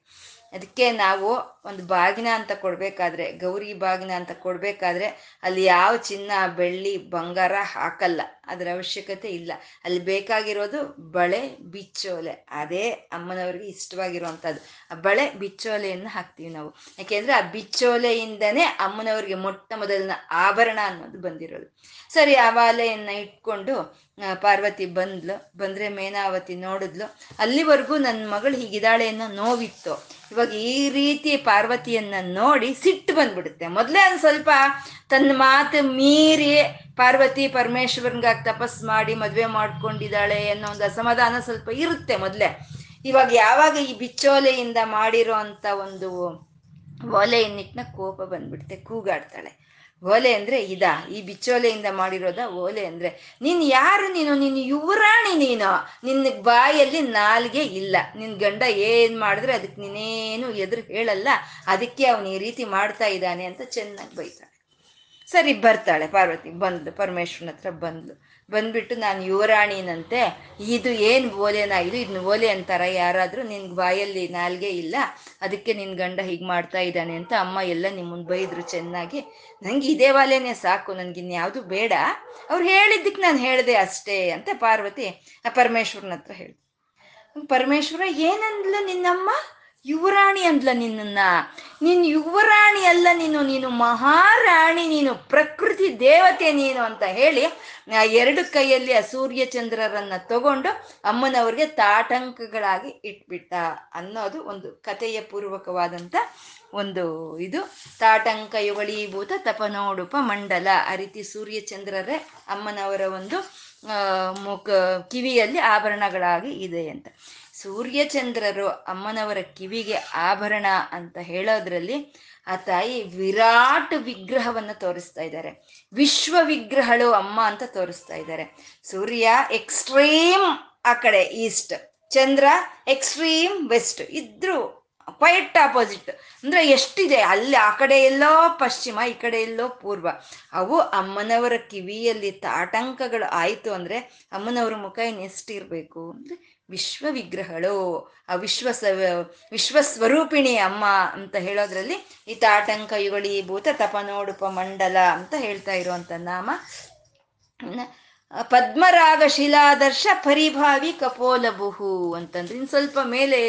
ಅದಕ್ಕೆ ನಾವು ಒಂದು ಬಾಗಿನ ಅಂತ ಕೊಡ್ಬೇಕಾದ್ರೆ, ಗೌರಿ ಬಾಗಿನ ಅಂತ ಕೊಡ್ಬೇಕಾದ್ರೆ ಅಲ್ಲಿ ಯಾವ ಚಿನ್ನ, ಬೆಳ್ಳಿ, ಬಂಗಾರ ಹಾಕಲ್ಲ. ಅದರ ಅವಶ್ಯಕತೆ ಇಲ್ಲ. ಅಲ್ಲಿ ಬೇಕಾಗಿರೋದು ಬಳೆ, ಬಿಚ್ಚೋಲೆ. ಅದೇ ಅಮ್ಮನವ್ರಿಗೆ ಇಷ್ಟವಾಗಿರುವಂಥದ್ದು. ಆ ಬಳೆ, ಬಿಚ್ಚೋಲೆಯನ್ನು ಹಾಕ್ತೀವಿ ನಾವು. ಯಾಕೆಂದ್ರೆ ಆ ಬಿಚ್ಚೋಲೆಯಿಂದನೇ ಅಮ್ಮನವ್ರಿಗೆ ಮೊಟ್ಟ ಮೊದಲಿನ ಆಭರಣ ಅನ್ನೋದು ಬಂದಿರೋದು. ಸರಿ, ಆ ವಾಲೆಯನ್ನ ಇಟ್ಕೊಂಡು ಪಾರ್ವತಿ ಬಂದ್ಲು. ಬಂದ್ರೆ ಮೇನಾವತಿ ನೋಡಿದ್ಲು. ಅಲ್ಲಿವರೆಗೂ ನನ್ನ ಮಗಳು ಹೀಗಿದ್ದಾಳೆ ಅನ್ನೋ ನೋವಿತ್ತು. ಇವಾಗ ಈ ರೀತಿ ಪಾರ್ವತಿಯನ್ನ ನೋಡಿ ಸಿಟ್ಟು ಬಂದ್ಬಿಡುತ್ತೆ. ಮೊದಲೇ ಒಂದು ಸ್ವಲ್ಪ ತನ್ನ ಮಾತು ಮೀರಿ ಪಾರ್ವತಿ ಪರಮೇಶ್ವರನ್ಗಾಗಿ ತಪಸ್ ಮಾಡಿ ಮದುವೆ ಮಾಡ್ಕೊಂಡಿದ್ದಾಳೆ ಅನ್ನೋ ಒಂದು ಅಸಮಾಧಾನ ಸ್ವಲ್ಪ ಇರುತ್ತೆ ಮೊದಲೇ. ಇವಾಗ ಯಾವಾಗ ಈ ಬಿಚ್ಚೋಲೆಯಿಂದ ಮಾಡಿರೋ ಅಂತ ಒಂದು ಓಲೆಯನ್ನಿಟ್ನ ಕೋಪ ಬಂದ್ಬಿಡುತ್ತೆ, ಕೂಗಾಡ್ತಾಳೆ. ಓಲೆ ಅಂದ್ರೆ ಇದಾ? ಈ ಬಿಚ್ಚೋಲೆಯಿಂದ ಮಾಡಿರೋದ ಓಲೆ ಅಂದ್ರೆ, ನೀನ್ ಯಾರು ನೀನು? ನೀನು ಯುವರಾಣಿ ನೀನು. ನಿನ್ನ ಬಾಯಲ್ಲಿ ನಾಲ್ಗೆ ಇಲ್ಲ. ನಿನ್ ಗಂಡ ಏನ್ ಮಾಡಿದ್ರೆ ಅದಕ್ಕೆ ನೀನೇನು ಎದುರು ಹೇಳಲ್ಲ. ಅದಕ್ಕೆ ಅವನು ಈ ರೀತಿ ಮಾಡ್ತಾ ಇದ್ದಾನೆ ಅಂತ ಚೆನ್ನಾಗಿ ಬೈತಾಳೆ. ಸರಿ, ಬರ್ತಾಳೆ ಪಾರ್ವತಿ. ಬಂದ್ಲು, ಪರಮೇಶ್ವರನ ಹತ್ರ ಬಂದ್ಲು. ಬಂದ್ಬಿಟ್ಟು ನಾನು ಯುವರಾಣಿನಂತೆ, ಇದು ಏನು ಓಲೆನಾ, ಇದು ಇದನ್ನ ಓಲೆ ಅಂತಾರ? ಯಾರಾದರೂ ನಿನ್ ಬಾಯಲ್ಲಿ ನಾಲ್ಗೆ ಇಲ್ಲ, ಅದಕ್ಕೆ ನಿನ್ ಗಂಡ ಹೀಗೆ ಮಾಡ್ತಾ ಇದ್ದಾನೆ ಅಂತ ಅಮ್ಮ ಎಲ್ಲ ನಿಮ್ಮನ್ನು ಬೈದ್ರು ಚೆನ್ನಾಗಿ. ನಂಗೆ ಇದೇ ವಾಲೆನೇ ಸಾಕು ನನ್ಗಿನ್ಯಾವುದು ಬೇಡ. ಅವ್ರು ಹೇಳಿದ್ದಕ್ಕೆ ನಾನು ಹೇಳಿದೆ ಅಷ್ಟೇ ಅಂತ ಪಾರ್ವತಿ ಆ ಪರಮೇಶ್ವರನ ಹತ್ರ ಹೇಳಿದೆ. ಪರಮೇಶ್ವರ, ಏನಂದ್ಲು ನಿನ್ನಮ್ಮ? ಯುವರಾಣಿ ಅಂದ್ಲ ನಿನ್ನ ನಿನ್ ಯುವರಾಣಿ ಅಲ್ಲ ನೀನು ನೀನು ಮಹಾರಾಣಿ, ನೀನು ಪ್ರಕೃತಿ ದೇವತೆ ನೀನು ಅಂತ ಹೇಳಿ ಎರಡು ಕೈಯಲ್ಲಿ ಆ ಸೂರ್ಯಚಂದ್ರರನ್ನ ತಗೊಂಡು ಅಮ್ಮನವ್ರಿಗೆ ತಾಟಂಕಗಳಾಗಿ ಇಟ್ಬಿಟ್ಟ ಅನ್ನೋದು ಒಂದು ಕಥೆಯ ಪೂರ್ವಕವಾದಂಥ ಒಂದು ಇದು. ತಾಟಂಕ ಯುಗಳೀಭೂತ ತಪನೋಡುಪ ಮಂಡಲ ಆ ರೀತಿ ಸೂರ್ಯಚಂದ್ರರೇ ಅಮ್ಮನವರ ಒಂದು ಮುಖ ಕಿವಿಯಲ್ಲಿ ಆಭರಣಗಳಾಗಿ ಇದೆ ಅಂತ. ಸೂರ್ಯಚಂದ್ರರು ಅಮ್ಮನವರ ಕಿವಿಗೆ ಆಭರಣ ಅಂತ ಹೇಳೋದ್ರಲ್ಲಿ ಆ ತಾಯಿ ವಿರಾಟ್ ವಿಗ್ರಹವನ್ನ ತೋರಿಸ್ತಾ ಇದ್ದಾರೆ. ವಿಶ್ವ ವಿಗ್ರಹಗಳು ಅಮ್ಮ ಅಂತ ತೋರಿಸ್ತಾ ಇದ್ದಾರೆ. ಸೂರ್ಯ ಎಕ್ಸ್ಟ್ರೀಮ್ ಆ ಕಡೆ ಈಸ್ಟ್, ಚಂದ್ರ ಎಕ್ಸ್ಟ್ರೀಮ್ ವೆಸ್ಟ್, ಇದ್ರು ಕ್ವೈಟ್ ಆಪೋಸಿಟ್. ಅಂದ್ರೆ ಎಷ್ಟಿದೆ? ಅಲ್ಲಿ ಆ ಕಡೆ ಎಲ್ಲೋ ಪಶ್ಚಿಮ, ಈ ಕಡೆ ಎಲ್ಲೋ ಪೂರ್ವ. ಅವು ಅಮ್ಮನವರ ಕಿವಿಯಲ್ಲಿ ತಾಟಂಕಗಳು ಆಯಿತು ಅಂದ್ರೆ ಅಮ್ಮನವರ ಮುಖ ಇನ್ನು ಎಷ್ಟಿರ್ಬೇಕು ಅಂದ್ರೆ ವಿಶ್ವ ವಿಗ್ರಹಗಳು ಆ ವಿಶ್ವ ವಿಶ್ವಸ್ವರೂಪಿಣಿ ಅಮ್ಮ ಅಂತ ಹೇಳೋದ್ರಲ್ಲಿ ಈ ತಾಟಂಕ ಯುಗಳೀಭೂತ ತಪನೋಡುಪ ಮಂಡಲ ಅಂತ ಹೇಳ್ತಾ ಇರುವಂತ ನಾಮ. ಪದ್ಮರಾಗ ಶಿಲಾದರ್ಶ ಪರಿಭಾವಿ ಕಪೋಲಬುಹು ಅಂತಂದ್ರೆ ಇನ್ನು ಸ್ವಲ್ಪ ಮೇಲೆ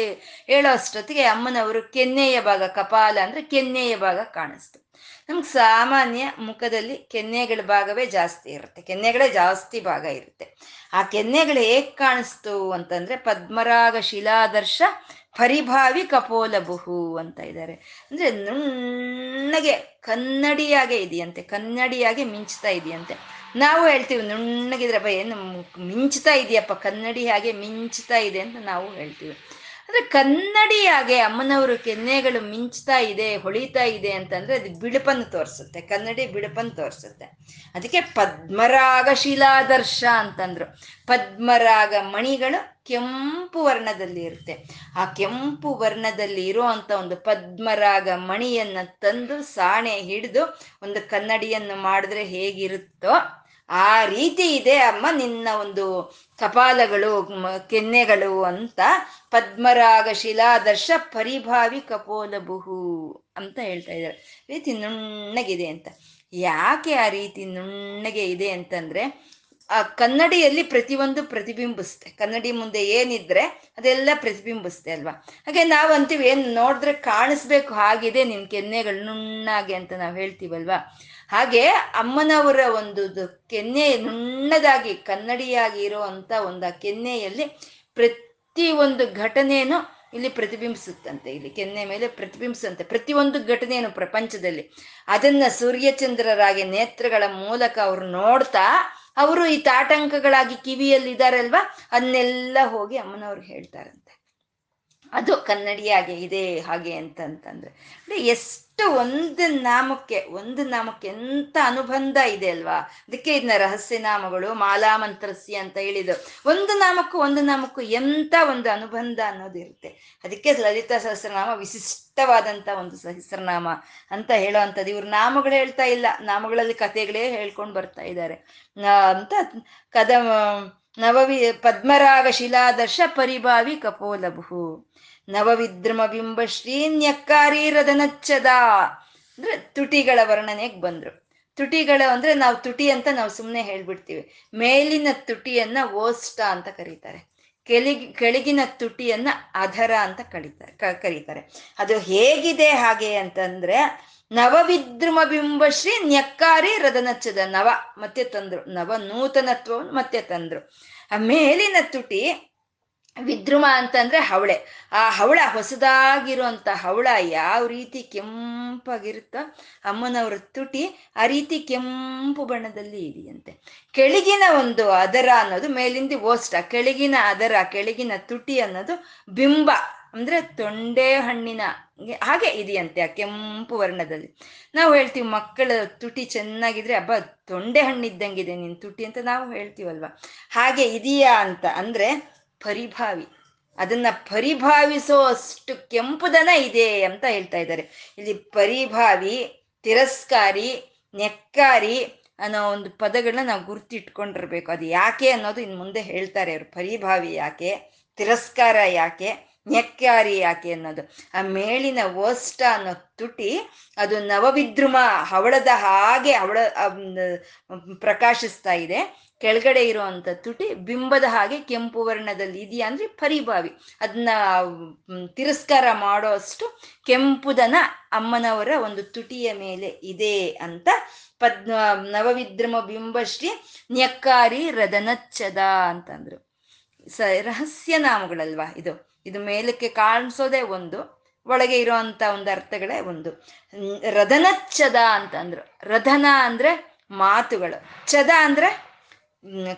ಹೇಳೋ ಅಷ್ಟೊತ್ತಿಗೆ ಅಮ್ಮನವರು ಕೆನ್ನೆಯ ಭಾಗ, ಕಪಾಲ ಅಂದ್ರೆ ಕೆನ್ನೆಯ ಭಾಗ ಕಾಣಿಸ್ತು. ನಮ್ಗೆ ಸಾಮಾನ್ಯ ಮುಖದಲ್ಲಿ ಕೆನ್ನೆಗಳ ಭಾಗವೇ ಜಾಸ್ತಿ ಇರುತ್ತೆ. ಕೆನ್ನೆಗಳೇ ಜಾಸ್ತಿ ಭಾಗ ಇರುತ್ತೆ. ಆ ಕೆನ್ನೆಗಳು ಹೇಗೆ ಕಾಣಿಸ್ತು ಅಂತಂದ್ರೆ ಪದ್ಮರಾಗ ಶಿಲಾದರ್ಶ ಪರಿಭಾವಿ ಕಪೋಲಬುಹು ಅಂತ ಇದ್ದಾರೆ ಅಂದ್ರೆ ನುಣ್ಣಗೆ ಕನ್ನಡಿಯಾಗೆ ಇದೆಯಂತೆ, ಕನ್ನಡಿಯಾಗೆ ಮಿಂಚ್ತಾ ಇದೆಯಂತೆ. ನಾವು ಹೇಳ್ತೀವಿ ನುಣ್ಣಗಿದ್ರೆ ಏನು ಮಿಂಚ್ತಾ ಇದೆಯಪ್ಪ, ಕನ್ನಡಿ ಹಾಗೆ ಮಿಂಚ್ತಾ ಇದೆ ಅಂತ ನಾವು ಹೇಳ್ತೀವಿ. ಅಂದ್ರೆ ಕನ್ನಡಿಯಾಗೆ ಅಮ್ಮನವರು ಕೆನ್ನೆಗಳು ಮಿಂಚ್ತಾ ಇದೆ, ಹೊಳಿತಾ ಇದೆ ಅಂತಂದ್ರೆ ಅದು ಬಿಳುಪನ್ನು ತೋರಿಸುತ್ತೆ. ಕನ್ನಡಿ ಬಿಳುಪನ್ನು ತೋರಿಸುತ್ತೆ. ಅದಕ್ಕೆ ಪದ್ಮರಾಗ ಶಿಲಾದರ್ಶ ಅಂತಂದ್ರು. ಪದ್ಮರಾಗ ಮಣಿಗಳು ಕೆಂಪು ವರ್ಣದಲ್ಲಿ ಇರುತ್ತೆ. ಆ ಕೆಂಪು ವರ್ಣದಲ್ಲಿ ಇರುವಂತ ಒಂದು ಪದ್ಮರಾಗ ಮಣಿಯನ್ನ ತಂದು ಸಾಣೆ ಹಿಡಿದು ಒಂದು ಕನ್ನಡಿಯನ್ನು ಮಾಡಿದ್ರೆ ಹೇಗಿರುತ್ತೋ ಆ ರೀತಿ ಇದೆ ಅಮ್ಮ ನಿನ್ನ ಒಂದು ಕಪಾಲಗಳು ಕೆನ್ನೆಗಳು ಅಂತ ಪದ್ಮರಾಗ ಶಿಲಾದರ್ಶ ಪರಿಭಾವಿ ಕಪೋಲಬುಹು ಅಂತ ಹೇಳ್ತಾ ಇದ್ದಾರೆ. ರೀತಿ ನುಣ್ಣಗಿದೆ ಅಂತ. ಯಾಕೆ ಆ ರೀತಿ ನುಣ್ಣಗೆ ಇದೆ ಅಂತಂದ್ರೆ ಆ ಕನ್ನಡಿಯಲ್ಲಿ ಪ್ರತಿಯೊಂದು ಪ್ರತಿಬಿಂಬಿಸುತ್ತೆ. ಕನ್ನಡಿ ಮುಂದೆ ಏನಿದ್ರೆ ಅದೆಲ್ಲ ಪ್ರತಿಬಿಂಬಿಸುತ್ತೆ ಅಲ್ವಾ? ಹಾಗೆ ನಾವು ಅಂತೀವಿ, ಏನ್ ನೋಡಿದ್ರೆ ಕಾಣಿಸ್ಬೇಕು, ಹಾಗಿದೆ ನಿಮ್ಮ ಕೆನ್ನೆಗಳು ನುಣ್ಣಾಗೆ ಅಂತ ನಾವು ಹೇಳ್ತೀವಲ್ವಾ? ಹಾಗೆ ಅಮ್ಮನವರ ಒಂದು ಕೆನ್ನೆ ನುಣ್ಣದಾಗಿ, ಕನ್ನಡಿಯಾಗಿ ಇರುವಂತ ಒಂದು ಆ ಕೆನ್ನೆಯಲ್ಲಿ ಪ್ರತಿ ಒಂದು ಘಟನೆಯನ್ನು ಇಲ್ಲಿ ಪ್ರತಿಬಿಂಬಿಸುತ್ತಂತೆ. ಇಲ್ಲಿ ಕೆನ್ನೆ ಮೇಲೆ ಪ್ರತಿಬಿಂಬಿಸುತ್ತೆ ಪ್ರತಿಯೊಂದು ಘಟನೆಯನ್ನು ಪ್ರಪಂಚದಲ್ಲಿ. ಅದನ್ನ ಸೂರ್ಯಚಂದ್ರರಾಗಿ ನೇತ್ರಗಳ ಮೂಲಕ ಅವ್ರು ನೋಡ್ತಾ ಅವರು ಈ ತಾಟಂಕಗಳಾಗಿ ಕಿವಿಯಲ್ಲಿ ಇದಾರಲ್ವಾ ಅದನ್ನೆಲ್ಲ ಹೋಗಿ ಅಮ್ಮನವ್ರು ಹೇಳ್ತಾರಂತೆ. ಅದು ಕನ್ನಡಿಯಾಗೆ ಇದೆ ಹಾಗೆ ಅಂತಂತಂದ್ರೆ ಅಂದ್ರೆ ಎಷ್ಟು ಒಂದು ನಾಮಕ್ಕೆ ಒಂದು ನಾಮಕ್ಕೆ ಎಂತ ಅನುಬಂಧ ಇದೆ ಅಲ್ವಾ? ಅದಕ್ಕೆ ಇದನ್ನ ರಹಸ್ಯ ನಾಮಗಳು ಮಾಲಾಮಂತ್ರಸ್ಯ ಅಂತ ಹೇಳಿದ್ರು. ಒಂದು ನಾಮಕ್ಕೂ ಒಂದು ನಾಮಕ್ಕೂ ಎಂತ ಒಂದು ಅನುಬಂಧ ಅನ್ನೋದು ಇರುತ್ತೆ. ಅದಕ್ಕೆ ಲಲಿತಾ ಸಹಸ್ರನಾಮ ವಿಶಿಷ್ಟವಾದಂತ ಒಂದು ಸಹಸ್ರನಾಮ ಅಂತ ಹೇಳೋ ಅಂಥದ್ದು ಇವ್ರು ನಾಮಗಳು ಹೇಳ್ತಾ ಇಲ್ಲ. ನಾಮಗಳಲ್ಲಿ ಕಥೆಗಳೇ ಹೇಳ್ಕೊಂಡು ಬರ್ತಾ ಇದ್ದಾರೆ. ಅಂತ ಕದ, ನವವಿ ಪದ್ಮರಾಗ ಶಿಲಾದರ್ಶ ಪರಿಭಾವಿ ಕಪೋಲಭು. ನವವಿದ್ರಮ ಬಿಂಬಶ್ರೀ ನ್ಯಕ್ಕಾರಿ ರದನಚ್ಚದ ಅಂದ್ರೆ ತುಟಿಗಳ ವರ್ಣನೆಗೆ ಬಂದ್ರು. ತುಟಿಗಳ ಅಂದ್ರೆ ನಾವು ತುಟಿ ಅಂತ ನಾವು ಸುಮ್ಮನೆ ಹೇಳ್ಬಿಡ್ತೀವಿ. ಮೇಲಿನ ತುಟಿಯನ್ನ ಓಸ್ಟ ಅಂತ ಕರೀತಾರೆ. ಕೆಳಗಿ ಕೆಳಗಿನ ತುಟಿಯನ್ನ ಅಧರ ಅಂತ ಕರೀತಾರೆ ಕರೀತಾರೆ. ಅದು ಹೇಗಿದೆ ಹಾಗೆ ಅಂತಂದ್ರೆ ನವವಿದ್ರುಮ ಬಿಂಬಶ್ರೀ ನ್ಯಕ್ಕಾರಿ ರದನಚ್ಚದ ನವ ಮತ್ತೆ ತಂದ್ರು. ನವ ನೂತನತ್ವವನ್ನು ಮತ್ತೆ ತಂದ್ರು. ಆ ಮೇಲಿನ ತುಟಿ ವಿದ್ರುಮ ಅಂತಂದ್ರೆ ಹವಳೆ. ಆ ಹವಳ ಹೊಸದಾಗಿರುವಂತ ಹವಳ ಯಾವ ರೀತಿ ಕೆಂಪಾಗಿರುತ್ತೋ ಅಮ್ಮನವರ ತುಟಿ ಆ ರೀತಿ ಕೆಂಪು ಬಣ್ಣದಲ್ಲಿ ಇದೆಯಂತೆ ಕೆಳಗಿನ ಒಂದು ಅದರ ಅನ್ನೋದು ಮೇಲಿಂದ ಓಸ್ಟ, ಕೆಳಗಿನ ಅದರ, ಕೆಳಗಿನ ತುಟಿ ಅನ್ನೋದು ಬಿಂಬ, ಅಂದ್ರೆ ತೊಂಡೆ ಹಣ್ಣಿನ ಹಾಗೆ ಇದೆಯಂತೆ ಆ ಕೆಂಪು ವರ್ಣದಲ್ಲಿ. ನಾವು ಹೇಳ್ತೀವಿ ಮಕ್ಕಳ ತುಟಿ ಚೆನ್ನಾಗಿದ್ರೆ ಹಬ್ಬ ತೊಂಡೆ ಹಣ್ಣಿದ್ದಂಗಿದೆ ನಿನ್ ತುಟಿ ಅಂತ ನಾವು ಹೇಳ್ತೀವಲ್ವ? ಹಾಗೆ ಇದೆಯಾ ಅಂತ ಅಂದ್ರೆ ಪರಿಭಾವಿ. ಅದನ್ನ ಪರಿಭಾವಿಸೋ ಅಷ್ಟು ಕೆಂಪುದನ ಇದೆ ಅಂತ ಹೇಳ್ತಾ ಇದ್ದಾರೆ. ಇಲ್ಲಿ ಪರಿಭಾವಿ, ತಿರಸ್ಕಾರಿ, ನೆಕ್ಕಾರಿ ಅನ್ನೋ ಒಂದು ಪದಗಳನ್ನ ನಾವು ಗುರ್ತಿಟ್ಕೊಂಡಿರ್ಬೇಕು. ಅದು ಯಾಕೆ ಅನ್ನೋದು ಇನ್ನು ಮುಂದೆ ಹೇಳ್ತಾರೆ ಅವರು. ಪರಿಭಾವಿ ಯಾಕೆ, ತಿರಸ್ಕಾರ ಯಾಕೆ, ನೆಕ್ಕಾರಿ ಯಾಕೆ ಅನ್ನೋದು. ಆ ಮೇಲಿನ ಓಷ್ಟ ಅನ್ನೋ ತುಟಿ, ಅದು ನವವಿದ್ರುಮ, ಹವಳದ ಹಾಗೆ ಹವಳ ಪ್ರಕಾಶಿಸ್ತಾ ಇದೆ. ಕೆಳಗಡೆ ಇರುವಂತ ತುಟಿ ಬಿಂಬದ ಹಾಗೆ ಕೆಂಪು ವರ್ಣದಲ್ಲಿ ಇದೆಯಾ ಅಂದ್ರೆ ಪರಿಭಾವಿ. ಅದನ್ನ ತಿರಸ್ಕಾರ ಮಾಡೋ ಅಷ್ಟು ಕೆಂಪುದನ ಅಮ್ಮನವರ ಒಂದು ತುಟಿಯ ಮೇಲೆ ಇದೆ ಅಂತ ಪದ್ಮ, ನವವಿದ್ರಮ ಬಿಂಬಶ್ರೀ ನ್ಯಕ್ಕಾರಿ ರದನಚ್ಚದ ಅಂತಂದ್ರು. ಸ, ರಹಸ್ಯ ನಾಮಗಳಲ್ವಾ ಇದು? ಇದು ಮೇಲಕ್ಕೆ ಕಾಣಿಸೋದೇ ಒಂದು, ಒಳಗೆ ಇರೋಂಥ ಒಂದು ಅರ್ಥಗಳೇ ಒಂದು. ರದನಚ್ಚದ ಅಂತಂದ್ರು. ರಧನ ಅಂದ್ರೆ ಮಾತುಗಳು. ಚದ ಅಂದ್ರೆ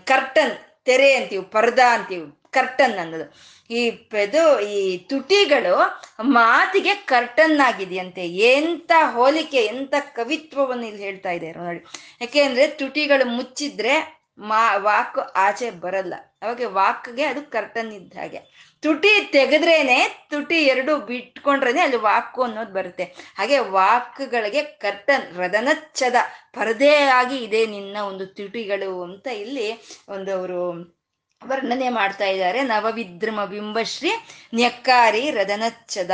ಕರ್ಟನ್, ತೆರೆ ಅಂತೀವಿ, ಪರ್ದಾ ಅಂತೀವಿ, ಕರ್ಟನ್ ಅನ್ನೋದು. ಈ ಪೆದು, ಈ ತುಟಿಗಳು ಮಾತಿಗೆ ಕರ್ಟನ್ ಆಗಿದೆಯಂತೆ. ಎಂತ ಹೋಲಿಕೆ, ಎಂತ ಕವಿತ್ವವನ್ನು ಇಲ್ಲಿ ಹೇಳ್ತಾ ಇದೆ ನೋಡಿ. ಯಾಕೆಂದ್ರೆ ತುಟಿಗಳು ಮುಚ್ಚಿದ್ರೆ ಮಾ, ವಾಕ್ ಆಚೆ ಬರಲ್ಲ. ಅವಾಗ ವಾಕ್ಗೆ ಅದು ಕರ್ಟನ್ ಇದ್ದ ಹಾಗೆ. ತುಟಿ ತೆಗೆದ್ರೇನೆ, ತುಟಿ ಎರಡು ಬಿಟ್ಕೊಂಡ್ರೇನೆ ಅಲ್ಲಿ ವಾಕು ಅನ್ನೋದು ಬರುತ್ತೆ. ಹಾಗೆ ವಾಕ್ಗಳಿಗೆ ಕರ್ಟನ್ ರದನಚ್ಚದ ಆಗಿ ಇದೆ ನಿನ್ನ ಒಂದು ತುಟಿಗಳು ಅಂತ ಇಲ್ಲಿ ಒಂದು ಅವರು ವರ್ಣನೆ ಮಾಡ್ತಾ ಇದ್ದಾರೆ. ನವವಿದ್ರಮ ಬಿಂಬಶ್ರೀ, ನ್ಯಕ್ಕಾರಿ ರದನಚ್ಚದ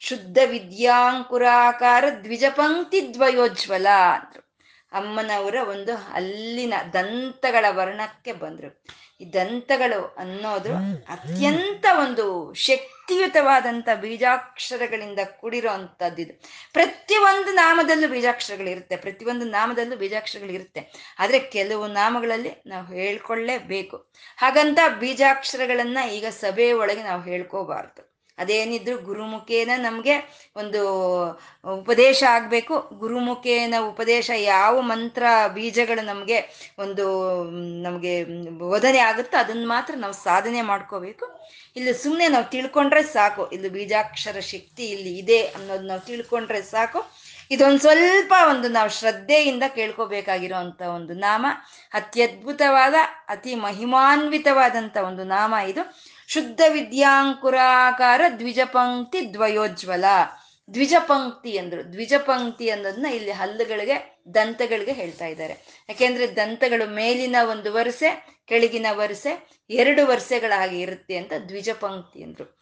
ಶುದ್ಧ ವಿದ್ಯಾಂಕುರಾಕಾರ ದ್ವಿಜಪಂಕ್ತಿ ದ್ವಯೋಜ್ವಲ ಅಂದ್ರು. ಅಮ್ಮನವರ ಒಂದು ಅಲ್ಲಿನ ದಂತಗಳ ವರ್ಣಕ್ಕೆ ಬಂದ್ರು. ಈ ದಂತಗಳು ಅನ್ನೋದು ಅತ್ಯಂತ ಒಂದು ಶಕ್ತಿಯುತವಾದಂಥ ಬೀಜಾಕ್ಷರಗಳಿಂದ ಕೂಡಿರೋ ಇದು ಪ್ರತಿಯೊಂದು ನಾಮದಲ್ಲೂ ಬೀಜಾಕ್ಷರಗಳಿರುತ್ತೆ ಪ್ರತಿಯೊಂದು ನಾಮದಲ್ಲೂ ಬೀಜಾಕ್ಷರಗಳಿರುತ್ತೆ. ಆದರೆ ಕೆಲವು ನಾಮಗಳಲ್ಲಿ ನಾವು ಹೇಳ್ಕೊಳ್ಳೇಬೇಕು. ಹಾಗಂತ ಬೀಜಾಕ್ಷರಗಳನ್ನ ಈಗ ಸಭೆಯ ಒಳಗೆ ನಾವು ಹೇಳ್ಕೋಬಾರ್ದು. ಅದೇನಿದ್ರು ಗುರುಮುಖೇನ ನಮಗೆ ಒಂದು ಉಪದೇಶ ಆಗಬೇಕು. ಗುರುಮುಖೇನ ಉಪದೇಶ ಯಾವ ಮಂತ್ರ ಬೀಜಗಳು ನಮಗೆ ಒಂದು ನಮಗೆ ಬೋಧನೆ ಆಗುತ್ತೋ ಅದನ್ನ ಮಾತ್ರ ನಾವು ಸಾಧನೆ ಮಾಡ್ಕೋಬೇಕು. ಇಲ್ಲಿ ಸುಮ್ಮನೆ ನಾವು ತಿಳ್ಕೊಂಡ್ರೆ ಸಾಕು, ಇಲ್ಲಿ ಬೀಜಾಕ್ಷರ ಶಕ್ತಿ ಇಲ್ಲಿ ಇದೆ ಅನ್ನೋದು ನಾವು ತಿಳ್ಕೊಂಡ್ರೆ ಸಾಕು. ಇದೊಂದು ಸ್ವಲ್ಪ ಒಂದು ನಾವು ಶ್ರದ್ಧೆಯಿಂದ ಕೇಳ್ಕೋಬೇಕಾಗಿರೋವಂಥ ಒಂದು ನಾಮ. ಅತ್ಯದ್ಭುತವಾದ, ಅತಿ ಮಹಿಮಾನ್ವಿತವಾದಂಥ ಒಂದು ನಾಮ ಇದು. ಶುದ್ಧ ವಿದ್ಯಾಂಕುರಾಕಾರ ದ್ವಿಜಪಂಕ್ತಿ ದ್ವಯೋಜ್ವಲ. ದ್ವಿಜಪಂಕ್ತಿ ಅಂದ್ರು, ದ್ವಿಜಪಂಕ್ತಿ ಅನ್ನೋದನ್ನ ಇಲ್ಲಿ ಹಲ್ಲುಗಳಿಗೆ, ದಂತಗಳಿಗೆ ಹೇಳ್ತಾ ಇದ್ದಾರೆ. ಯಾಕೆಂದ್ರೆ ದಂತಗಳು ಮೇಲಿನ ಒಂದು ವರ್ಷೆ ಕೆಳಗಿನ ವರ್ಷೆ ಎರಡು ವರ್ಷಗಳ ಹಾಗೆ ಇರುತ್ತೆ ಅಂತ ದ್ವಿಜಪಂಕ್ತಿ ಅಂದ್ರು.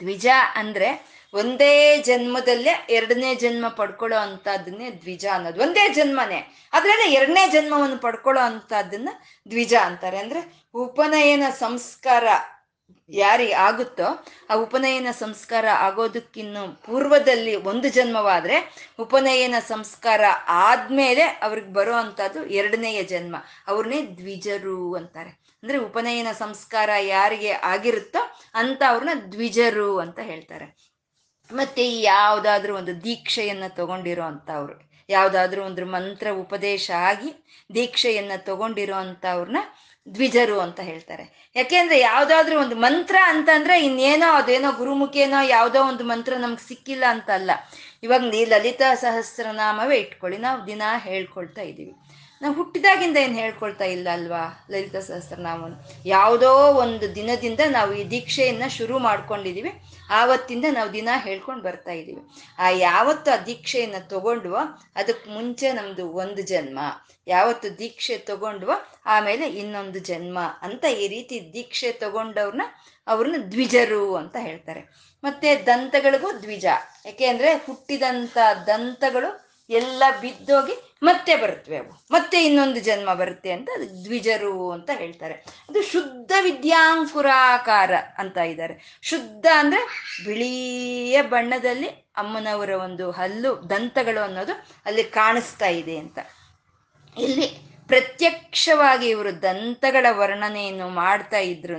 ದ್ವಿಜ ಅಂದ್ರೆ ಒಂದೇ ಜನ್ಮದಲ್ಲೇ ಎರಡನೇ ಜನ್ಮ ಪಡ್ಕೊಳ್ಳೋ ಅಂತದನ್ನೇ ದ್ವಿಜ ಅನ್ನೋದು. ಒಂದೇ ಜನ್ಮನೇ. ಅದ್ರಲ್ಲೇ ಎರಡನೇ ಜನ್ಮವನ್ನು ಪಡ್ಕೊಳ್ಳೋ ಅಂತದನ್ನ ದ್ವಿಜ ಅಂತಾರೆ. ಅಂದ್ರೆ ಉಪನಯನ ಸಂಸ್ಕಾರ ಯಾರಿ ಆಗುತ್ತೋ ಆ ಉಪನಯನ ಸಂಸ್ಕಾರ ಆಗೋದಕ್ಕಿನ್ನು ಪೂರ್ವದಲ್ಲಿ ಒಂದು ಜನ್ಮವಾದ್ರೆ ಉಪನಯನ ಸಂಸ್ಕಾರ ಆದ್ಮೇಲೆ ಅವ್ರಿಗೆ ಬರೋ ಅಂಥದ್ದು ಎರಡನೆಯ ಜನ್ಮ. ಅವ್ರನ್ನೇ ದ್ವಿಜರು ಅಂತಾರೆ. ಅಂದ್ರೆ ಉಪನಯನ ಸಂಸ್ಕಾರ ಯಾರಿಗೆ ಆಗಿರುತ್ತೋ ಅಂತ ಅವ್ರನ್ನ ದ್ವಿಜರು ಅಂತ ಹೇಳ್ತಾರೆ. ಮತ್ತೆ ಯಾವುದಾದ್ರೂ ಒಂದು ದೀಕ್ಷೆಯನ್ನ ತಗೊಂಡಿರೋ ಅಂತವ್ರು ಯಾವುದಾದ್ರೂ ಒಂದು ಮಂತ್ರ ಉಪದೇಶ ಆಗಿ ದೀಕ್ಷೆಯನ್ನ ತಗೊಂಡಿರೋ ಅಂತವ್ರನ್ನ ದ್ವಿಜರು ಅಂತ ಹೇಳ್ತಾರೆ. ಯಾಕೆಂದ್ರೆ ಯಾವ್ದಾದ್ರು ಒಂದು ಮಂತ್ರ ಅಂತಂದ್ರೆ ಇನ್ನೇನೋ ಅದೇನೋ ಗುರುಮುಖೇನೋ ಯಾವುದೋ ಒಂದು ಮಂತ್ರ ನಮ್ಗೆ ಸಿಕ್ಕಿಲ್ಲ ಅಂತ ಅಲ್ಲ. ಇವಾಗ ನೀ ಲಲಿತಾ ಸಹಸ್ರನಾಮವೇ ಇಟ್ಕೊಳ್ಳಿ. ನಾವು ದಿನ ಹೇಳ್ಕೊಳ್ತಾ ಇದ್ದೀವಿ ನಾವು ಹುಟ್ಟಿದಾಗಿಂದ ಏನು ಹೇಳ್ಕೊಳ್ತಾ ಇಲ್ಲ ಅಲ್ವಾ, ಲಲಿತಾ ಸಹಸ್ರನಾಮವನ್ನು ಯಾವುದೋ ಒಂದು ದಿನದಿಂದ ನಾವು ಈ ದೀಕ್ಷೆಯನ್ನು ಶುರು ಮಾಡ್ಕೊಂಡಿದ್ದೀವಿ ಆವತ್ತಿಂದ ನಾವು ದಿನ ಹೇಳ್ಕೊಂಡು ಬರ್ತಾ ಇದ್ದೀವಿ ಆ ಯಾವತ್ತು ಆ ದೀಕ್ಷೆಯನ್ನು ತಗೊಂಡ್ವೋ ಅದಕ್ಕೆ ಮುಂಚೆ ನಮ್ಮದು ಒಂದು ಜನ್ಮ. ಯಾವತ್ತು ದೀಕ್ಷೆ ತಗೊಂಡ್ವೋ, ಆಮೇಲೆ ಇನ್ನೊಂದು ಜನ್ಮ ಅಂತ ಈ ರೀತಿ ದೀಕ್ಷೆ ತಗೊಂಡವ್ರನ್ನ ಅವ್ರನ್ನ ದ್ವಿಜರು ಅಂತ ಹೇಳ್ತಾರೆ. ಮತ್ತೆ ದಂತಗಳಿಗೂ ದ್ವಿಜ. ಯಾಕೆ ಅಂದರೆ ಹುಟ್ಟಿದಂತ ದಂತಗಳು ಎಲ್ಲ ಬಿದ್ದೋಗಿ ಮತ್ತೆ ಬರುತ್ತವೆ ಅವು. ಮತ್ತೆ ಇನ್ನೊಂದು ಜನ್ಮ ಬರುತ್ತೆ ಅಂತ ಅದು ದ್ವಿಜರು ಅಂತ ಹೇಳ್ತಾರೆ. ಅದು ಶುದ್ಧ ವಿದ್ಯಾಂಕುರಾಕಾರ ಅಂತ ಇದ್ದಾರೆ. ಶುದ್ಧ ಅಂದ್ರೆ ಬಿಳಿಯ ಬಣ್ಣದಲ್ಲಿ ಅಮ್ಮನವರ ಒಂದು ಹಲ್ಲು, ದಂತಗಳು ಅನ್ನೋದು ಅಲ್ಲಿ ಕಾಣಿಸ್ತಾ ಇದೆ ಅಂತ. ಇಲ್ಲಿ ಪ್ರತ್ಯಕ್ಷವಾಗಿ ಇವರು ದಂತಗಳ ವರ್ಣನೆಯನ್ನು ಮಾಡ್ತಾ ಇದ್ರು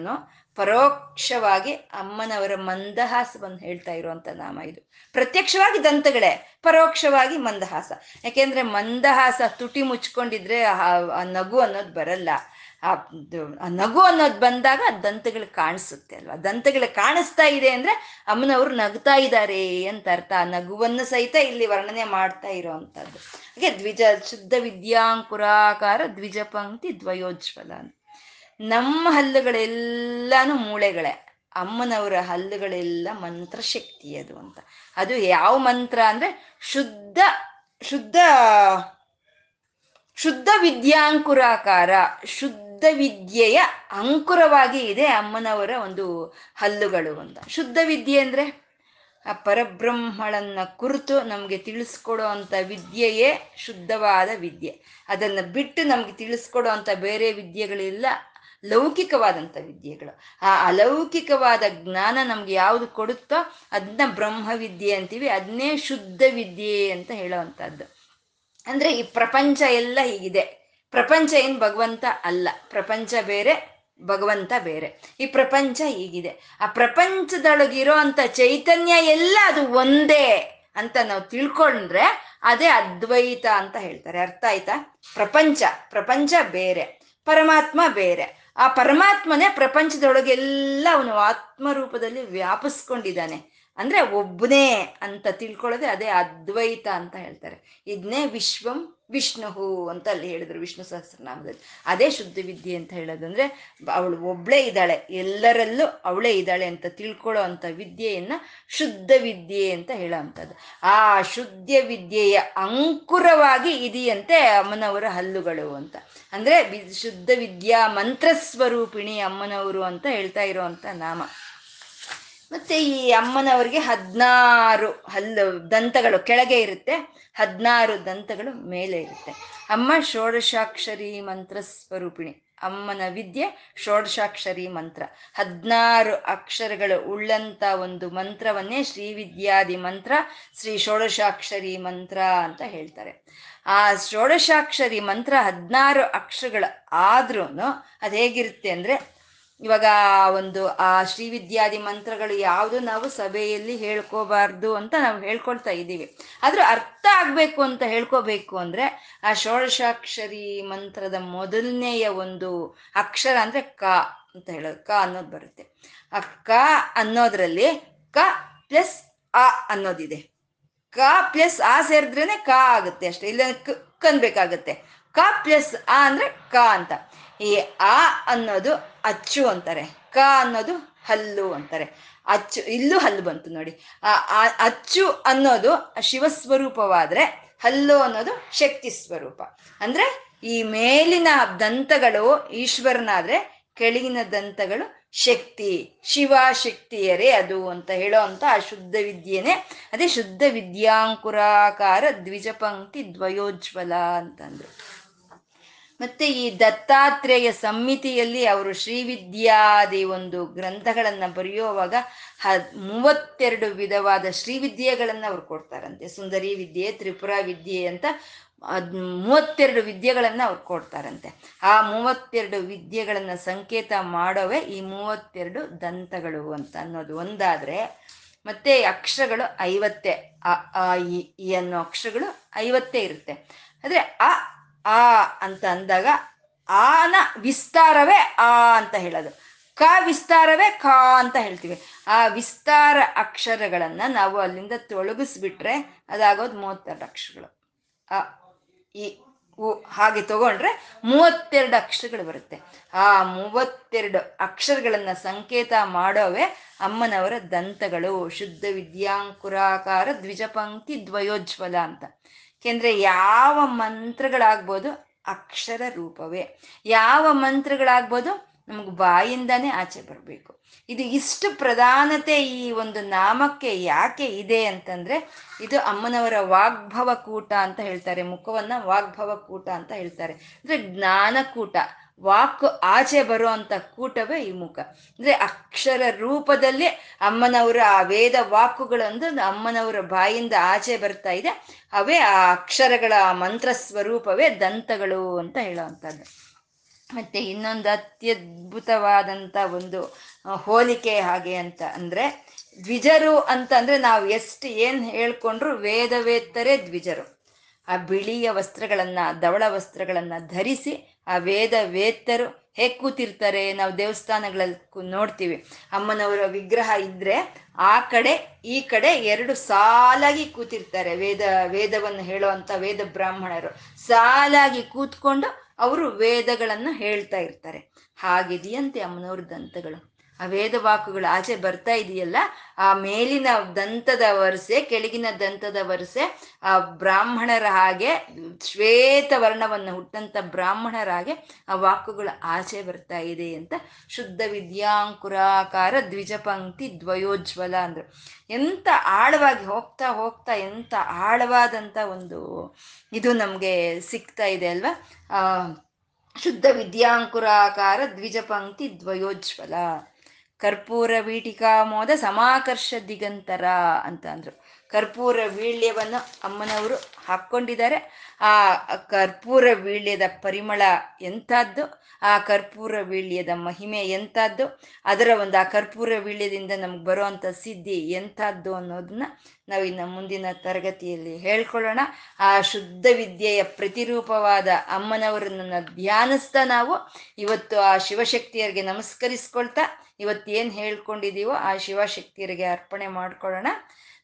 ಪರೋಕ್ಷವಾಗಿ ಅಮ್ಮನವರ ಮಂದಹಾಸವನ್ನು ಹೇಳ್ತಾ ಇರುವಂತ ನಾಮ ಇದು. ಪ್ರತ್ಯಕ್ಷವಾಗಿ ದಂತಗಳೇ, ಪರೋಕ್ಷವಾಗಿ ಮಂದಹಾಸ. ಯಾಕೆಂದ್ರೆ ಮಂದಹಾಸ ತುಟಿ ಮುಚ್ಕೊಂಡಿದ್ರೆ ಆ ನಗು ಅನ್ನೋದು ಬರಲ್ಲ. ಆ ನಗು ಅನ್ನೋದು ಬಂದಾಗ ದಂತಗಳು ಕಾಣಿಸುತ್ತೆ ಅಲ್ವಾ? ದಂತಗಳು ಕಾಣಿಸ್ತಾ ಇದೆ ಅಂದ್ರೆ ಅಮ್ಮನವರು ನಗ್ತಾ ಇದ್ದಾರೆ ಅಂತ ಅರ್ಥ. ಆ ನಗುವನ್ನು ಸಹಿತ ಇಲ್ಲಿ ವರ್ಣನೆ ಮಾಡ್ತಾ ಇರೋವಂಥದ್ದು ಹಾಗೆ ದ್ವಿಜ, ಶುದ್ಧ ವಿದ್ಯಾಂಕುರಾಕಾರ ದ್ವಿಜ ಪಂಕ್ತಿ ದ್ವಯೋಜ್ವಲ ನಮ್ಮ ಹಲ್ಲುಗಳೆಲ್ಲಾನು ಮೂಳೆಗಳೇ. ಅಮ್ಮನವರ ಹಲ್ಲುಗಳೆಲ್ಲ ಮಂತ್ರಶಕ್ತಿ ಅದು ಅಂತ. ಅದು ಯಾವ ಮಂತ್ರ ಅಂದ್ರೆ ಶುದ್ಧ ಶುದ್ಧ ಶುದ್ಧ ವಿದ್ಯಾಂಕುರಾಕಾರ, ಶುದ್ಧ ವಿದ್ಯೆಯ ಅಂಕುರವಾಗಿ ಇದೆ ಅಮ್ಮನವರ ಒಂದು ಹಲ್ಲುಗಳು ಅಂತ. ಶುದ್ಧ ವಿದ್ಯೆ ಅಂದ್ರೆ ಆ ಪರಬ್ರಹ್ಮಳನ್ನ ಕುರಿತು ನಮಗೆ ತಿಳಿಸ್ಕೊಡೋ ಅಂಥ ವಿದ್ಯೆಯೇ ಶುದ್ಧವಾದ ವಿದ್ಯೆ. ಅದನ್ನು ಬಿಟ್ಟು ನಮ್ಗೆ ತಿಳಿಸ್ಕೊಡೋ ಅಂಥ ಬೇರೆ ವಿದ್ಯೆಗಳಿಲ್ಲ. ಲೌಕಿಕವಾದಂಥ ವಿದ್ಯೆಗಳು. ಆ ಅಲೌಕಿಕವಾದ ಜ್ಞಾನ ನಮ್ಗೆ ಯಾವುದು ಕೊಡುತ್ತೋ ಅದನ್ನ ಬ್ರಹ್ಮವಿದ್ಯೆ ಅಂತೀವಿ, ಅದನ್ನೇ ಶುದ್ಧ ವಿದ್ಯೆ ಅಂತ ಹೇಳೋವಂಥದ್ದು. ಅಂದ್ರೆ ಈ ಪ್ರಪಂಚ ಎಲ್ಲ ಹೀಗಿದೆ. ಪ್ರಪಂಚ ಏನು ಭಗವಂತ ಅಲ್ಲ, ಪ್ರಪಂಚ ಬೇರೆ, ಭಗವಂತ ಬೇರೆ. ಈ ಪ್ರಪಂಚ ಹೀಗಿದೆ. ಆ ಪ್ರಪಂಚದೊಳಗಿರೋ ಅಂತ ಚೈತನ್ಯ ಎಲ್ಲ ಅದು ಒಂದೇ ಅಂತ ನಾವು ತಿಳ್ಕೊಂಡ್ರೆ ಅದೇ ಅದ್ವೈತ ಅಂತ ಹೇಳ್ತಾರೆ. ಅರ್ಥ ಆಯ್ತಾ? ಪ್ರಪಂಚ ಪ್ರಪಂಚ ಬೇರೆ, ಪರಮಾತ್ಮ ಬೇರೆ. ಆ ಪರಮಾತ್ಮನೇ ಪ್ರಪಂಚದೊಳಗೆಲ್ಲ ಅವನು ಆತ್ಮರೂಪದಲ್ಲಿ ವ್ಯಾಪಿಸ್ಕೊಂಡಿದ್ದಾನೆ. ಅಂದ್ರೆ ಒಬ್ಬನೇ ಅಂತ ತಿಳ್ಕೊಳ್ಳೋದೆ ಅದೇ ಅದ್ವೈತ ಅಂತ ಹೇಳ್ತಾರೆ. ಇದನ್ನೇ ವಿಶ್ವಂ ವಿಷ್ಣು ಅಂತ ಅಲ್ಲಿ ಹೇಳಿದ್ರು, ವಿಷ್ಣು ಸಹಸ್ರನಾಮದಲ್ಲಿ. ಅದೇ ಶುದ್ಧ ವಿದ್ಯೆ ಅಂತ ಹೇಳೋದಂದ್ರೆ, ಅವಳು ಒಬ್ಳೇ ಇದ್ದಾಳೆ, ಎಲ್ಲರಲ್ಲೂ ಅವಳೇ ಇದ್ದಾಳೆ ಅಂತ ತಿಳ್ಕೊಳ್ಳೋ ಅಂತ ವಿದ್ಯೆಯನ್ನ ಶುದ್ಧ ವಿದ್ಯೆ ಅಂತ ಹೇಳೋ ಅಂಥದ್ದು. ಆ ಶುದ್ಧ ವಿದ್ಯೆಯ ಅಂಕುರವಾಗಿ ಇದೆಯಂತೆ ಅಮ್ಮನವರ ಹಲ್ಲುಗಳು ಅಂತ. ಅಂದ್ರೆ ಶುದ್ಧ ವಿದ್ಯಾ ಮಂತ್ರ ಸ್ವರೂಪಿಣಿ ಅಮ್ಮನವರು ಅಂತ ಹೇಳ್ತಾ ಇರೋವಂಥ ನಾಮ. ಮತ್ತೆ ಈ ಅಮ್ಮನವರಿಗೆ ಹದಿನಾರು ಹಲ್ಲು ದಂತಗಳು ಕೆಳಗೆ ಇರುತ್ತೆ, ಹದಿನಾರು ದಂತಗಳು ಮೇಲೆ ಇರುತ್ತೆ. ಅಮ್ಮ ಷೋಡಶಾಕ್ಷರಿ ಮಂತ್ರ ಸ್ವರೂಪಿಣಿ. ಅಮ್ಮನ ವಿದ್ಯೆ ಷೋಡಶಾಕ್ಷರಿ ಮಂತ್ರ. ಹದಿನಾರು ಅಕ್ಷರಗಳು ಉಳ್ಳಂತ ಒಂದು ಮಂತ್ರವನ್ನೇ ಶ್ರೀ ವಿದ್ಯಾದಿ ಮಂತ್ರ, ಶ್ರೀ ಷೋಡಶಾಕ್ಷರಿ ಮಂತ್ರ ಅಂತ ಹೇಳ್ತಾರೆ. ಆ ಷೋಡಶಾಕ್ಷರಿ ಮಂತ್ರ ಹದಿನಾರು ಅಕ್ಷರಗಳು ಆದ್ರೂ ಅದು ಹೇಗಿರುತ್ತೆ ಅಂದ್ರೆ ಇವಾಗ ಒಂದು, ಆ ಶ್ರೀವಿದ್ಯಾದಿ ಮಂತ್ರಗಳು ಯಾವುದು ನಾವು ಸಭೆಯಲ್ಲಿ ಹೇಳ್ಕೋಬಾರ್ದು ಅಂತ ನಾವು ಹೇಳ್ಕೊಳ್ತಾ ಇದ್ದೀವಿ. ಆದ್ರೂ ಅರ್ಥ ಆಗ್ಬೇಕು ಅಂತ ಹೇಳ್ಕೋಬೇಕು ಅಂದ್ರೆ, ಆ ಷೋಡಶಾಕ್ಷರಿ ಮಂತ್ರದ ಮೊದಲನೆಯ ಒಂದು ಅಕ್ಷರ ಅಂದ್ರೆ ಕ ಅಂತ ಹೇಳೋದು. ಕ ಅನ್ನೋದು ಬರುತ್ತೆ. ಆ ಕ ಅನ್ನೋದ್ರಲ್ಲಿ ಕ ಪ್ಲಸ್ ಆ ಅನ್ನೋದಿದೆ. ಕ ಪ್ಲಸ್ ಆ ಸೇರಿದ್ರೇನೆ ಕ ಆಗುತ್ತೆ ಅಷ್ಟೇ. ಇಲ್ಲ ಕನ್ಬೇಕಾಗತ್ತೆ ಕ ಪ್ಲಸ್ ಆ ಅಂದ್ರೆ ಕ ಅಂತ. ಈ ಆ ಅನ್ನೋದು ಅಚ್ಚು ಅಂತಾರೆ. ಕ ಅನ್ನೋದು ಹಲ್ಲು ಅಂತಾರೆ. ಅಚ್ಚು, ಇಲ್ಲೂ ಹಲ್ಲು ಬಂತು ನೋಡಿ. ಆ ಅಚ್ಚು ಅನ್ನೋದು ಶಿವಸ್ವರೂಪವಾದ್ರೆ ಹಲ್ಲು ಅನ್ನೋದು ಶಕ್ತಿ ಸ್ವರೂಪ. ಅಂದ್ರೆ ಈ ಮೇಲಿನ ದಂತಗಳು ಈಶ್ವರನಾದ್ರೆ ಕೆಳಗಿನ ದಂತಗಳು ಶಕ್ತಿ ಶಿವ ಶಕ್ತಿಯರೇ ಅದು ಅಂತ ಹೇಳೋ ಅಂತ ಆ ಶುದ್ಧ ವಿದ್ಯೆನೆ. ಅದೇ ಶುದ್ಧ ವಿದ್ಯಾಂಕುರಾಕಾರ ದ್ವಿಜಪಂಕ್ತಿ ದ್ವಯೋಜ್ವಲ ಅಂತಂದ್ರು. ಮತ್ತೆ ಈ ದತ್ತಾತ್ರೇಯ ಸಮ್ಮಿತಿಯಲ್ಲಿ ಅವರು ಶ್ರೀವಿದ್ಯಾದಿ ಒಂದು ಗ್ರಂಥಗಳನ್ನು ಬರೆಯುವಾಗ ಹ ಮೂವತ್ತೆರಡು ವಿಧವಾದ ಶ್ರೀವಿದ್ಯೆಗಳನ್ನು ಅವ್ರು ಕೊಡ್ತಾರಂತೆ. ಸುಂದರಿ ವಿದ್ಯೆ, ತ್ರಿಪುರ ವಿದ್ಯೆ ಅಂತ ಮೂವತ್ತೆರಡು ವಿದ್ಯೆಗಳನ್ನು ಅವ್ರು ಕೊಡ್ತಾರಂತೆ. ಆ ಮೂವತ್ತೆರಡು ವಿದ್ಯೆಗಳನ್ನು ಸಂಕೇತ ಮಾಡೋವೆ ಈ ಮೂವತ್ತೆರಡು ದಂತಗಳು ಅಂತ ಅನ್ನೋದು ಒಂದಾದ್ರೆ ಮತ್ತೆ ಅಕ್ಷರಗಳು ಐವತ್ತೇ ಆ ಈ ಅನ್ನೋ ಅಕ್ಷರಗಳು ಐವತ್ತೇ ಇರುತ್ತೆ. ಆದರೆ ಆ ಆ ಅಂತ ಅಂದಾಗ ಆನ ವಿಸ್ತಾರವೇ ಆ ಅಂತ ಹೇಳೋದು. ಕ ವಿಸ್ತಾರವೇ ಕ ಅಂತ ಹೇಳ್ತೀವಿ. ಆ ವಿಸ್ತಾರ ಅಕ್ಷರಗಳನ್ನು ನಾವು ಅಲ್ಲಿಂದ ತೊಳಗಿಸ್ಬಿಟ್ರೆ ಅದಾಗೋದು ಮೂವತ್ತೆರಡು ಅಕ್ಷರಗಳು. ಆ ಇ, ಉ ಹಾಗೆ ತಗೊಂಡ್ರೆ ಮೂವತ್ತೆರಡು ಅಕ್ಷರಗಳು ಬರುತ್ತೆ. ಆ ಮೂವತ್ತೆರಡು ಅಕ್ಷರಗಳನ್ನು ಸಂಕೇತ ಮಾಡೋವೆ ಅಮ್ಮನವರ ದಂತಗಳು. ಶುದ್ಧ ವಿದ್ಯಾಂಕುರಾಕಾರ ದ್ವಿಜಪಂಕ್ತಿ ದ್ವಯೋಜ್ವಲ ಅಂತ. ಯಾಕೆಂದ್ರೆ ಯಾವ ಮಂತ್ರಗಳಾಗ್ಬೋದು ಅಕ್ಷರ ರೂಪವೇ. ಯಾವ ಮಂತ್ರಗಳಾಗ್ಬೋದು ನಮಗೆ ಬಾಯಿಂದಾನೇ ಆಚೆ ಬರಬೇಕು. ಇದು ಇಷ್ಟು ಪ್ರಧಾನತೆ ಈ ಒಂದು ನಾಮಕ್ಕೆ ಯಾಕೆ ಇದೆ ಅಂತಂದ್ರೆ, ಇದು ಅಮ್ಮನವರ ವಾಗ್ಭವ ಕೂಟ ಅಂತ ಹೇಳ್ತಾರೆ, ಮುಖವನ್ನ ವಾಗ್ಭವ ಕೂಟ ಅಂತ ಹೇಳ್ತಾರೆ. ಅಂದ್ರೆ ಜ್ಞಾನಕೂಟ. ವಾಕ್ ಆಚೆ ಬರುವಂತ ಕೂಟವೇ ಈ ಮುಖ. ಅಂದ್ರೆ ಅಕ್ಷರ ರೂಪದಲ್ಲಿ ಅಮ್ಮನವರ ಆ ವೇದ ವಾಕುಗಳಂದು ಅಮ್ಮನವರ ಬಾಯಿಂದ ಆಚೆ ಬರ್ತಾ ಇದೆ. ಅವೇ ಆ ಅಕ್ಷರಗಳ ಮಂತ್ರ ಸ್ವರೂಪವೇ ದಂತಗಳು ಅಂತ ಹೇಳುವಂಥದ್ದು. ಮತ್ತೆ ಇನ್ನೊಂದು ಅತ್ಯದ್ಭುತವಾದಂಥ ಒಂದು ಹೋಲಿಕೆ ಹಾಗೆ ಅಂತ ಅಂದ್ರೆ ದ್ವಿಜರು ಅಂತ ಅಂದ್ರೆ ನಾವು ಎಷ್ಟು ಏನ್ ಹೇಳ್ಕೊಂಡ್ರು ವೇದವೇತ್ತರೇ ದ್ವಿಜರು. ಆ ಬಿಳಿಯ ವಸ್ತ್ರಗಳನ್ನ, ಧವಳ ವಸ್ತ್ರಗಳನ್ನ ಧರಿಸಿ ಆ ವೇದ ವೇತ್ತರು ಹೇಗೆ ಕೂತಿರ್ತಾರೆ ನಾವು ದೇವಸ್ಥಾನಗಳಲ್ಲಿ ನೋಡ್ತೀವಿ. ಅಮ್ಮನವರ ವಿಗ್ರಹ ಇದ್ರೆ ಆ ಕಡೆ, ಈ ಕಡೆ ಎರಡು ಸಾಲಾಗಿ ಕೂತಿರ್ತಾರೆ ವೇದ, ವೇದವನ್ನು ಹೇಳುವಂತ ವೇದ ಬ್ರಾಹ್ಮಣರು. ಸಾಲಾಗಿ ಕೂತ್ಕೊಂಡು ಅವರು ವೇದಗಳನ್ನು ಹೇಳ್ತಾ ಇರ್ತಾರೆ. ಹಾಗಿದೆಯಂತೆ ಅಮ್ಮನವ್ರ ದಂತಗಳು. ಆ ವೇದ ವಾಕುಗಳು ಆಚೆ ಬರ್ತಾ ಇದೆಯಲ್ಲ, ಆ ಮೇಲಿನ ದಂತದ ವರಸೆ, ಕೆಳಗಿನ ದಂತದ ವರಸೆ, ಆ ಬ್ರಾಹ್ಮಣರ ಹಾಗೆ ಶ್ವೇತ ವರ್ಣವನ್ನು ಹುಟ್ಟಂತ ಬ್ರಾಹ್ಮಣರ ಹಾಗೆ ಆ ವಾಕುಗಳು ಆಚೆ ಬರ್ತಾ ಇದೆ ಅಂತ ಶುದ್ಧ ವಿದ್ಯಾಂಕುರಾಕಾರ ದ್ವಿಜಪಂಕ್ತಿ ದ್ವಯೋಜ್ವಲ ಅಂದ್ರು. ಎಂತ ಆಳವಾಗಿ ಹೋಗ್ತಾ ಹೋಗ್ತಾ ಎಂತ ಆಳವಾದಂತ ಒಂದು ಇದು ನಮಗೆ ಸಿಗ್ತಾ ಇದೆ ಅಲ್ವಾ? ಶುದ್ಧ ವಿದ್ಯಾಂಕುರಾಕಾರ ದ್ವಿಜಪಂಕ್ತಿ ದ್ವಯೋಜ್ವಲ. ಕರ್ಪೂರ ವೀಟಿಕಾ ಮೋದ ಸಮಾಕರ್ಷ ದಿಗಂತರ ಅಂತ ಅಂದ್ರು. ಕರ್ಪೂರ ವೀಳ್ಯವನ್ನು ಅಮ್ಮನವರು ಹಾಕ್ಕೊಂಡಿದ್ದಾರೆ. ಆ ಕರ್ಪೂರ ವೀಳ್ಯದ ಪರಿಮಳ ಎಂಥದ್ದು? ಆ ಕರ್ಪೂರ ವೀಳ್ಯದ ಮಹಿಮೆ ಎಂಥದ್ದು? ಅದರ ಒಂದು ಆ ಕರ್ಪೂರ ವೀಳ್ಯದಿಂದ ನಮ್ಗೆ ಬರುವಂಥ ಸಿದ್ಧಿ ಎಂಥದ್ದು ಅನ್ನೋದನ್ನ ನಾವು ಇನ್ನು ಮುಂದಿನ ತರಗತಿಯಲ್ಲಿ ಹೇಳ್ಕೊಳ್ಳೋಣ. ಆ ಶುದ್ಧ ವಿದ್ಯೆಯ ಪ್ರತಿರೂಪವಾದ ಅಮ್ಮನವರನ್ನ ಧ್ಯಾನಿಸ್ತಾ ನಾವು. ಇವತ್ತು ಆ ಶಿವಶಕ್ತಿಯರಿಗೆ ನಮಸ್ಕರಿಸ್ಕೊಳ್ತಾ ಇವತ್ತು ಏನು ಹೇಳ್ಕೊಂಡಿದೀವೋ ಆ ಶಿವಶಕ್ತಿಯರಿಗೆ ಅರ್ಪಣೆ ಮಾಡ್ಕೊಳ್ಳೋಣ.